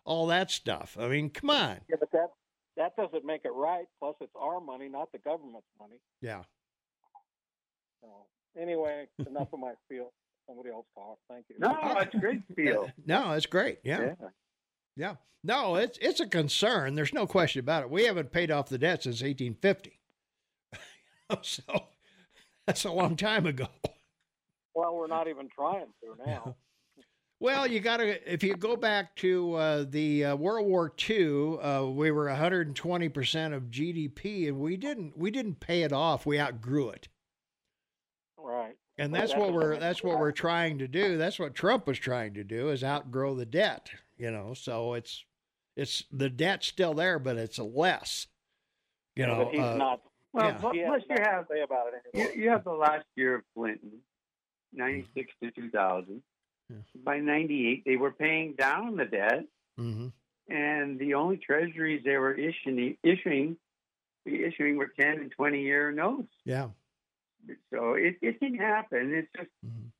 A: all that stuff? I mean, come on.
I: Yeah, but that that doesn't make it right. Plus, it's our money, not the government's money.
A: Yeah.
I: So anyway, enough of my spiel. Somebody else talk. Thank you.
B: No, it's great feel. <laughs>
A: No, it's great. Yeah. Yeah. No, it's it's a concern. There's no question about it. We haven't paid off the debt since 1850. <laughs> so that's a long time ago.
I: Well, we're not even trying to now.
A: Well, you got to if you go back to uh, the uh, World War II, uh, we were 120 percent of GDP, and we didn't we didn't pay it off. We outgrew it,
I: Right.
A: and
I: Well,
A: that's
I: that
A: what we're
I: doesn't-
A: that's what we're trying to do. That's what Trump was trying to do is outgrow the debt. You know, so it's it's the debt's still there, but it's less. You know,
I: but he's
A: uh,
I: not.
B: Well,
A: Yeah.
B: pl-
I: has
B: plus you
I: nothing to
B: have
I: say about it
B: you,
I: anymore.
B: you have the last year of Clinton, ninety six to two thousand.
A: Yeah.
B: By ninety eight, they were paying down the debt,
A: mhm.
B: and the only treasuries they were issuing issuing issuing were ten and twenty year notes.
A: yeah.
B: So it, it can happen. It's just
A: Mhm.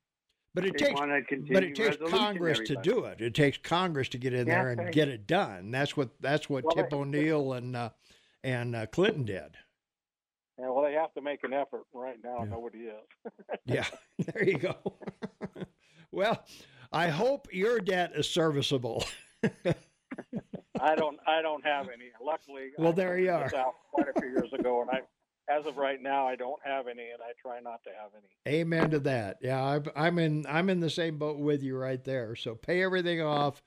A: But it takes
B: want to continue.
A: but it takes
B: resolution,
A: Congress to do it. It takes Congress to get in
B: Yeah,
A: there and
B: thanks.
A: get it done. That's what that's what
I: Well,
A: Tip O'Neill and uh, and uh, Clinton did.
I: Yeah, well, they have to make an effort. Right now,
A: Yeah.
I: nobody is.
A: Yeah, <laughs> there you go. <laughs> well, I hope your debt is serviceable. <laughs>
I: I don't. I don't have any. Luckily,
A: Well,
I: I
A: there you
I: figured
A: are.
I: out quite a few years ago, and I, <laughs> as of right now, I don't have any, and I try not to have any.
A: Amen to that. Yeah, I'm, I'm in I'm in the same boat with you right there. So pay everything off.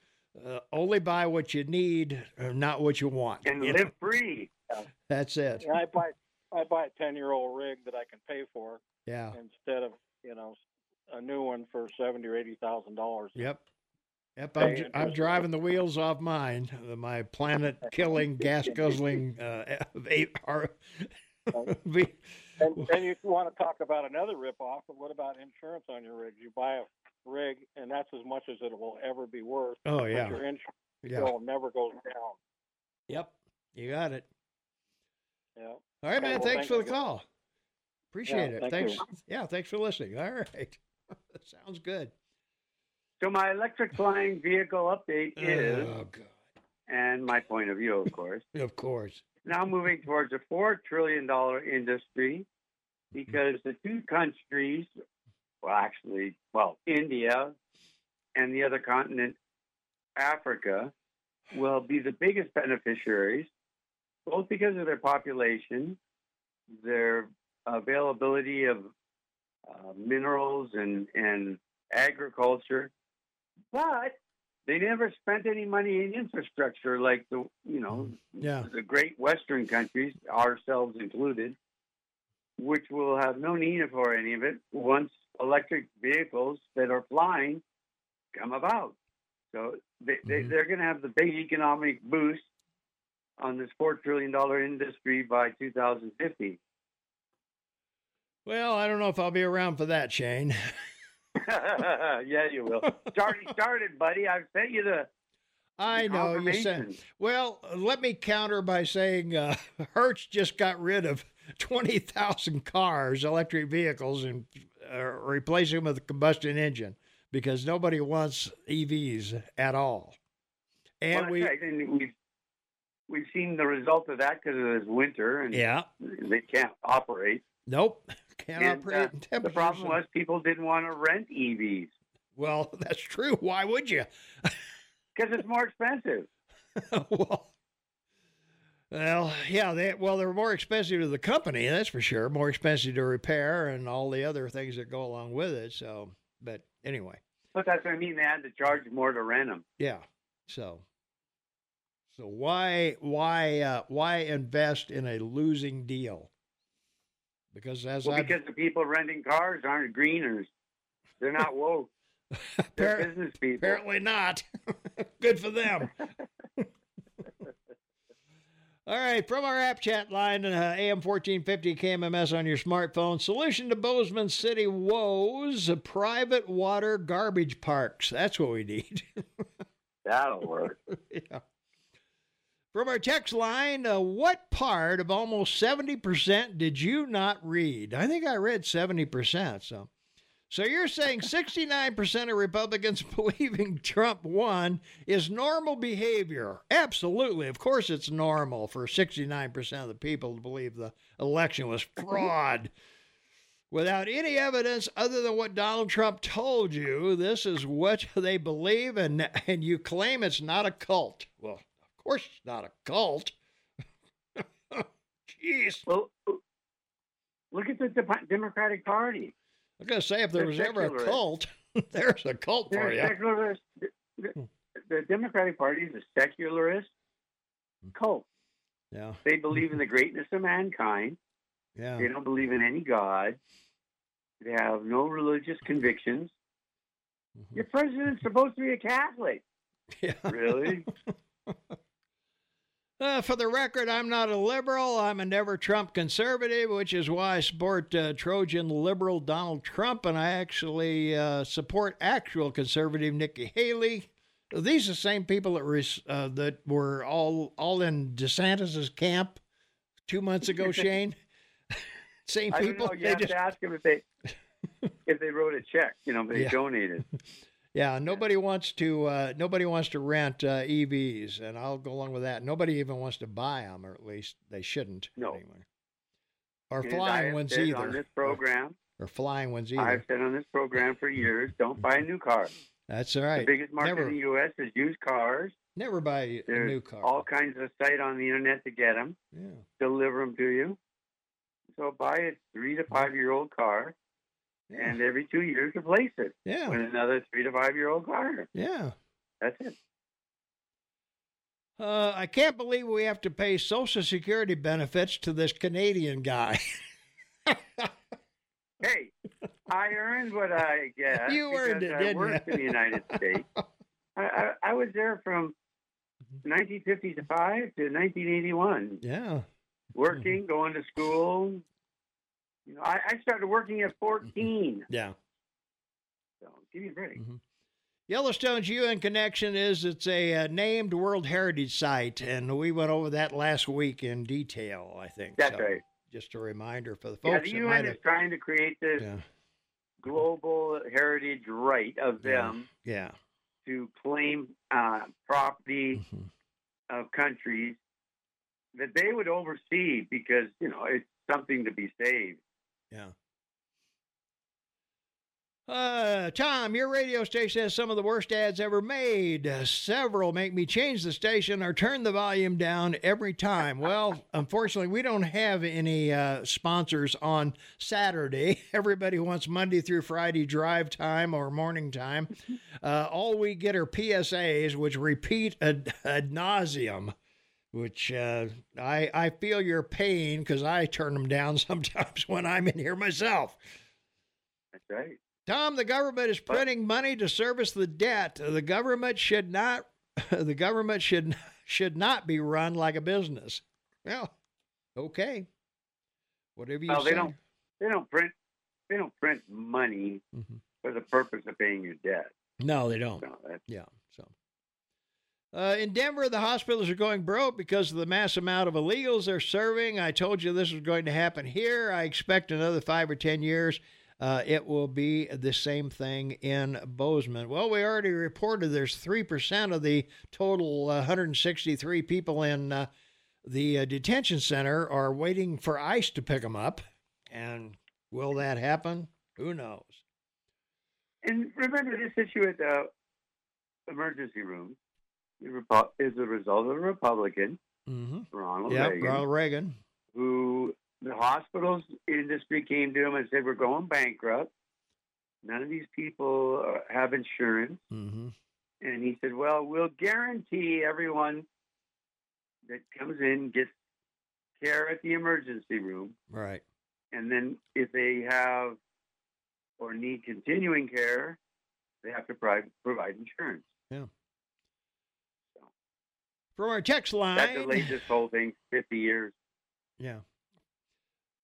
A: Uh, only buy what you need, uh, not what you want.
B: and
A: You
B: live
A: know,
B: free. <laughs>
A: That's it.
I: And I buy. I buy a ten-year-old rig that I can pay for
A: Yeah.
I: instead of you know a new one for seventy or eighty thousand dollars.
A: Yep. Yep, I'm, I'm driving the wheels off mine. uh, My planet <laughs> killing, gas guzzling, uh, <laughs> eight, R- <laughs> V-
I: And, and you want to talk about another ripoff? But what about insurance on your rig? You buy a rig, and that's as much as it will ever be worth.
A: oh yeah,
I: your insurance
A: yeah.
I: bill never goes down.
A: Yep, you got it.
I: Yeah.
A: All right, man.
I: well,
A: thanks
I: thank
A: for the call. Appreciate
I: Yeah,
A: it.
I: thank
A: thanks.
I: you.
A: Yeah, thanks for listening. All right, <laughs> sounds good.
B: So my electric flying vehicle update oh, is,
A: Oh God,
B: and my point of view, of course, <laughs>
A: of course.
B: now moving towards a four trillion dollar industry because the two countries, well, actually, well, India and the other continent, Africa, will be the biggest beneficiaries, both because of their population, their availability of uh, minerals and, and agriculture, but they never spent any money in infrastructure like the you know
A: Yeah.
B: the great Western countries, ourselves included, which will have no need for any of it once electric vehicles that are flying come about. So they, they,
A: Mhm.
B: they're going to have the big economic boost on this four trillion dollar industry by 2050.
A: Well, I don't know if I'll be around for that, Shane. <laughs>
B: yeah, you will. It's already started, buddy. I've sent you the.
A: I
B: the
A: know you said. Well, let me counter by saying uh, <laughs> Hertz just got rid of twenty thousand cars, electric vehicles, and uh, replacing them with a combustion engine because nobody wants EVs at all. And
B: Well,
A: we
B: right. and we've we've seen the result of that because of this winter, and
A: yeah,
B: they can't operate.
A: nope, can't
B: And, uh, The problem was people didn't want to rent EVs.
A: well, <laughs> that's true. Why would you? <laughs>
B: Because it's more expensive. <laughs>
A: well, well, yeah, they well they're more expensive to the company, that's for sure. More expensive to repair and all the other things that go along with it. So, but anyway,
B: But that's what I mean. They had to charge more to rent them.
A: yeah. So, so why why uh, why invest in a losing deal? Because as
B: Well, because the people renting cars aren't greeners. They're not woke. <laughs> They're
A: Appar-
B: business people.
A: Apparently not. <laughs> Good for them. <laughs> All right, from our app chat line, uh, AM 1450 KMMS on your smartphone. Solution to Bozeman City woes: uh, private water garbage parks. That's what we need.
B: That'll work.
A: yeah. From our text line, uh, what part of almost 70% did you not read? I think I read 70%. So, so you're saying 69% of Republicans <laughs> believing Trump won is normal behavior? Absolutely. Of course, it's normal for 69% of the people to believe the election was fraud. Without any evidence other than what Donald Trump told you, this is what they believe, and, and you claim it's not a cult. Well, course it's not a cult. <laughs> Jeez.
B: Well, uh, look at the De- Democratic Party.
A: I was going to say, if there
B: They're
A: was ever a cult, <laughs> there's a cult for
B: They're
A: you.
B: secularist. The, the, hmm. the Democratic Party is a secularist hmm. cult.
A: Yeah,
B: They believe in the greatness of mankind.
A: yeah.
B: They don't believe in any God. They have no religious convictions.
A: Mm-hmm.
B: Your president's supposed to be a Catholic. <laughs>
A: yeah.
B: Really?
A: Uh, for the record, I'm not a liberal. I'm a never Trump conservative, which is why I support uh, Trojan liberal Donald Trump, and I actually uh, support actual conservative Nikki Haley. These are the same people that were uh, that were all all in DeSantis's camp two months ago. <laughs> Shane, <laughs> same
B: I don't
A: people.
B: know. You
A: they
B: have
A: just-
B: to ask them if they if they wrote a check. You know, they <laughs>
A: Yeah.
B: donated.
A: Yeah, nobody wants to. Uh, nobody wants to rent uh, EVs, and I'll go along with that. Nobody even wants to buy them, or at least they shouldn't.
B: No.
A: anyway. Or
B: And
A: flying ones
B: said
A: either.
B: On this program,
A: Or flying ones either.
B: I've said on this program for years, don't buy a new car.
A: That's all right.
B: The biggest market
A: Never-
B: in the U.S. is used cars.
A: Never buy a new car.
B: all kinds of site on the internet to get them,
A: yeah.
B: deliver them to you. So buy a three to five year old car,
A: Yeah.
B: and every two years replace it
A: yeah.
B: with another three to five year old car.
A: Yeah.
B: That's it.
A: Uh, I can't believe we have to pay Social Security benefits to this Canadian guy. <laughs>
B: Hey, I earned what I get. <laughs>
A: You earned it,
B: I
A: didn't
B: worked
A: you?
B: in the United States. <laughs> I, I, I was there from
A: Mm-hmm.
B: 1955 to 1981,
A: yeah.
B: working, going to school. You know, I, I started working at 14.
A: Yeah.
B: So give me a break.
A: Mm-hmm. Yellowstone's UN connection is it's a uh, named World Heritage Site, and we went over that last week in detail. I think
B: That's
A: So,
B: right.
A: Just a reminder for the folks. Yeah, the
B: UN is trying to create this
A: Yeah,
B: global heritage right of them
A: yeah,
B: to claim uh, property
A: Mhm.
B: of countries that they would oversee because you know it's something to be saved.
A: Yeah. Uh, Tom, your radio station has some of the worst ads ever made. Uh, several make me change the station or turn the volume down every time. Well, <laughs> unfortunately, we don't have any uh, sponsors on Saturday. <laughs> Everybody wants Monday through Friday drive time or morning time. <laughs> Uh, all we get are PSAs, which repeat ad, ad nauseum. Which uh, I I feel your pain because I turn them down <laughs> sometimes when I'm in here myself.
B: That's right.
A: Tom, the government is printing money to service the debt. The government should not. <laughs> The government should should not be run like a business. Well, okay. Whatever you
B: Well,
A: say.
B: they don't they don't print they don't print money
A: Mhm.
B: for the purpose of paying your debt.
A: No, they don't.
B: That's,
A: Yeah. Uh, in Denver, the hospitals are going broke because of the mass amount of illegals they're serving. I told you this was going to happen here. I expect another five or ten years. Uh, it will be the same thing in Bozeman. Well, we already reported there's 3% of the total uh, 163 people in uh, the uh, detention center are waiting for ICE to pick them up. And will that happen? Who knows?
B: and remember this issue at the emergency room. Is a result of a Republican,
A: Mm-hmm.
B: Ronald
A: Yep,
B: Reagan,
A: Ronald Reagan.
B: who the hospitals industry came to him and said, "We're going bankrupt. None of these people uh, have insurance."
A: Mm-hmm.
B: And he said, "Well, we'll guarantee everyone that comes in gets care at the emergency room,
A: Right.
B: and then if they have or need continuing care, they have to provide insurance. insurance."
A: From our text line.
B: That delayed this whole thing 50 years.
A: Yeah.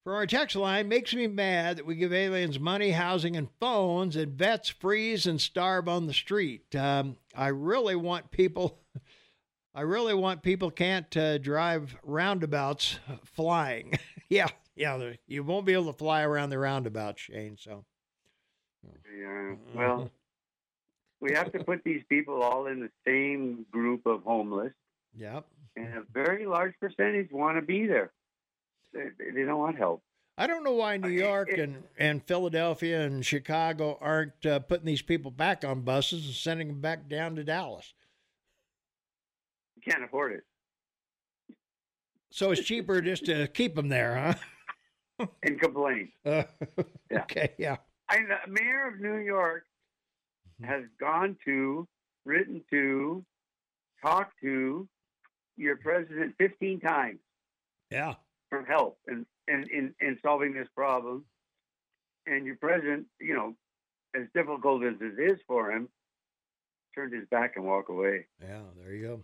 A: From our text line, makes me mad that we give aliens money, housing, and phones, and vets freeze and starve on the street. Um, I really want people. <laughs> I really want people can't uh, drive roundabouts flying. <laughs> yeah, yeah, you won't be able to fly around the roundabout, Shane. So,
B: Yeah. <laughs> Well, we have to put these people all in the same group of homeless,
A: yep.
B: and a very large percentage want to be there. They, they don't want help.
A: I don't know why New York
B: it-
A: and, and Philadelphia and Chicago aren't uh, putting these people back on buses and sending them back down to Dallas.
B: You can't afford it.
A: So it's cheaper just to keep them there, huh? <laughs>
B: And complain.
A: Uh, <laughs>
B: Yeah.
A: Okay, yeah.
B: I, the mayor of New York has gone to, written to, talked to your president 15 times
A: Yeah.
B: for help in, in, in, in solving this problem. And your president, you know, as difficult as it is for him, turned his back and walked away.
A: Yeah, there you go.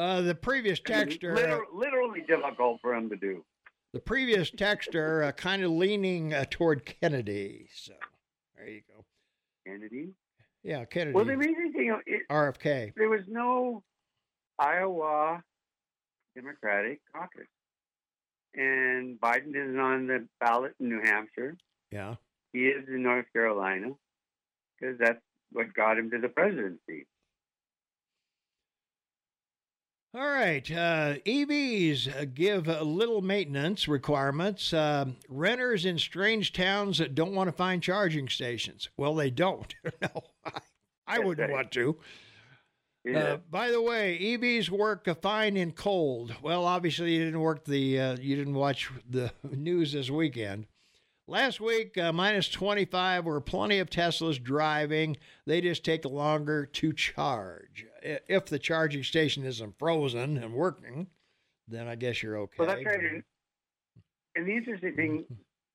A: Uh, the previous
B: mean,
A: texter, uh,
B: literally difficult for him to do.
A: the previous texter, uh, kind of leaning uh, toward Kennedy. So there you go.
B: Kennedy.
A: Yeah, Kennedy.
B: Well, the amazing thing, it,
A: RFK.
B: there was no Iowa Democratic caucus. And Biden isn't on the ballot in New Hampshire.
A: Yeah.
B: He is in North Carolina because that's what got him to the presidency.
A: All right. Uh, EVs uh, give uh, little maintenance requirements. Um renters in strange towns that don't want to find charging stations. Well, they don't. <laughs> no, I, I wouldn't want to.
B: Yeah.
A: Uh, by the way, EVs work fine in cold. Well, obviously you didn't work the uh, you didn't watch the <laughs> news this weekend. Last week, uh, minus 25 were plenty of Teslas driving. They just take longer to charge. If the charging station isn't frozen and working, then I guess you're okay.
B: well, that's right. And, and the interesting thing,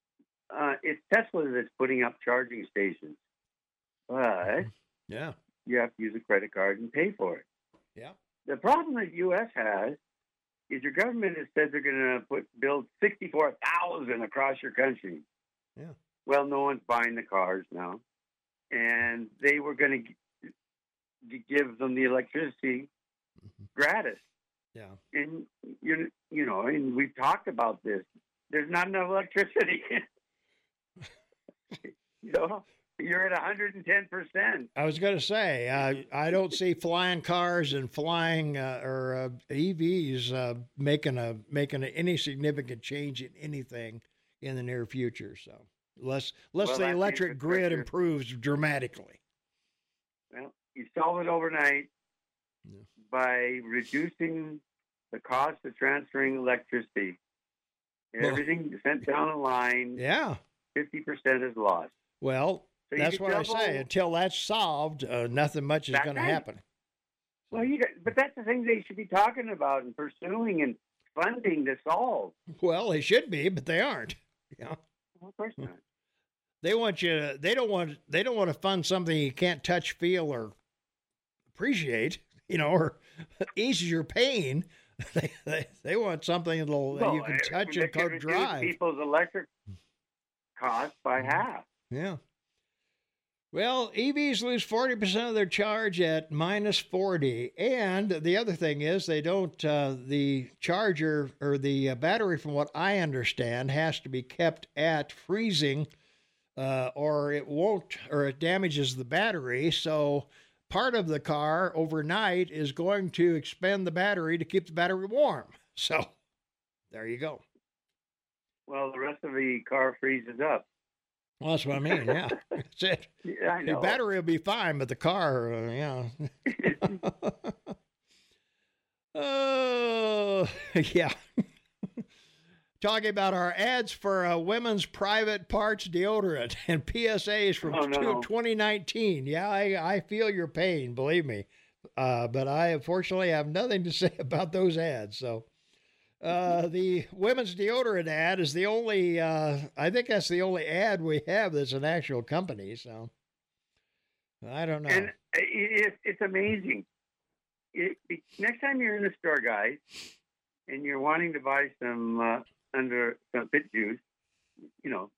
B: <laughs> uh, it's Tesla that's putting up charging stations, but
A: Yeah.
B: You have to use a credit card and pay for it.
A: Yeah.
B: The problem that U.S. has is your government has said they're going to put build sixty-four thousand across your country.
A: Yeah.
B: Well, no one's buying the cars now, and they were going to g- give them the electricity mm-hmm. gratis.
A: Yeah.
B: And you you know, and we've talked about this. There's not enough electricity. <laughs> you know, you're at 110 percent.
A: I was going to say, uh, I don't see flying cars and flying uh, or uh, EVs uh, making a making a, any significant change in anything in the near future. So, unless unless
B: Well,
A: the electric grid improves dramatically.
B: Well, you solve it overnight
A: Yeah.
B: by reducing the cost of transferring electricity.
A: Well-
B: Everything sent down the line,
A: Yeah.
B: fifty percent is lost.
A: Well,
B: So
A: that's what I say. Until that's solved, uh, nothing much is going to happen.
B: Well, you got, but that's the thing they should be talking about and pursuing and funding to solve.
A: Well, they should be, but they aren't. Yeah.
B: Well, of course not. <laughs>
A: They want you. To, they don't want. They don't want to fund something you can't touch, feel, or appreciate. <laughs> You know, or <laughs> eases your pain. They they, they want something that'll that you can touch and drive.
B: people's electric costs by half.
A: Yeah. Well, EVs lose 40% of their charge at minus 40. And the other thing is, they don't, uh, the charger or the uh, battery, from what I understand, has to be kept at freezing uh, or it won't, or it damages the battery. So part of the car overnight is going to expend the battery to keep the battery warm. So there you go.
B: Well, the rest of the car freezes up.
A: Well, that's what I mean. Yeah. <laughs> That's it.
B: Yeah,
A: The battery will be fine, but the car, uh, yeah. <laughs> Oh, <laughs> yeah. Talking about our ads for uh, women's private parts deodorant and PSAs from
B: Oh, no.
A: 2019. Yeah, I, I feel your pain, believe me. Uh, but I unfortunately have nothing to say about those ads. So uh, the women's deodorant ad is the only, uh, I think that's the only ad we have that's an actual company. So I don't know.
B: And it, it, it's amazing. It, next time you're in the store, guys, and you're wanting to buy some uh, under some fit juice, you know,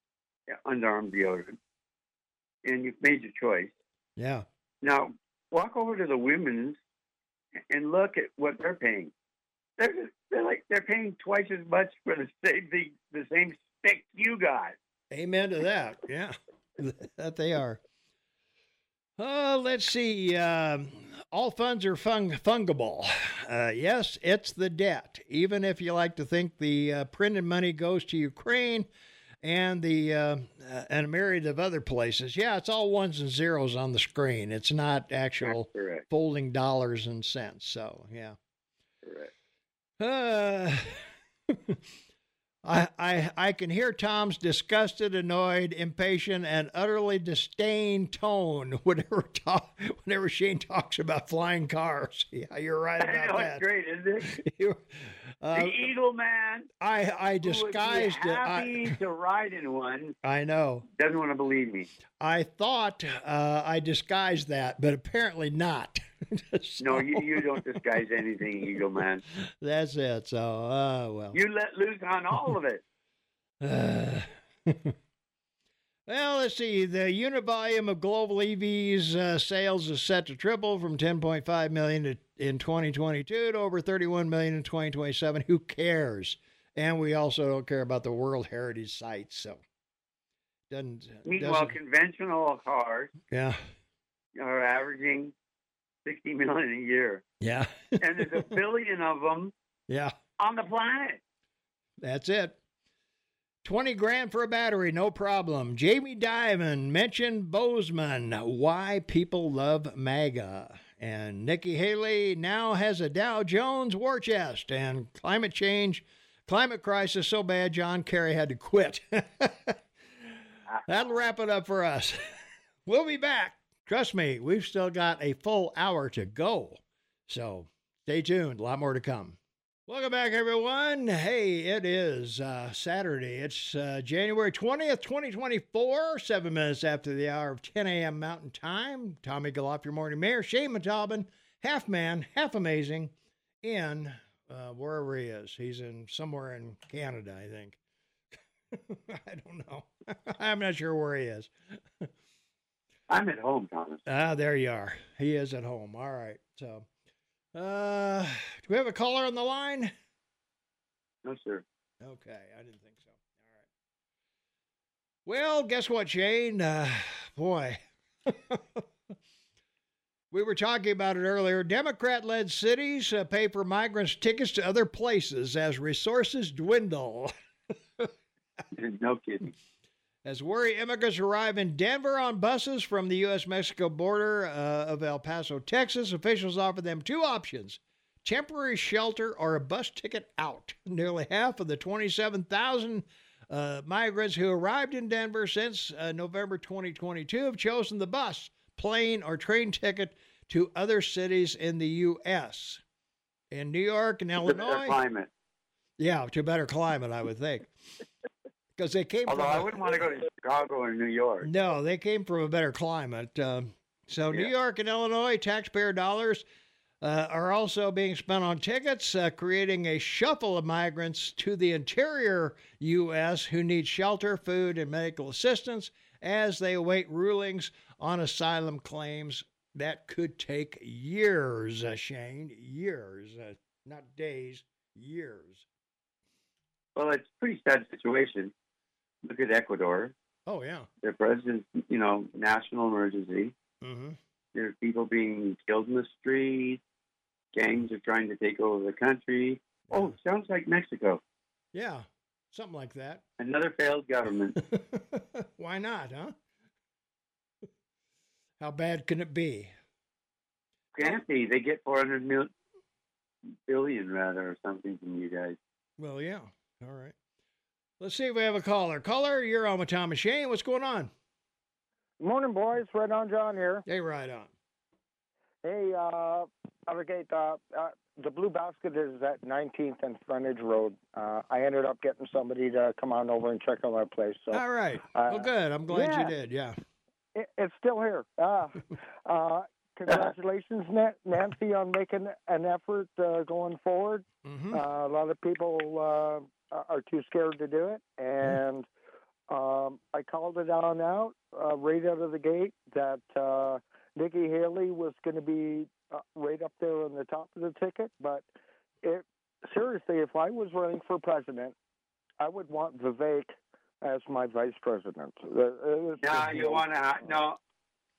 B: underarm deodorant, and you've made your choice.
A: yeah.
B: Now walk over to the women's and look at what they're paying. They're they're like they're paying twice as much for the same thing, the same stick you got.
A: Amen to that. Yeah, <laughs> that they are. Uh, let's see. Um, all funds are fung- fungible. Uh, yes, it's the debt. Even if you like to think the uh, printed money goes to Ukraine and the uh, uh, and a myriad of other places. Yeah, it's all ones and zeros on the screen. It's not actual folding dollars and cents. So yeah.
B: Correct.
A: Uh, <laughs> I, I I can hear Tom's disgusted, annoyed, impatient, and utterly disdain tone <laughs> whenever talk, whenever Shane talks about flying cars. <laughs> Yeah, you're right about that.
B: great, isn't it?
A: Uh,
B: the Eagle Man.
A: I I
B: who would be
A: disguised it.
B: happy
A: I,
B: to ride in one.
A: I know.
B: Doesn't want to believe me.
A: I thought uh, I disguised that, but apparently not. <laughs>
B: No, you, you don't disguise anything, Eagle Man. <laughs>
A: That's it. So, uh, well.
B: You let loose on all of it. <sighs> <laughs>
A: Well, let's see. The unit volume of global EVs uh, sales is set to triple from 10.5 million to, in 2022 to over 31 million in 2027. Who cares? And we also don't care about the World Heritage sites. So, doesn't.
B: Meanwhile,
A: doesn't
B: conventional cars
A: yeah.
B: are averaging 60 million a year.
A: Yeah.
B: And there's a <laughs> billion of them
A: yeah.
B: on the planet.
A: That's it. 20 grand for a battery, no problem. Jamie Dimon mentioned Bozeman, why people love MAGA. And Nikki Haley now has a Dow Jones war chest. And climate change, climate crisis so bad John Kerry had to quit. <laughs> That'll wrap it up for us. <laughs> we'll be back. Trust me, we've still got a full hour to go. So stay tuned, a lot more to come. Welcome back, everyone. Hey, it is uh, Saturday. It's uh, January 20th, 2024, seven minutes after the hour of 10 a.m. Mountain Time. Tom Egelhoff, your morning mayor. Shane Montalban, half man, half amazing, in uh, wherever he is. He's in somewhere in Canada, I think. <laughs> I don't know. <laughs> I'm not sure where he is.
B: I'm at home, Thomas.
A: Ah, there you are. He is at home. All right. So, uh, do we have a caller on the line?
B: No, sir.
A: Okay, I didn't think so. All right. Well, guess what, Shane? Uh, boy. <laughs> we were talking about it earlier. Democrat led cities uh, pay for migrants tickets to other places as resources dwindle. <laughs> <laughs>
B: no kidding.
A: As worry immigrants arrive in Denver on buses from the U.S. Mexico border uh, of El Paso, Texas, officials offer them two options temporary shelter or a bus ticket out. <laughs> Nearly half of the 27,000 uh, migrants who arrived in Denver since uh, November 2022 have chosen the bus, plane, or train ticket to other cities in the U.S. In New York and
B: It's a better
A: Illinois,
B: climate.
A: yeah, to better climate, I would think, <laughs> because they came
B: Although
A: from.
B: I
A: a-
B: wouldn't want to go to Chicago or New York.
A: no, they came from a better climate. Um, so, New York and Illinois taxpayer dollars uh, are also being spent on tickets, uh, creating a shuffle of migrants to the interior U.S. who need shelter, food, and medical assistance as they await rulings on asylum claims that could take years, uh, Shane. Years, uh, not days, years.
B: Well, it's a pretty sad situation. Look at Ecuador.
A: Oh, yeah.
B: Their president, you know, national emergency.
A: hmm
B: There's people being killed in the streets. Gangs are trying to take over the country. Oh, sounds like Mexico.
A: Yeah, something like that.
B: Another failed government. <laughs>
A: Why not, huh? How bad can it be?
B: Can't be. They get 400 mil, billion rather or something from you guys.
A: Well, yeah. All right. Let's see if we have a caller. Caller, you're on with Tom and Shane. What's going on?
J: Morning, boys. Right on, John here.
A: Hey, right on.
J: Hey, uh, Allegate, uh, uh, the Blue Basket is at 19th and Frontage Road. Uh, I ended up getting somebody to come on over and check on my place. So,
A: All right.
J: uh,
A: well, good. I'm glad
J: yeah.
A: you did. Yeah.
J: it, it's still here. Uh, <laughs> uh, congratulations, Nancy, on making an effort uh, going forward.
A: hmm
J: Uh, a lot of people uh, are too scared to do it, and um, I called it on out uh, right out of the gate that uh, Nikki Haley was going to be uh, right up there on the top of the ticket. But it seriously, if I was running for president, I would want Vivek as my vice president. Uh,
B: No, you want to no,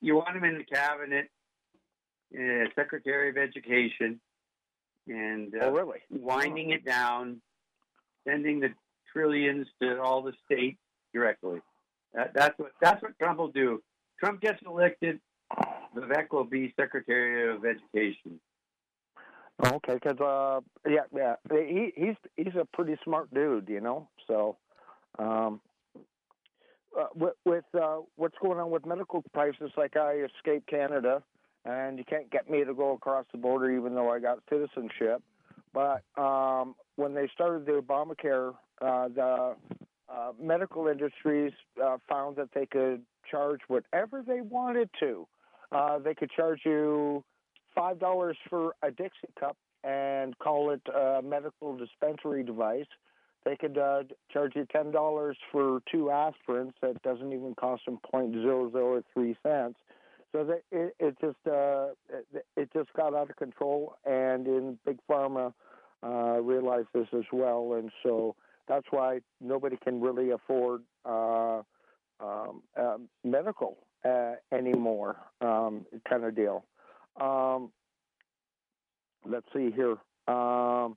B: you want him in the cabinet, uh, Secretary of Education, and uh,
J: Oh, really?
B: winding it down, sending the trillions to all the states directly. That, that's what that's what Trump will do. Trump gets elected, Vivek will be Secretary of Education.
J: Okay, because uh, yeah, yeah, he he's he's a pretty smart dude, you know. So, um, uh, with, with uh, what's going on with medical prices, like I escaped Canada, and you can't get me to go across the border, even though I got citizenship. But um, when they started the Obamacare, uh, the uh, medical industries uh, found that they could charge whatever they wanted to. Uh, they could charge you five dollars for a Dixie cup and call it a medical dispensary device. They could uh, charge you ten dollars for two aspirins that doesn't even cost them point zero zero three cents. So that it, it just uh, it, it just got out of control, and in big pharma uh, realized this as well, and so that's why nobody can really afford uh, um, uh, medical anymore, um, kind of deal. Um, let's see here. Um,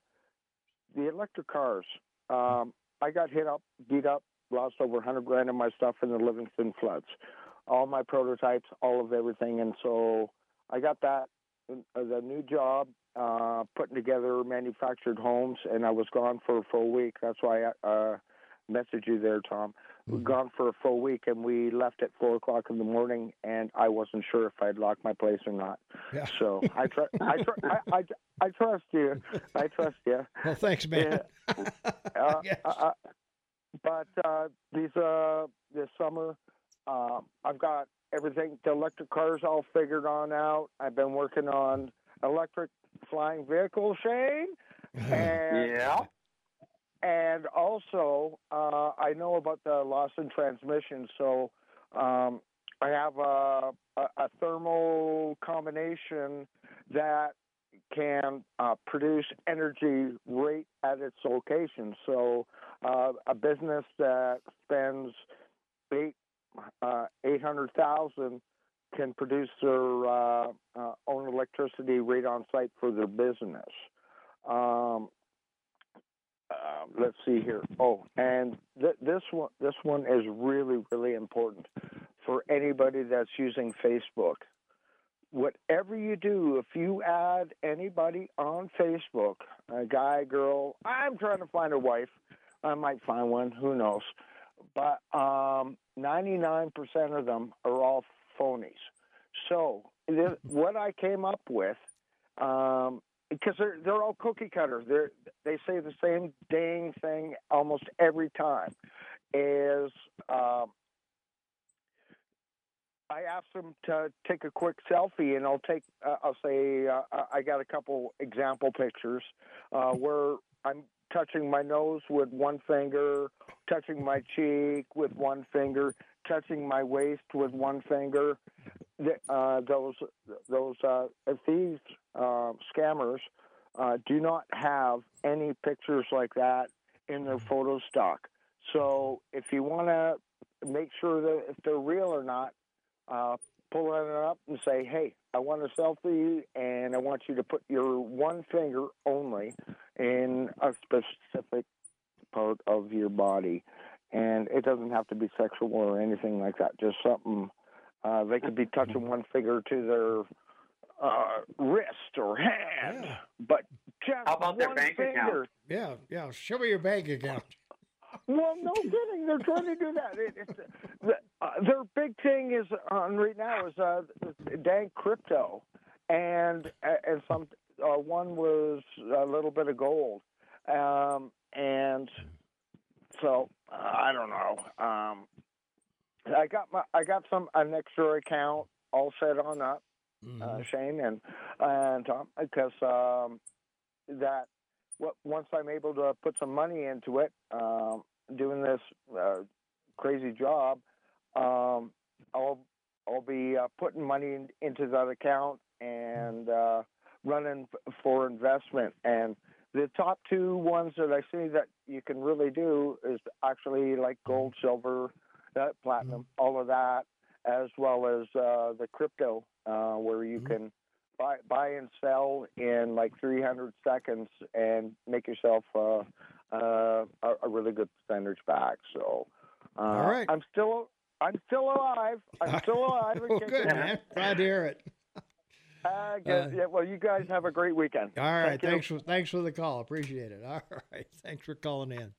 J: the electric cars. Um, I got hit up, beat up, lost over 100 grand of my stuff in the Livingston floods. All my prototypes, all of everything. And so I got that, uh, the new job, uh, putting together manufactured homes, and I was gone for a full week. That's why I uh, messaged you there, Tom. We gone for a full week, and we left at four o'clock in the morning, and I wasn't sure if I'd locked my place or not.
A: Yeah.
J: So I, tr- I, tr- I, I, I trust you. I trust you.
A: Well, thanks, man. <laughs>
J: Uh,
A: Yes.
J: uh, but uh, these uh, this summer, uh, I've got everything. The electric cars all figured on out. I've been working on electric flying vehicle, Shane. <laughs> And,
B: Yeah.
J: And also, uh, I know about the loss in transmission, so um, I have a, a, a thermal combination that can uh, produce energy right at its location. So, uh, a business that spends eight uh, eight hundred thousand can produce their uh, uh, own electricity right on site for their business. Um, uh, let's see here. Oh, and th- this one this one is really really important for anybody that's using Facebook. Whatever you do, if you add anybody on Facebook, a guy, girl, I'm trying to find a wife. I might find one. Who knows? But um, 99% of them are all phonies. So th- what I came up with, um, because they're they're all cookie cutter. They they say the same dang thing almost every time. Is um, I asked them to take a quick selfie, and I'll take. Uh, I'll say uh, I got a couple example pictures uh, where I'm touching my nose with one finger, touching my cheek with one finger, touching my waist with one finger. Uh, those those uh, thieves, uh, scammers, uh, do not have any pictures like that in their photo stock. So if you want to make sure that if they're real or not, uh, pull it up and say, "Hey, I want a selfie, and I want you to put your one finger only in a specific part of your body." And it doesn't have to be sexual or anything like that. Just something. Uh, they could be touching one finger to their uh, wrist or hand,
A: Yeah.
J: but just
B: about their
J: one
B: bank
J: finger.
B: account?
A: Yeah, yeah. Show me your bank account.
J: Well, no kidding. They're trying to do that. It, it's, the, uh, their big thing is on right now is uh, dank crypto, and uh, and some uh, one was a little bit of gold, um, and so uh, I don't know. Um, I got my I got some an extra account all set on up,
A: Mm-hmm.
J: uh, Shane and and Tom, because um, that what once I'm able to put some money into it, um, doing this uh, crazy job, um, I'll I'll be uh, putting money in, into that account and uh, running f- for investment. And the top two ones that I see that you can really do is actually like gold, silver, uh, platinum, all of that, as well as uh, the crypto, uh, where you can buy buy and sell in like 300 seconds and make yourself uh, uh, a, a really good percentage back. So, uh,
A: All right.
J: I'm still I'm still alive. I'm <laughs> still alive.
A: well, good, man. Glad to hear it.
J: Uh, good. yeah, well, you guys have a great weekend.
A: All right.
J: Thank you.
A: thanks for thanks for the call. Appreciate it. <laughs> All right. Thanks for calling in.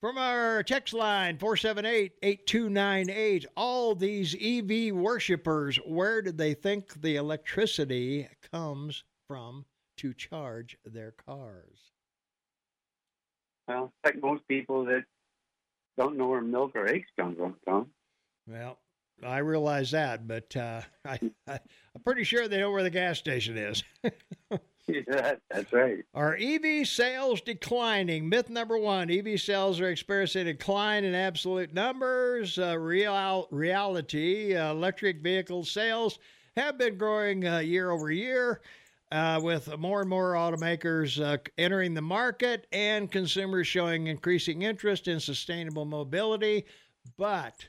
A: From our text line 478-8298, all these EV worshipers, where did they think the electricity comes from to charge their cars?
B: Well, it's like most people that don't know where milk or eggs come from, Tom.
A: Well, I realize that, but uh, <laughs> I, I, I'm pretty sure they know where the gas station is. <laughs>
B: yeah, that's right.
A: Are EV sales declining? Myth number one EV sales are experiencing a decline in absolute numbers. Uh, real, reality uh, electric vehicle sales have been growing uh, year over year. Uh, with more and more automakers uh, entering the market and consumers showing increasing interest in sustainable mobility, but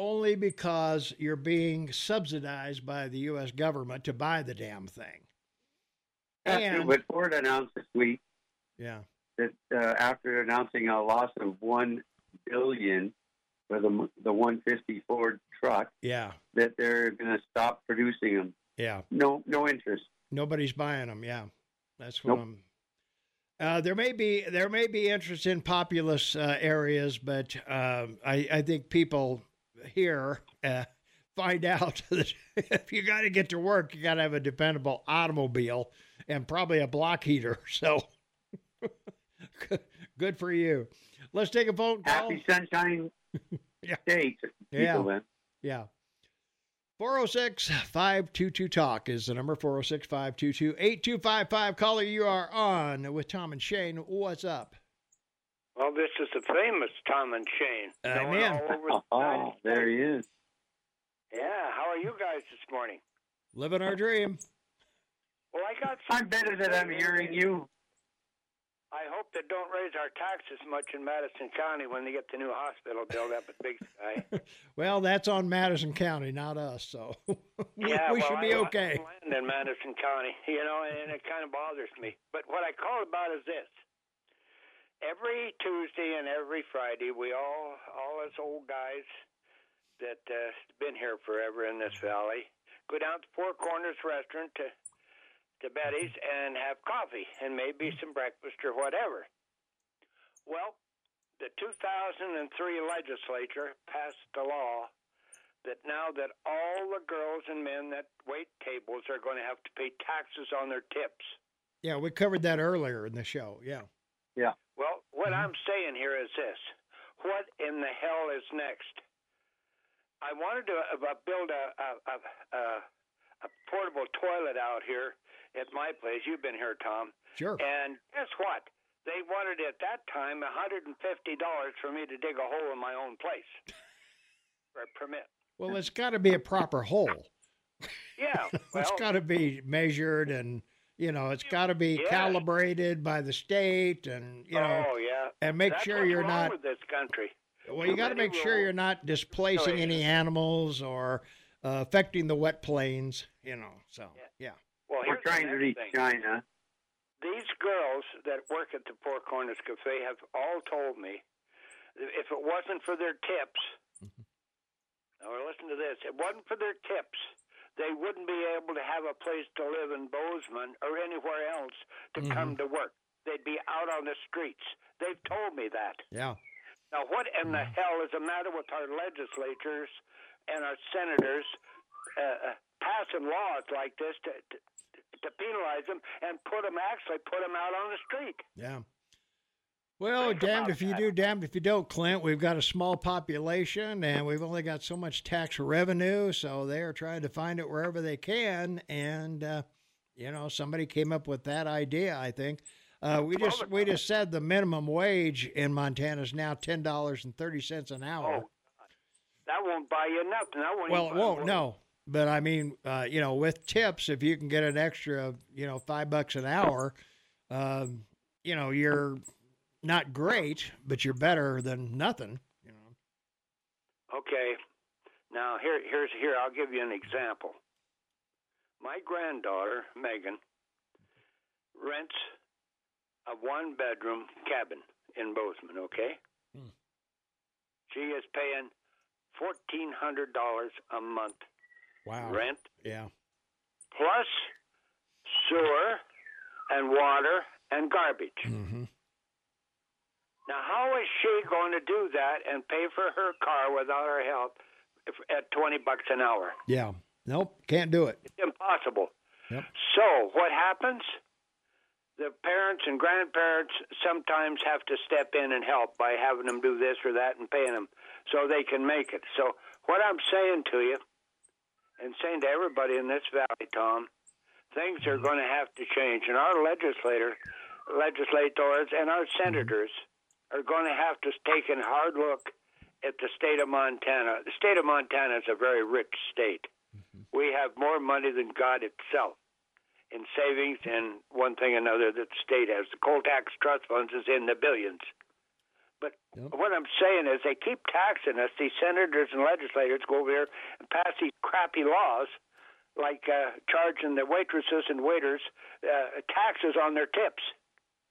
A: only because you're being subsidized by the U.S. government to buy the damn thing.
B: After
A: And-
B: what Ford announced this week
A: Yeah.
B: that uh, after announcing a loss of one billion for the the 150 Ford truck,
A: Yeah.
B: that they're going to stop producing them.
A: Yeah.
B: No, no interest.
A: Nobody's buying them. Yeah, that's what
B: Nope.
A: I'm. Uh, there may be there may be interest in populous uh, areas, but um I I think people here uh, find out <laughs> that if you got to get to work, you got to have a dependable automobile and probably a block heater. <laughs> So <laughs> good for you. Let's take a phone call.
B: Happy Sunshine
A: Yeah.
B: State.
A: Yeah.
B: Then.
A: Yeah. 406 522 Talk is the number 406 522 8255. Caller, you are on with Tom and Shane. What's up?
K: Well, this is the famous Tom and Shane.
A: I'm
K: known
A: in.
K: all over the <laughs>
B: Oh, there he is.
K: Yeah, how are you guys this morning?
A: Living our dream.
K: Well, I got.
B: I'm better that I'm hearing you.
K: I hope they don't raise our taxes much in Madison County when they get the new hospital built up at Big Sky. <laughs>
A: Well, that's on Madison County, not us. So <laughs> we,
K: yeah,
A: we
K: well,
A: should
K: I
A: be
K: own
A: okay.
K: Land in Madison County, you know, and it kind of bothers me. But what I call about is this: every Tuesday and every Friday, we all, all us old guys that uh, been here forever in this valley, go down to Four Corners Restaurant to to Betty's and have coffee and maybe some breakfast or whatever. Well, the 2003 legislature passed a law that now that all the girls and men that wait tables are going to have to pay taxes on their tips.
A: Yeah, we covered that earlier in the show. Yeah.
B: Yeah.
K: Well, what I'm saying here is this: what in the hell is next? I wanted to uh, build a a, a a a portable toilet out here at my place. You've been here, Tom.
A: Sure.
K: And guess what? They wanted at that time $150 for me to dig a hole in my own place <laughs> for a permit.
A: Well, it's got to be a proper hole.
K: Yeah, <laughs> well,
A: it's got to be measured and, you know, it's got to be
K: Yeah.
A: calibrated by the state and, you know,
K: oh yeah,
A: and make
K: That's
A: sure you're
K: wrong
A: not
K: with this country.
A: Well, you got to
K: many
A: make sure you're not displacing any animals or uh, affecting the wet plains, you know. So, yeah.
K: Well,
B: We're trying to reach
K: thing.
B: China.
K: These girls that work at the Four Corners Cafe have all told me if it wasn't for their tips,
A: Mm-hmm.
K: now listen to this, it wasn't for their tips, they wouldn't be able to have a place to live in Bozeman or anywhere else to come to work. They'd be out on the streets. They've told me that.
A: Yeah.
K: Now, what in the hell is the matter with our legislatures and our senators uh, uh, passing laws like this to, to to penalize them and put them actually put them out on the street?
A: Yeah. Well, damned if you
K: that.
A: do, damned if you don't, Clint. We've got a small population and we've only got so much tax revenue, so they are trying to find it wherever they can. And uh, you know, somebody came up with that idea. I think uh, we just we just said the minimum wage in Montana is now ten dollars and thirty cents an hour.
K: Oh, that won't buy you nothing. That won't
A: well, it won't no, but I mean, uh, you know, with tips, if you can get an extra, you know, five bucks an hour, um, you know, you're not great, but you're better than nothing. You know.
K: Okay. Now here here's here I'll give you an example. My granddaughter, Megan, rents a one bedroom cabin in Bozeman, okay?
A: Hmm.
K: She is paying fourteen hundred dollars a month
A: Wow.
K: rent
A: Yeah.
K: plus sewer and water and garbage.
A: Mm-hmm.
K: Now, how is she going to do that and pay for her car without our help if, at 20 bucks an hour?
A: Yeah. Nope. Can't do it.
K: It's impossible.
A: Yep.
K: So, what happens? The parents and grandparents sometimes have to step in and help by having them do this or that and paying them so they can make it. So, what I'm saying to you and saying to everybody in this valley, Tom, things are going to have to change. And our legislator, legislators and our mm-hmm. senators are going to have to take a hard look at the state of Montana. The state of Montana is a very rich state. We have more money than God itself in savings and one thing or another that the state has. The coal tax trust funds is in the billions. But what I'm saying is they keep taxing us. These senators and legislators go over here and pass these crappy laws, like uh, charging the waitresses and waiters uh, taxes on their tips.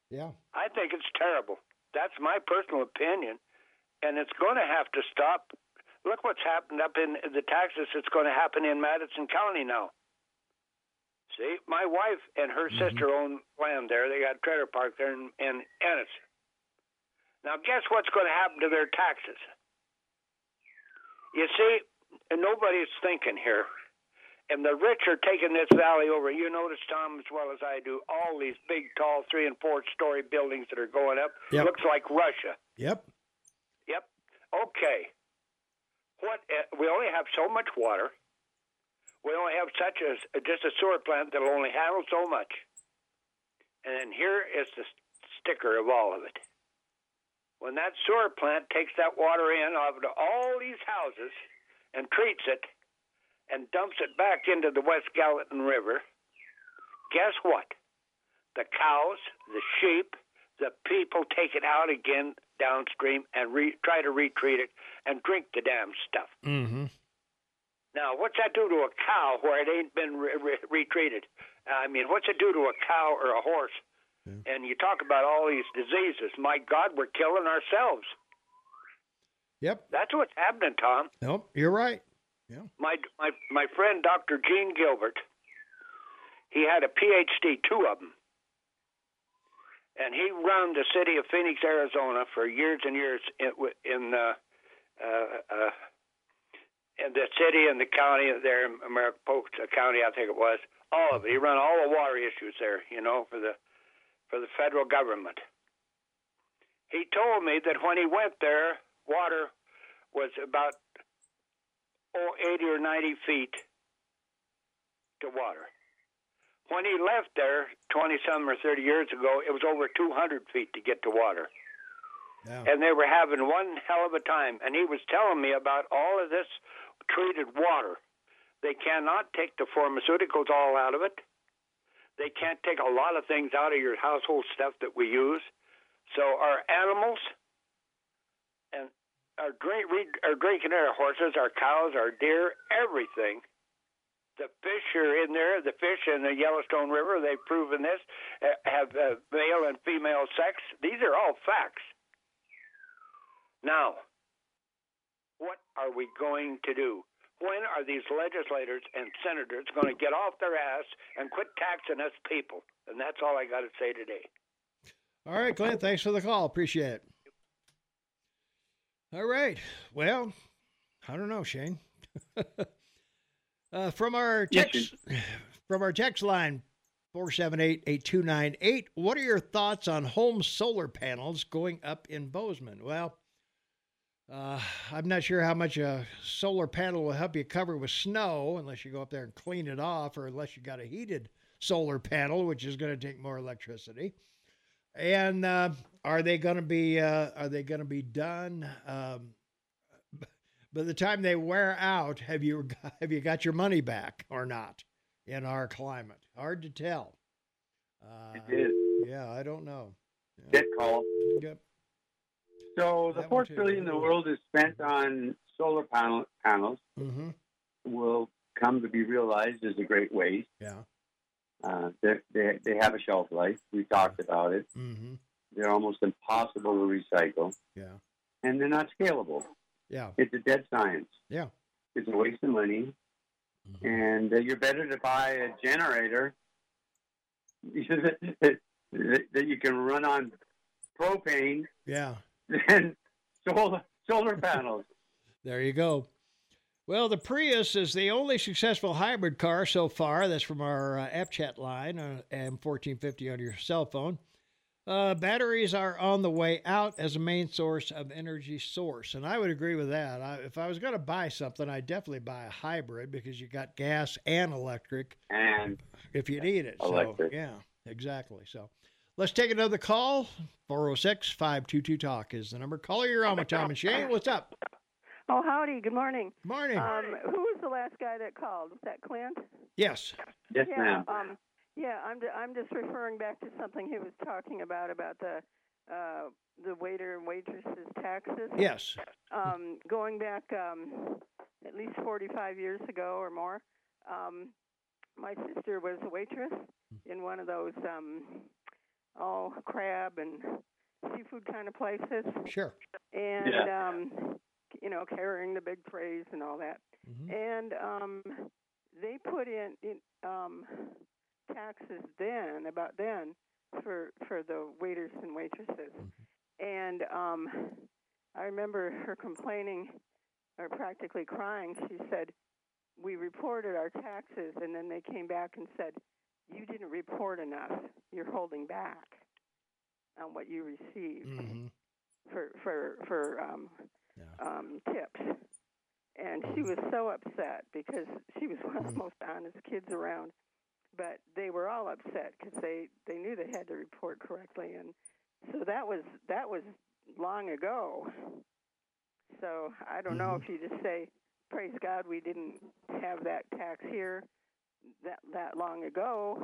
A: Yeah.
K: I think it's terrible. That's my personal opinion, and it's going to have to stop. Look what's happened up in the taxes. It's going to happen in Madison County now. See, my wife and her mm-hmm. sister own land there. They got a trailer park there in, in Ennis. Now, guess what's going to happen to their taxes? You see, nobody's thinking here. And the rich are taking this valley over. You notice, Tom, as well as I do, all these big, tall, three and four story buildings that are going up.
A: Yep.
K: Looks like Russia.
A: Yep.
K: Yep. Okay. What? Uh, we only have so much water. We only have such as just a sewer plant that'll only handle so much. And then here is the sticker of all of it. When that sewer plant takes that water in out of all these houses and treats it and dumps it back into the West Gallatin River, guess what? The cows, the sheep, the people take it out again downstream and re- try to retreat it and drink the damn stuff.
A: Mm-hmm.
K: Now, what's that do to a cow where it ain't been re- re- retreated? I mean, what's it do to a cow or a horse? And you talk about all these diseases. My God, we're killing ourselves.
A: Yep.
K: That's what's happening, Tom.
A: Nope. You're right.
K: My my my friend Dr. Gene Gilbert, he had a PhD, two of them, and he run the city of Phoenix, Arizona, for years and years in in uh, uh, uh, in the city and the county there in Maricopa County, I think it was. All of it. He run all the water issues there, you know, for the for the federal government. He told me that when he went there, water was about oh, 80 or 90 feet to water. When he left there 20 some or 30 years ago, it was over 200 feet to get to water.
A: Yeah.
K: And they were having one hell of a time. And he was telling me about all of this treated water. They cannot take the pharmaceuticals all out of it. They can't take a lot of things out of your household stuff that we use. So our animals and our drink, our drinking air horses, our cows, our deer, everything. The fish are in there. The fish in the Yellowstone River, they've proven this, uh, have uh, male and female sex. These are all facts. Now, what are we going to do? when are these legislators and senators going to get off their ass and quit taxing us people? And that's all I got to say today.
A: All right, Clint. Thanks for the call. Appreciate it. All right. Well, I don't know, Shane. <laughs> uh, from our text, <sighs> from our text line, 478-8298, what are your thoughts on home solar panels going up in Bozeman? Well, uh, I'm not sure how much a solar panel will help you cover with snow unless you go up there and clean it off, or unless you got a heated solar panel, which is going to take more electricity. And uh, are they going to be uh, are they going to be done? Um, <laughs> by the time they wear out, have you <laughs> have you got your money back or not? In our climate, hard to tell. Uh,
B: it is.
A: Yeah, I don't know. Yeah.
B: Call.
A: Yep.
B: So the
A: That
B: four
A: one too.
B: trillion the world is spent on solar panel panels
A: Mm-hmm.
B: will come to be realized as a great waste.
A: Yeah.
B: Uh, they they they have a shelf life. We talked about it.
A: Mm-hmm.
B: They're almost impossible to recycle,
A: Yeah.
B: and they're not scalable.
A: Yeah.
B: It's a dead science.
A: Yeah.
B: It's a waste of money,
A: Mm-hmm.
B: and uh, you're better to buy a generator that, <laughs> that you can run on propane
A: Yeah.
B: than solar solar panels. <laughs>
A: There you go. Well, the Prius is the only successful hybrid car so far. That's from our uh, app chat line, uh, M1450 on your cell phone. Uh, batteries are on the way out as a main source of energy source, and I would agree with that. I, if I was going to buy something, I'd definitely buy a hybrid because you got gas and electric
B: And
A: if you need it.
B: Electric.
A: So, yeah, exactly. So let's take another call. 406 522 Talk is the number. Caller, you're on with Tom and Shane. What's up?
L: Oh, howdy. Good morning.
A: Morning.
L: Um, who was the last guy that called? Was that Clint?
A: yes.
B: yes,
L: yeah.
B: ma'am.
L: Um, yeah, I'm. i I'm just referring back to something he was talking about about the uh, the waiter and waitresses taxes.
A: Yes.
L: Um, going back um, at least 45 years ago or more, um, my sister was a waitress in one of those um, all crab and seafood kind of places
A: Sure.
L: and um you know carrying the big trays and all that
A: Mhm.
L: and um they put in, in um taxes then about then for for the waiters and waitresses. And um i remember her complaining or practically crying. She said we reported our taxes and then they came back and said you didn't report enough. You're holding back on what you received
A: Mm-hmm.
L: for for for um,
A: Yeah.
L: um, tips, and she was so upset because she was one of the most honest kids around. But they were all upset because they they knew they had to report correctly, and so that was that was long ago. So I don't know if you just say, "Praise God, we didn't have that tax here that that long ago."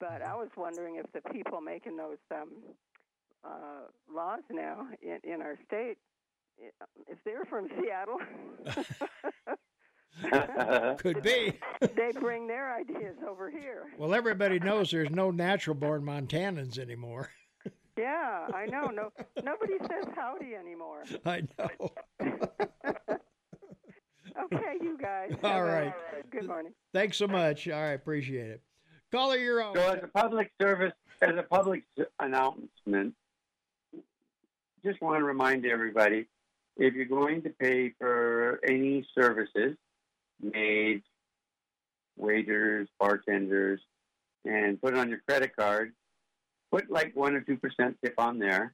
L: But I was wondering if the people making those um, uh, laws now in, in our state, if they're from Seattle, <laughs> <laughs>
A: Could be. <laughs>
L: they bring their ideas over here.
A: Well, everybody knows there's no natural born Montanans anymore. <laughs>
L: Yeah, I know. No, nobody says howdy anymore.
A: I know. <laughs>
L: Okay, you guys.
A: All
L: have a. Good morning.
A: Thanks so much. All right. Appreciate it. Caller, you're on.
B: So, as a public service, as a public announcement, just want to remind everybody if you're going to pay for any services, maids, waiters, bartenders, and put it on your credit card, put like 1 or 2% tip on there,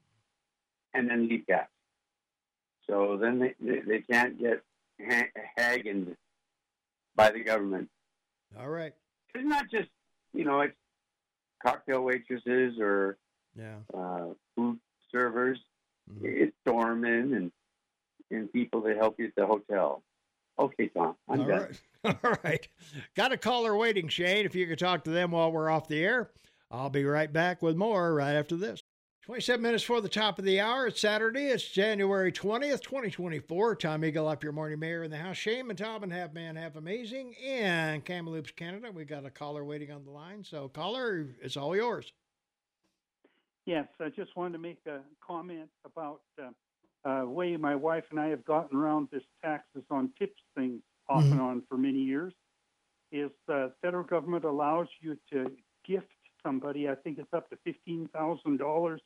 B: and then leave cash. So then they, they, they can't get ha- haggled by the government
A: All right.
B: it's not just you know it's cocktail waitresses or
A: Yeah.
B: uh, food servers.
A: Mm-hmm.
B: It's doormen and and people that help you at the hotel. Okay, Tom, I'm
A: All
B: done.
A: right. <laughs> All right. Got a caller waiting, Shane. If you could talk to them while we're off the air, I'll be right back with more right after this. 27 minutes for the top of the hour. It's Saturday. It's January 20th, 2024. Tom Egelhoff your morning mayor in the house. Shane and Tom and Half Man Half Amazing in Kamloops, Canada. We got a caller waiting on the line. So, caller, it's all yours.
M: Yes, I just wanted to make a comment about uh, uh, way my wife and I have gotten around this taxes on tips thing. off
A: Mhm.
M: and on for many years, is the federal government allows you to gift somebody. I think it's up to fifteen thousand dollars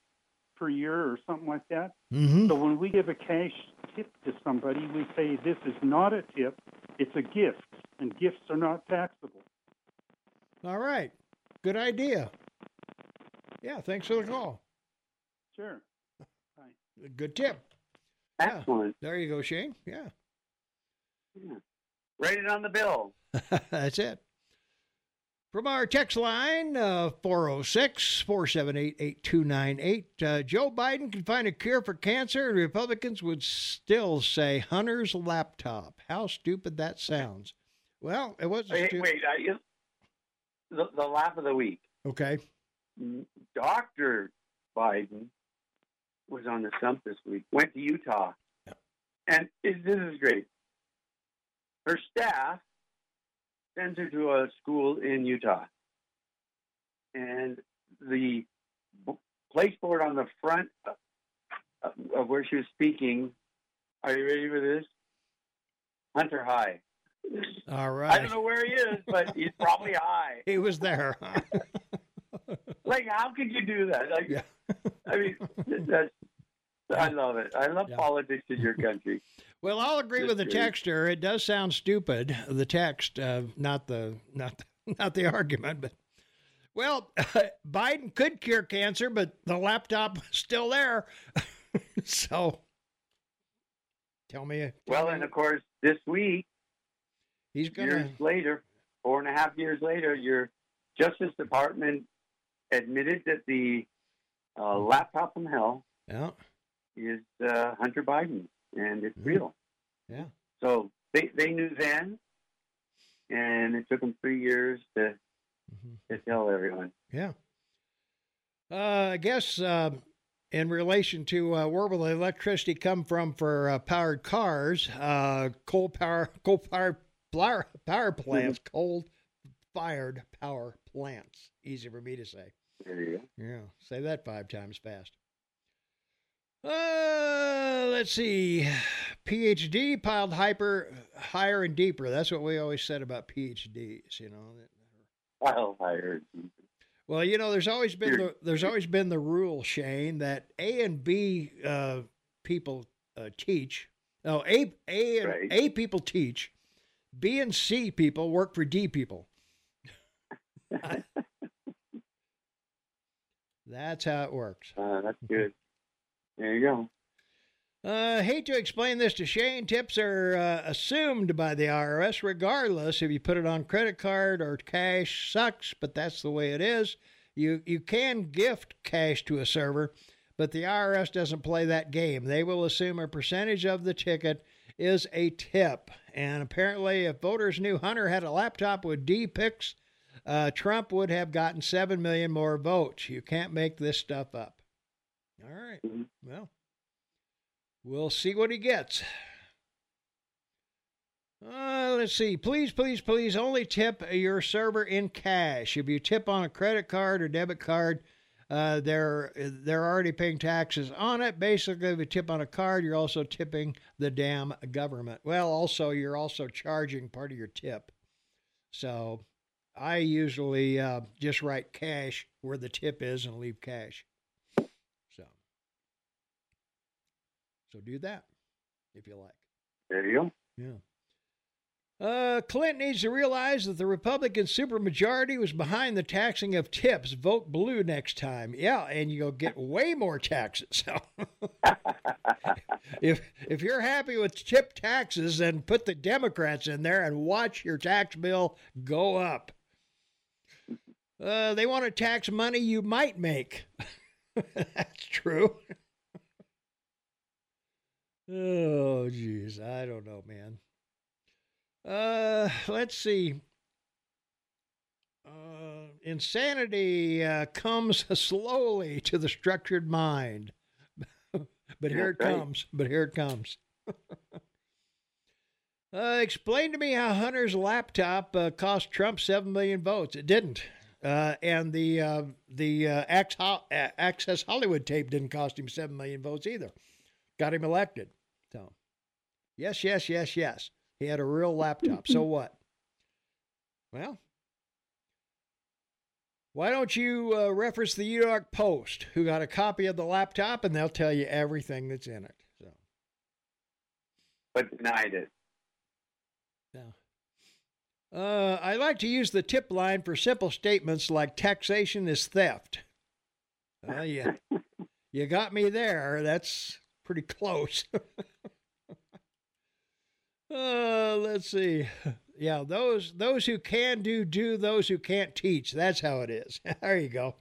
M: per year or something like that.
A: Mhm.
M: So when we give a cash tip to somebody, we say this is not a tip; it's a gift, and gifts are not taxable.
A: All right. Good idea. Yeah, thanks for the call.
M: Sure.
A: Good tip.
B: Excellent.
A: There you go, Shane. Yeah.
B: Yeah. Write it on the bill. <laughs>
A: That's it. From our text line, uh, 406 478 8298, uh, Joe Biden can find a cure for cancer, and Republicans would still say Hunter's laptop. How stupid that sounds. Well, it wasn't
B: Wait,
A: stu-
B: wait. I, the, the laugh of the week.
A: Okay.
B: Dr. Biden was on the stump this week, went to Utah. And it, this is great. Her staff sends her to a school in Utah. And the place board on the front of, of where she was speaking, are you ready for this? Hunter High.
A: All right.
B: I don't know where he is, but he's probably high. <laughs>
A: He was there.
B: Like, how could you do that? Like, I mean, that's, I love it. I love politics in your <laughs> country.
A: Well, I'll agree with the
B: great.
A: texter. It does sound stupid. The text, uh, not the not <laughs> not the argument, but well, <laughs> Biden could cure cancer, but the laptop is still there. so, tell me. tell
B: Well,
A: me-
B: and of course, this week,
A: he's gonna.
B: years later, four and a half years later, your Justice Department admitted that the uh, laptop from hell
A: Yeah.
B: Is uh, Hunter Biden, and it's real.
A: Yeah.
B: So they they knew then, and it took them three years to to tell everyone.
A: Yeah. Uh, I guess uh, in relation to uh, where will the electricity come from for uh, powered cars, uh, coal power, coal powered power, power plants, coal fired power plants. Easy for me to say.
B: There you go.
A: Yeah, say that five times fast. Uh, let's see. PhD piled hyper higher and deeper. That's what we always said about PhDs. You know,
B: I'll hire.
A: Well, you know, there's always been the there's always been the rule, Shane, that A and B uh, people uh, teach. No, A A and
B: Right.
A: A people teach. B and C people work for D people. <laughs> <laughs> That's how it works.
B: Uh, that's good. <laughs> There you go.
A: Uh, hate to explain this to Shane. Tips are uh, assumed by the IRS, regardless if you put it on credit card or cash. Sucks, but that's the way it is. You you can gift cash to a server, but the IRS doesn't play that game. They will assume a percentage of the ticket is a tip. And apparently, if voters knew Hunter had a laptop with D pics, uh, Trump would have gotten seven million more votes. You can't make this stuff up. All right. Well. We'll see what he gets. Uh, let's see. Please, please, please only tip your server in cash. If you tip on a credit card or debit card, uh, they're they're already paying taxes on it. Basically, if you tip on a card, you're also tipping the damn government. Well, also you're also charging part of your tip. So, I usually uh, just write cash where the tip is and leave cash. So do that if you like.
B: There you go.
A: Yeah. Uh, Clinton needs to realize that the Republican supermajority was behind the taxing of tips. Vote blue next time. Yeah, and you'll get way more taxes. <laughs> <laughs> If if you're happy with tip taxes, then put the Democrats in there and watch your tax bill go up. Uh, they want to tax money you might make. <laughs> That's true. Oh, geez. I don't know, man. Uh, let's see. Uh, insanity uh, comes <laughs> slowly to the structured mind. <laughs> but here it comes. But here it comes. <laughs> uh, explain to me how Hunter's laptop uh, cost Trump seven million votes. It didn't. Uh, and the uh, the uh, uh, Access Hollywood tape didn't cost him seven million votes either. Got him elected. So, yes, yes, yes, yes. He had a real laptop. so <laughs> what? Well, why don't you uh, reference the New York Post, who got a copy of the laptop, and they'll tell you everything that's in it. So,
B: but denied it.
A: Yeah. Uh, I like to use the tip line for simple statements like taxation is theft. Well, yeah, <laughs> you got me there. That's pretty close. <laughs> uh, let's see. Yeah, those those who can do do, those who can't teach. That's how it is. <laughs> there you go.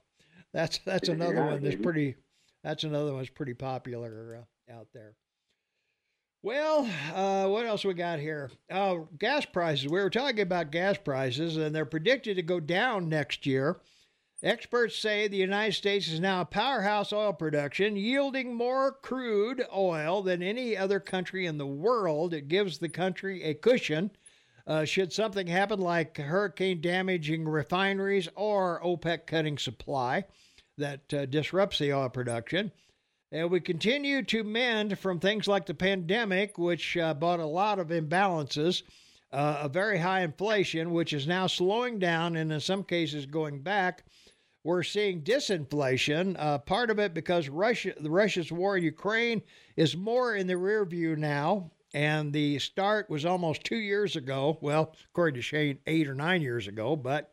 A: That's that's another
B: Yeah,
A: one that's pretty. That's another one that's pretty popular uh, out there. Well, uh, what else we got here? Oh, gas prices. We were talking about gas prices, and they're predicted to go down next year. Experts say the United States is now a powerhouse oil production, yielding more crude oil than any other country in the world. It gives the country a cushion uh, should something happen like hurricane damaging refineries or OPEC cutting supply that uh, disrupts the oil production. And we continue to mend from things like the pandemic, which uh, brought a lot of imbalances, uh, a very high inflation, which is now slowing down and in some cases going back. We're seeing disinflation, uh, part of it because Russia, the Russia's war in Ukraine is more in the rear view now, and the start was almost two years ago. Well, according to Shane, eight or nine years ago, but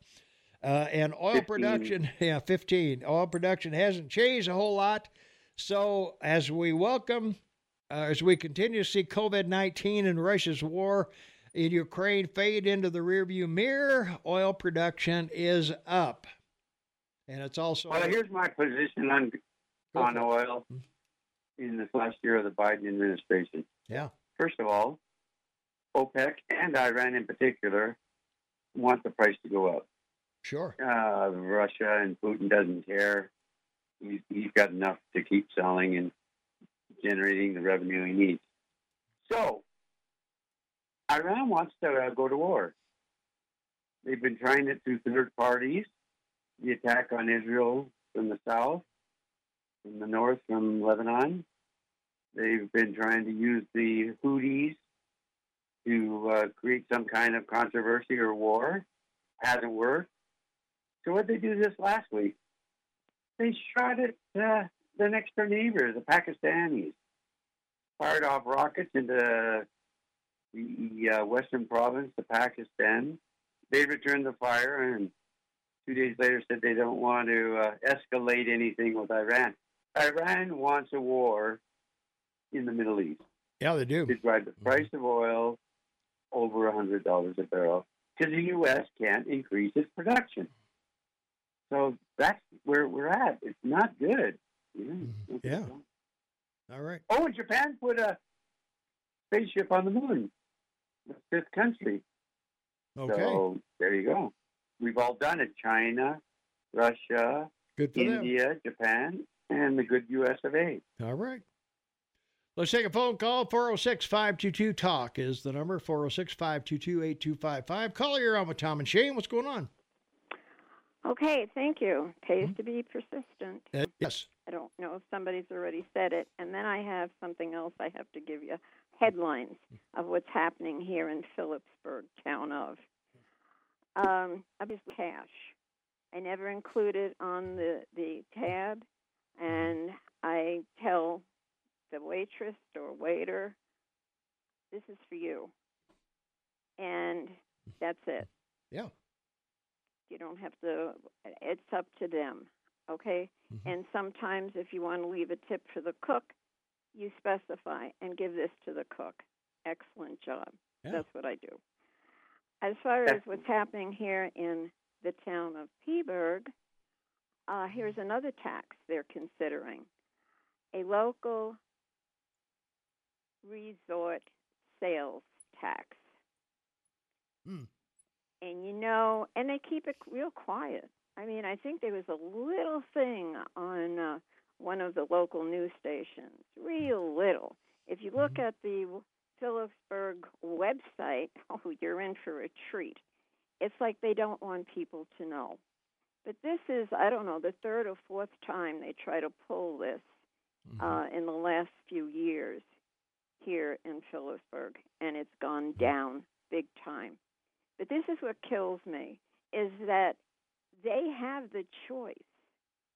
A: uh, and oil
B: 15.
A: production, <laughs> yeah, 15. Oil production hasn't changed a whole lot. So as we welcome, uh, as we continue to see COVID 19 and Russia's war in Ukraine fade into the rearview mirror, oil production is up. And it's also.
B: Well, here's my position on on oil in this last year of the Biden administration.
A: Yeah.
B: First of all, OPEC and Iran in particular want the price to go up.
A: Sure.
B: Uh, Russia and Putin doesn't care. He's, he's got enough to keep selling and generating the revenue he needs. So, Iran wants to uh, go to war. They've been trying it through third parties. The attack on Israel from the south, from the north, from Lebanon. They've been trying to use the Houthis to uh, create some kind of controversy or war. Hasn't worked. So what did they do this last week? They shot at uh, the next door neighbor, the Pakistanis. Fired off rockets into the uh, western province of Pakistan. They returned the fire and two days later said they don't want to uh, escalate anything with Iran. Iran wants a war in the Middle East
A: Yeah, they do.
B: to drive the price of oil over a hundred dollars a barrel because the U.S. can't increase its production. So that's where we're at. It's not good. Yeah.
A: Yeah. All right.
B: Oh, and Japan put a spaceship on the moon. The fifth country.
A: Okay.
B: So there you go. We've all done it. China, Russia,
A: Good for them.
B: India, Japan, and the good U.S. of A.
A: All right. Let's take a phone call. 406 522 TALK is the number 406 522 8255. Call you're on with Tom and Shane. What's going on?
N: Okay, thank you. Pays to be persistent.
A: Uh, yes.
N: I don't know if somebody's already said it. And then I have something else I have to give you headlines of what's happening here in Philipsburg, town of. Um, obviously, cash. I never include it on the, the tab, and I tell the waitress or waiter, this is for you. And that's it.
A: Yeah.
N: You don't have to, it's up to them. Okay? And sometimes if you want to leave a tip for the cook, you specify and give this to the cook. Excellent job.
A: Yeah.
N: That's what I do. As far as what's happening here in the town of Peaburg, uh, here's another tax they're considering a local resort sales tax.
A: Hmm.
N: And you know, and they keep it real quiet. I mean, I think there was a little thing on uh, one of the local news stations, real little. If you look at the Philipsburg website, <laughs> oh, you're in for a treat. It's like they don't want people to know. But this is, I don't know, the third or fourth time they try to pull this uh, in the last few years. here in Philipsburg, and it's gone down big time. But this is what kills me is that they have the choice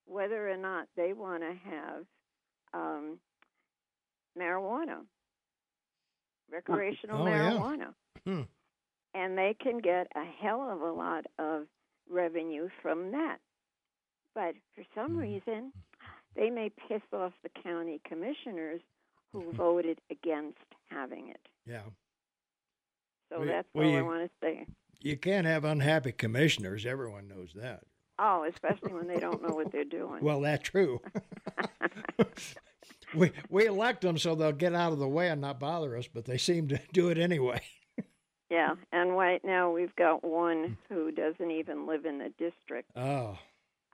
N: whether or not they want to have um, marijuana, recreational
A: Oh, yeah.
N: marijuana.
A: Hmm.
N: And they can get a hell of a lot of revenue from that. But for some
A: Hmm.
N: reason, they may piss off the county commissioners
A: Hmm.
N: who voted against having it.
A: Yeah.
N: So
A: Well,
N: that's
A: well,
N: all I want to say.
A: You can't have unhappy commissioners. Everyone knows that.
N: Oh, especially when they don't know what they're doing.
A: Well, that's true. <laughs> we we elect them so they'll get out of the way and not bother us, but they seem to do it anyway. <laughs>
N: Yeah, and right now we've got one who doesn't even live in the district
A: Oh,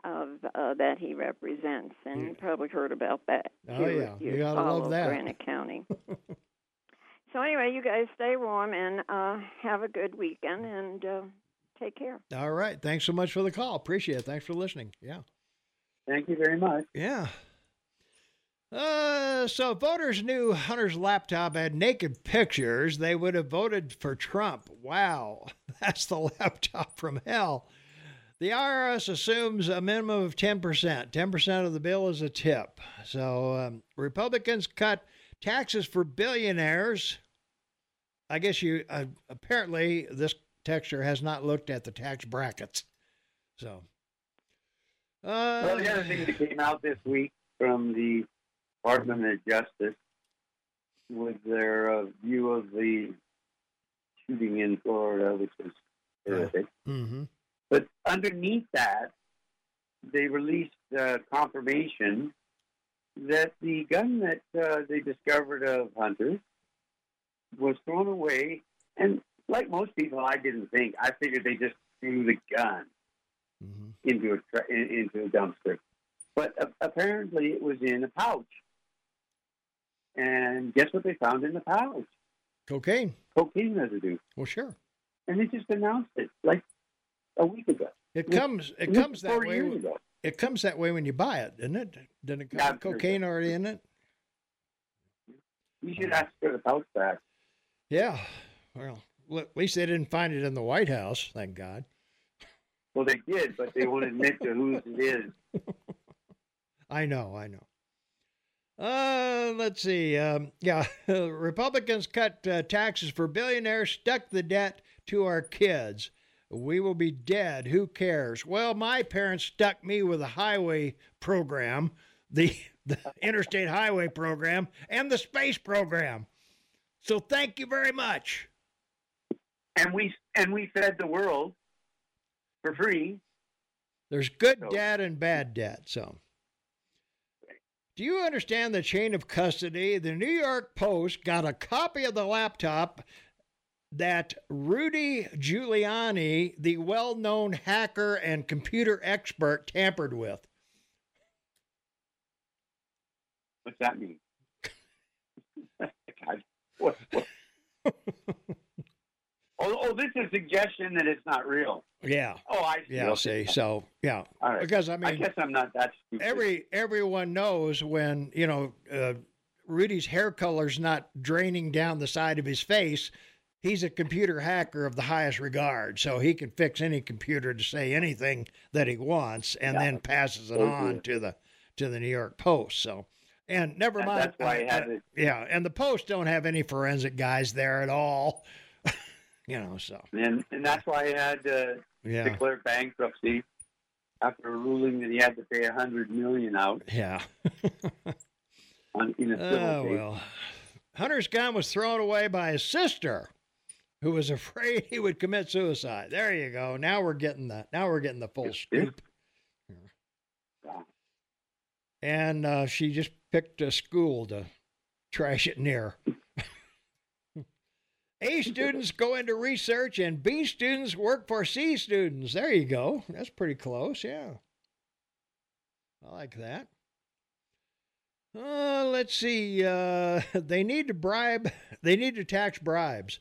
N: of uh, that he represents, and you probably heard about that.
A: Oh,
N: here
A: yeah. You
N: you
A: gotta love that.
N: Granite County. <laughs> so anyway, you guys stay warm and uh, have a good weekend, and uh, take care.
A: all right. Thanks so much for the call. Appreciate it. Thanks for listening. Yeah.
B: Thank you very much.
A: Yeah. Uh, so voters knew Hunter's laptop had naked pictures, they would have voted for Trump. Wow, <laughs> that's the laptop from hell. The IRS assumes a minimum of 10%. 10% of the bill is a tip. So um, Republicans cut taxes for billionaires. I guess you uh, apparently this texture has not looked at the tax brackets. So, uh,
B: Well, the other thing that came out this week from the Department of Justice was their uh, view of the shooting in Florida, which was horrific.
A: mm-hmm.
B: But underneath that, they released uh, confirmation that the gun that uh, they discovered of Hunter was thrown away. And like most people, I didn't think. I figured they just threw the gun into a tra- into a dumpster. But uh, apparently, it was in a pouch. And guess what they found in the pouch?
A: cocaine.
B: Cocaine residue.
A: Well, sure.
B: And they just announced it like a week ago.
A: It comes. It
B: Yeah,
A: comes that way.
B: ago.
A: It comes that way when you buy it, doesn't it? Doesn't it come cocaine already in it?
B: You should ask for the pouch back.
A: Yeah. Well, at least they didn't find it in the White House. Thank God.
B: Well, they did, but they won't admit to whose it is. <laughs>
A: I know. I know. Uh, let's see. Um, yeah, <laughs> Republicans cut uh, taxes for billionaires, stuck the debt to our kids. We will be dead. Who cares? Well, my parents stuck me with a highway program, the <laughs> the interstate highway program, and the space program. So thank you very much.
B: And we and we fed the world for free.
A: There's good debt and bad debt. So, do you understand the chain of custody? The New York Post got a copy of the laptop that Rudy Giuliani, the well known hacker and computer expert, tampered with.
B: What's that mean? <laughs> God, what, what? <laughs> oh, oh, this is a suggestion that it's not real.
A: Yeah.
B: Oh, I see.
A: Yeah, see, so yeah,
B: All right.
A: because I mean,
B: I guess I'm not that stupid.
A: every everyone knows when you know uh, Rudy's hair color's not draining down the side of his face. He's a computer hacker of the highest regard, so he can fix any computer to say anything that he wants, and
B: Yeah.
A: then passes it
B: Oh,
A: on
B: dear.
A: to the to the New York Post. So, and never mind.
B: that's why I
A: uh,
B: had it.
A: Yeah, and the Post don't have any forensic guys there at all. You know, so
B: and and that's why he had to
A: Yeah.
B: declare bankruptcy after a ruling that he had to pay a hundred million out
A: yeah. <laughs>
B: on in a civil
A: Oh
B: case.
A: well. Hunter's gun was thrown away by his sister, who was <laughs> afraid he would commit suicide. There you go. Now we're getting the now we're getting the full scoop. And uh, she just picked a school to trash it near. A students go into research and B students work for C students. There you go. That's pretty close. Yeah. I like that. Uh, let's see. Uh, <laughs> they need to bribe. They need to tax bribes.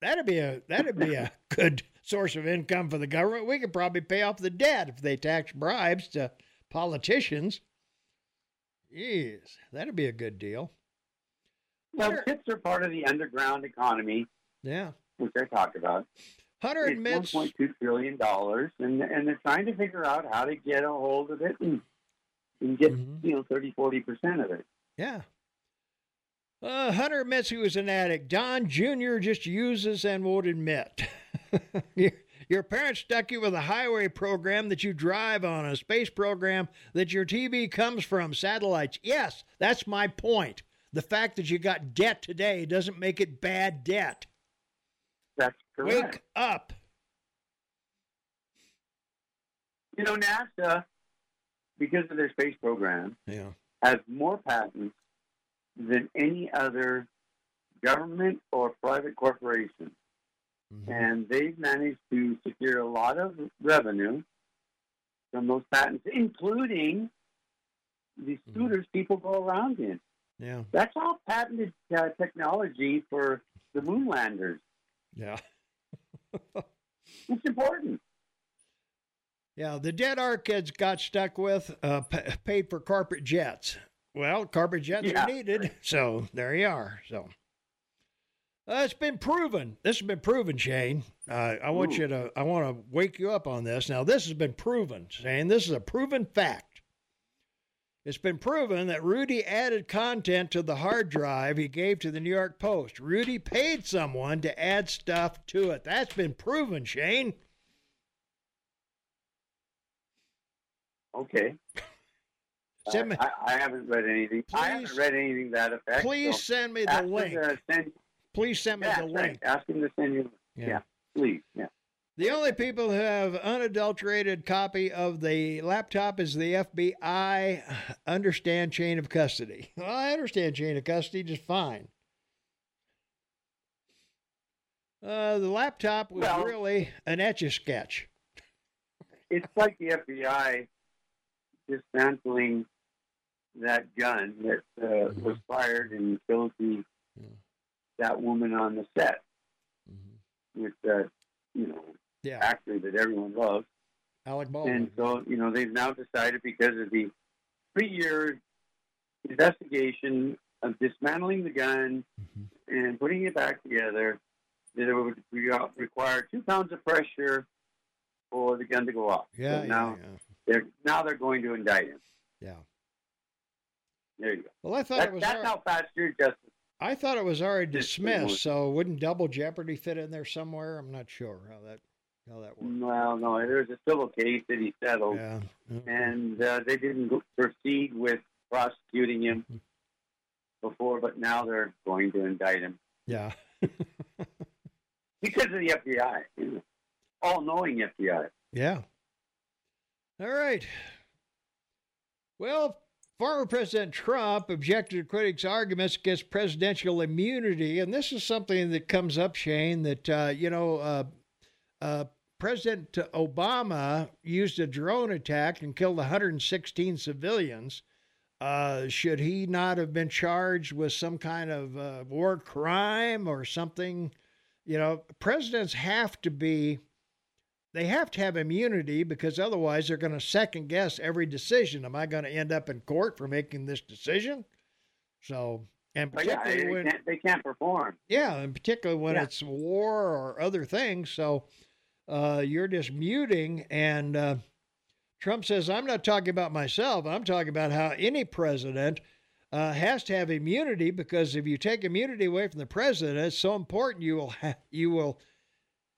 A: That'd be a that'd be a <laughs> good source of income for the government. We could probably pay off the debt if they tax bribes to politicians. Yes, that'd be a good deal.
B: Well, tips are part of the underground economy,
A: Yeah.
B: which I talked about.
A: Hunter
B: it's
A: admits
B: 1.2 trillion dollars, and and they're trying to figure out how to get a hold of it and, and get
A: Mm-hmm.
B: you know 30, 40 percent of it.
A: Yeah. Uh, Hunter admits he was an addict. Don Jr. just uses and won't admit. <laughs> your, your parents stuck you with a highway program that you drive on, a space program that your TV comes from, satellites. Yes, that's my point. The fact that you got debt today doesn't make it bad debt.
B: Correct.
A: Wake up.
B: You know, NASA, because of their space program,
A: Yeah.
B: has more patents than any other government or private corporation.
A: Mm-hmm.
B: And they've managed to secure a lot of revenue from those patents, including the
A: Mm-hmm.
B: scooters people go around in.
A: Yeah.
B: That's all patented uh, technology for the moon landers.
A: Yeah. <laughs>
B: It's important.
A: Yeah, the dead arcades got stuck with uh, p- paid for carpet jets. Well, carpet jets
B: Yeah.
A: are needed, <laughs> so there you are. So uh, it's been proven. This has been proven, Shane. Uh, I want
B: Ooh.
A: you to. I want to wake you up on this. Now, this has been proven, Shane. This is a proven fact. It's been proven that Rudy added content to the hard drive he gave to the New York Post. Rudy paid someone to add stuff to it. That's been proven, Shane.
B: Okay. <laughs>
A: Send me-
B: I, I haven't read anything. I haven't
A: Please-
B: read anything that effect.
A: Please
B: so
A: send me the link.
B: send,
A: Please send me
B: yeah,
A: the
B: right.
A: link.
B: Ask him to send you.
A: Yeah.
B: Yeah. please. Yeah.
A: The only people who have unadulterated copy of the laptop is the FBI. Understand chain of custody. Well, I understand chain of custody just fine. Uh, the laptop was
B: Well-
A: really an etch a sketch.
B: It's like the FBI dismantling that gun that uh,
A: Mm-hmm.
B: was fired and killed the that woman on the set with that you know
A: Mm-hmm. Yeah.
B: actor that everyone loves.
A: Alec Baldwin.
B: And so, you know, they've now decided because of the three-year investigation of dismantling the gun
A: Mm-hmm.
B: and putting it back together, that it would re- require two pounds of pressure for the gun to go off.
A: Yeah,
B: So
A: yeah,
B: now they're now they're going to indict him.
A: Yeah.
B: There you go.
A: Well, I thought
B: That-
A: it was.
B: that's
A: al-
B: how fast your justice.
A: I thought it was already dismissed. So wouldn't double jeopardy fit in there somewhere? I'm not sure how that how that.
B: Well, no, there's a civil case that he settled,
A: Yeah.
B: and uh, they didn't go- proceed with prosecuting him
A: Mm-hmm.
B: before, but now they're going to indict him.
A: Yeah. <laughs>
B: because of the FBI, all knowing FBI.
A: Yeah. All right. Well, former President Trump objected to critics' arguments against presidential immunity, and this is something that comes up, Shane. That uh, you know, uh, uh, President Obama used a drone attack and killed 116 civilians. Uh, should he not have been charged with some kind of uh, war crime or something? You know, presidents have to be they have to have immunity because otherwise they're going to second guess every decision. Am I going to end up in court for making this decision? So, and
B: But yeah,
A: particularly
B: they,
A: when
B: can't, they can't perform.
A: yeah, and particularly when
B: Yeah.
A: it's war or other things. So uh, you're just muting. And uh, Trump says, I'm not talking about myself. I'm talking about how any president uh, has to have immunity because if you take immunity away from the president, it's so important you will ha- you will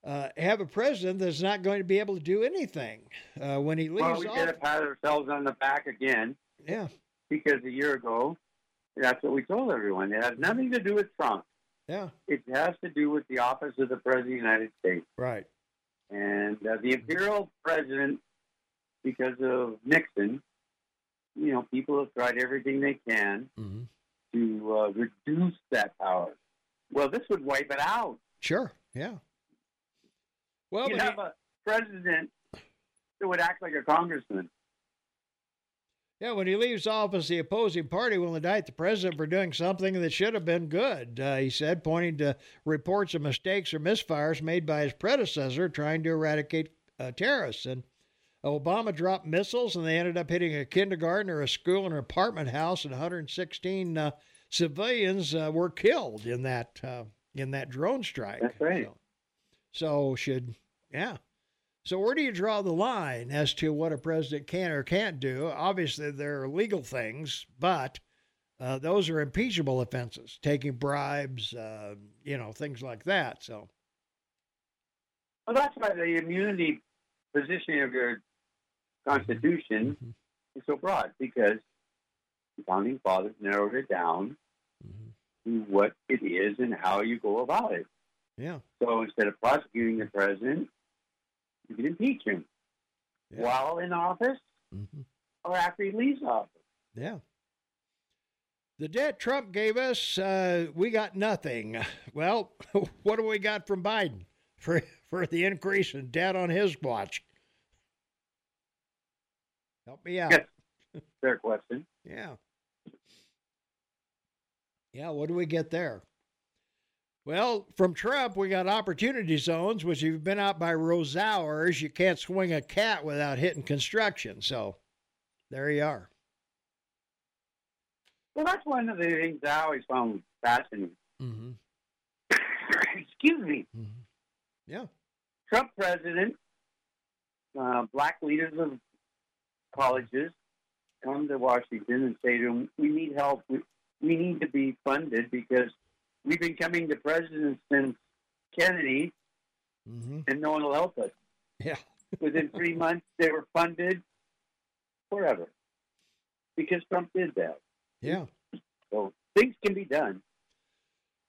A: uh, have a president that's not going to be able to do anything uh, when he leaves
B: Well, we get to pat ourselves on the back again
A: Yeah,
B: because a year ago, that's what we told everyone. It has nothing to do with Trump.
A: yeah,
B: It has to do with the office of the President of the United States.
A: right.
B: And uh, the imperial president, because of Nixon, you know, people have tried everything they can
A: Mm-hmm.
B: to uh, reduce that power. Well, this would wipe it out.
A: Sure, yeah. Well,
B: you
A: but he-
B: have a president that would act like a congressman.
A: Yeah, when he leaves office, the opposing party will indict the president for doing something that should have been good, uh, he said, pointing to reports of mistakes or misfires made by his predecessor trying to eradicate uh, terrorists. And Obama dropped missiles, and they ended up hitting a kindergarten or a school and an apartment house, and 116 uh, civilians uh, were killed in that uh, in that drone strike.
B: That's right.
A: So, so should yeah. So where do you draw the line as to what a president can or can't do? Obviously, there are legal things, but uh, those are impeachable offenses, taking bribes, uh, you know, things like that. So,
B: well, that's why the immunity position of your Constitution
A: mm-hmm.
B: is so broad because the founding fathers narrowed it down
A: mm-hmm.
B: to what it is and how you go about it.
A: Yeah.
B: So instead of prosecuting the president, you can impeach him
A: yeah.
B: while in office
A: mm-hmm.
B: or after he leaves office.
A: Yeah. The debt Trump gave us, uh, we got nothing. Well, <laughs> what do we got from Biden for <laughs> for the increase in debt on his watch? Help me out.
B: Yes. Fair question.
A: yeah. Yeah, what do we get there? Well, from Trump, we got opportunity zones, which if you've been out by Rosauers, you can't swing a cat without hitting construction. So there you are.
B: Well, that's one of the things I always found fascinating.
A: Mm-hmm. <coughs>
B: Excuse me.
A: Mm-hmm. Yeah.
B: Trump president, uh, black leaders of colleges come to Washington and say to him, "We need help. We, we need to be funded because we've been coming to presidents since Kennedy,
A: mm-hmm.
B: and no one will help us."
A: Yeah. <laughs>
B: Within three months, they were funded forever because Trump did that.
A: Yeah.
B: So things can be done.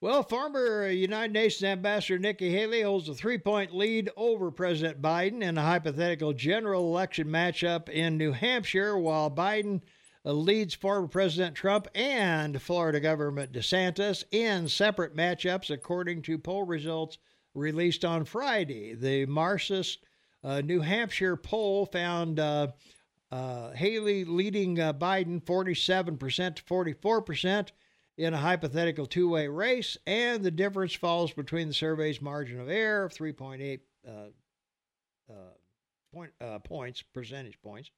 A: Well, former United Nations Ambassador Nikki Haley holds a three point lead over President Biden in a hypothetical general election matchup in New Hampshire, while Biden leads former President Trump and Florida Governor DeSantis in separate matchups, according to poll results released on Friday. The Marist uh, New Hampshire poll found uh, uh, Haley leading uh, Biden 47% to 44% in a hypothetical two way race, and the difference falls between the survey's margin of error of 3.8 uh, uh, point, uh, points, percentage points.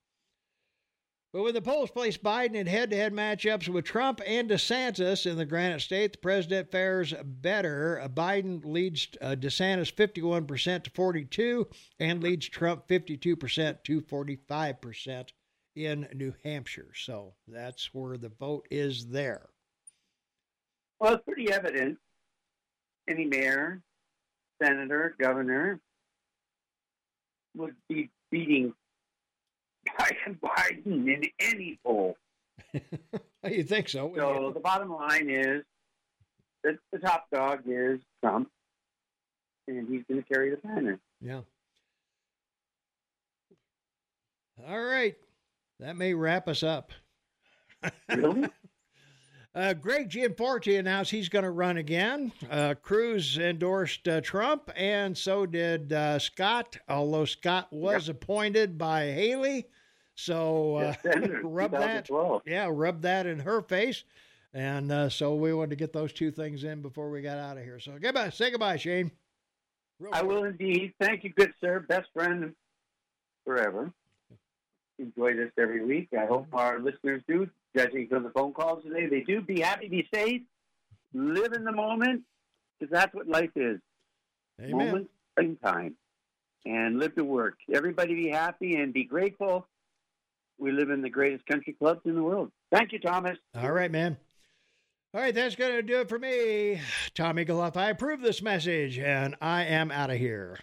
A: But when the polls placed Biden in head to head matchups with Trump and DeSantis in the Granite State, the president fares better. Biden leads uh, DeSantis 51% to 42 and leads Trump 52% to 45% in New Hampshire. So that's where the vote is there.
B: Well, it's pretty evident. Any mayor, senator, governor would be beating Biden in any poll. <laughs>
A: you think so?
B: So the bottom line is that the top dog is Trump, and he's going to carry the banner.
A: Yeah. All right. That may wrap us up. <laughs>
B: Really?
A: Uh, Greg Gianforte announced he's going to run again. Uh, Cruz endorsed uh, Trump, and so did uh, Scott, although Scott was appointed by Haley. So uh, <laughs> rub that, yeah, rub that in her face. And uh, so we wanted to get those two things in before we got out of here. So goodbye, say goodbye, Shane.
B: Real I will indeed. Thank you, good sir, best friend forever. Enjoy this every week. I hope our listeners do judging from the phone calls today. They do. Be happy, be safe, live in the moment, because that's what life is.
A: Amen.
B: Moment in time. And live to work. Everybody be happy and be grateful. We live in the greatest country clubs in the world. Thank you, Thomas.
A: All right, man. All right, that's going to do it for me. Tom Egelhoff, I approve this message, and I am out of here.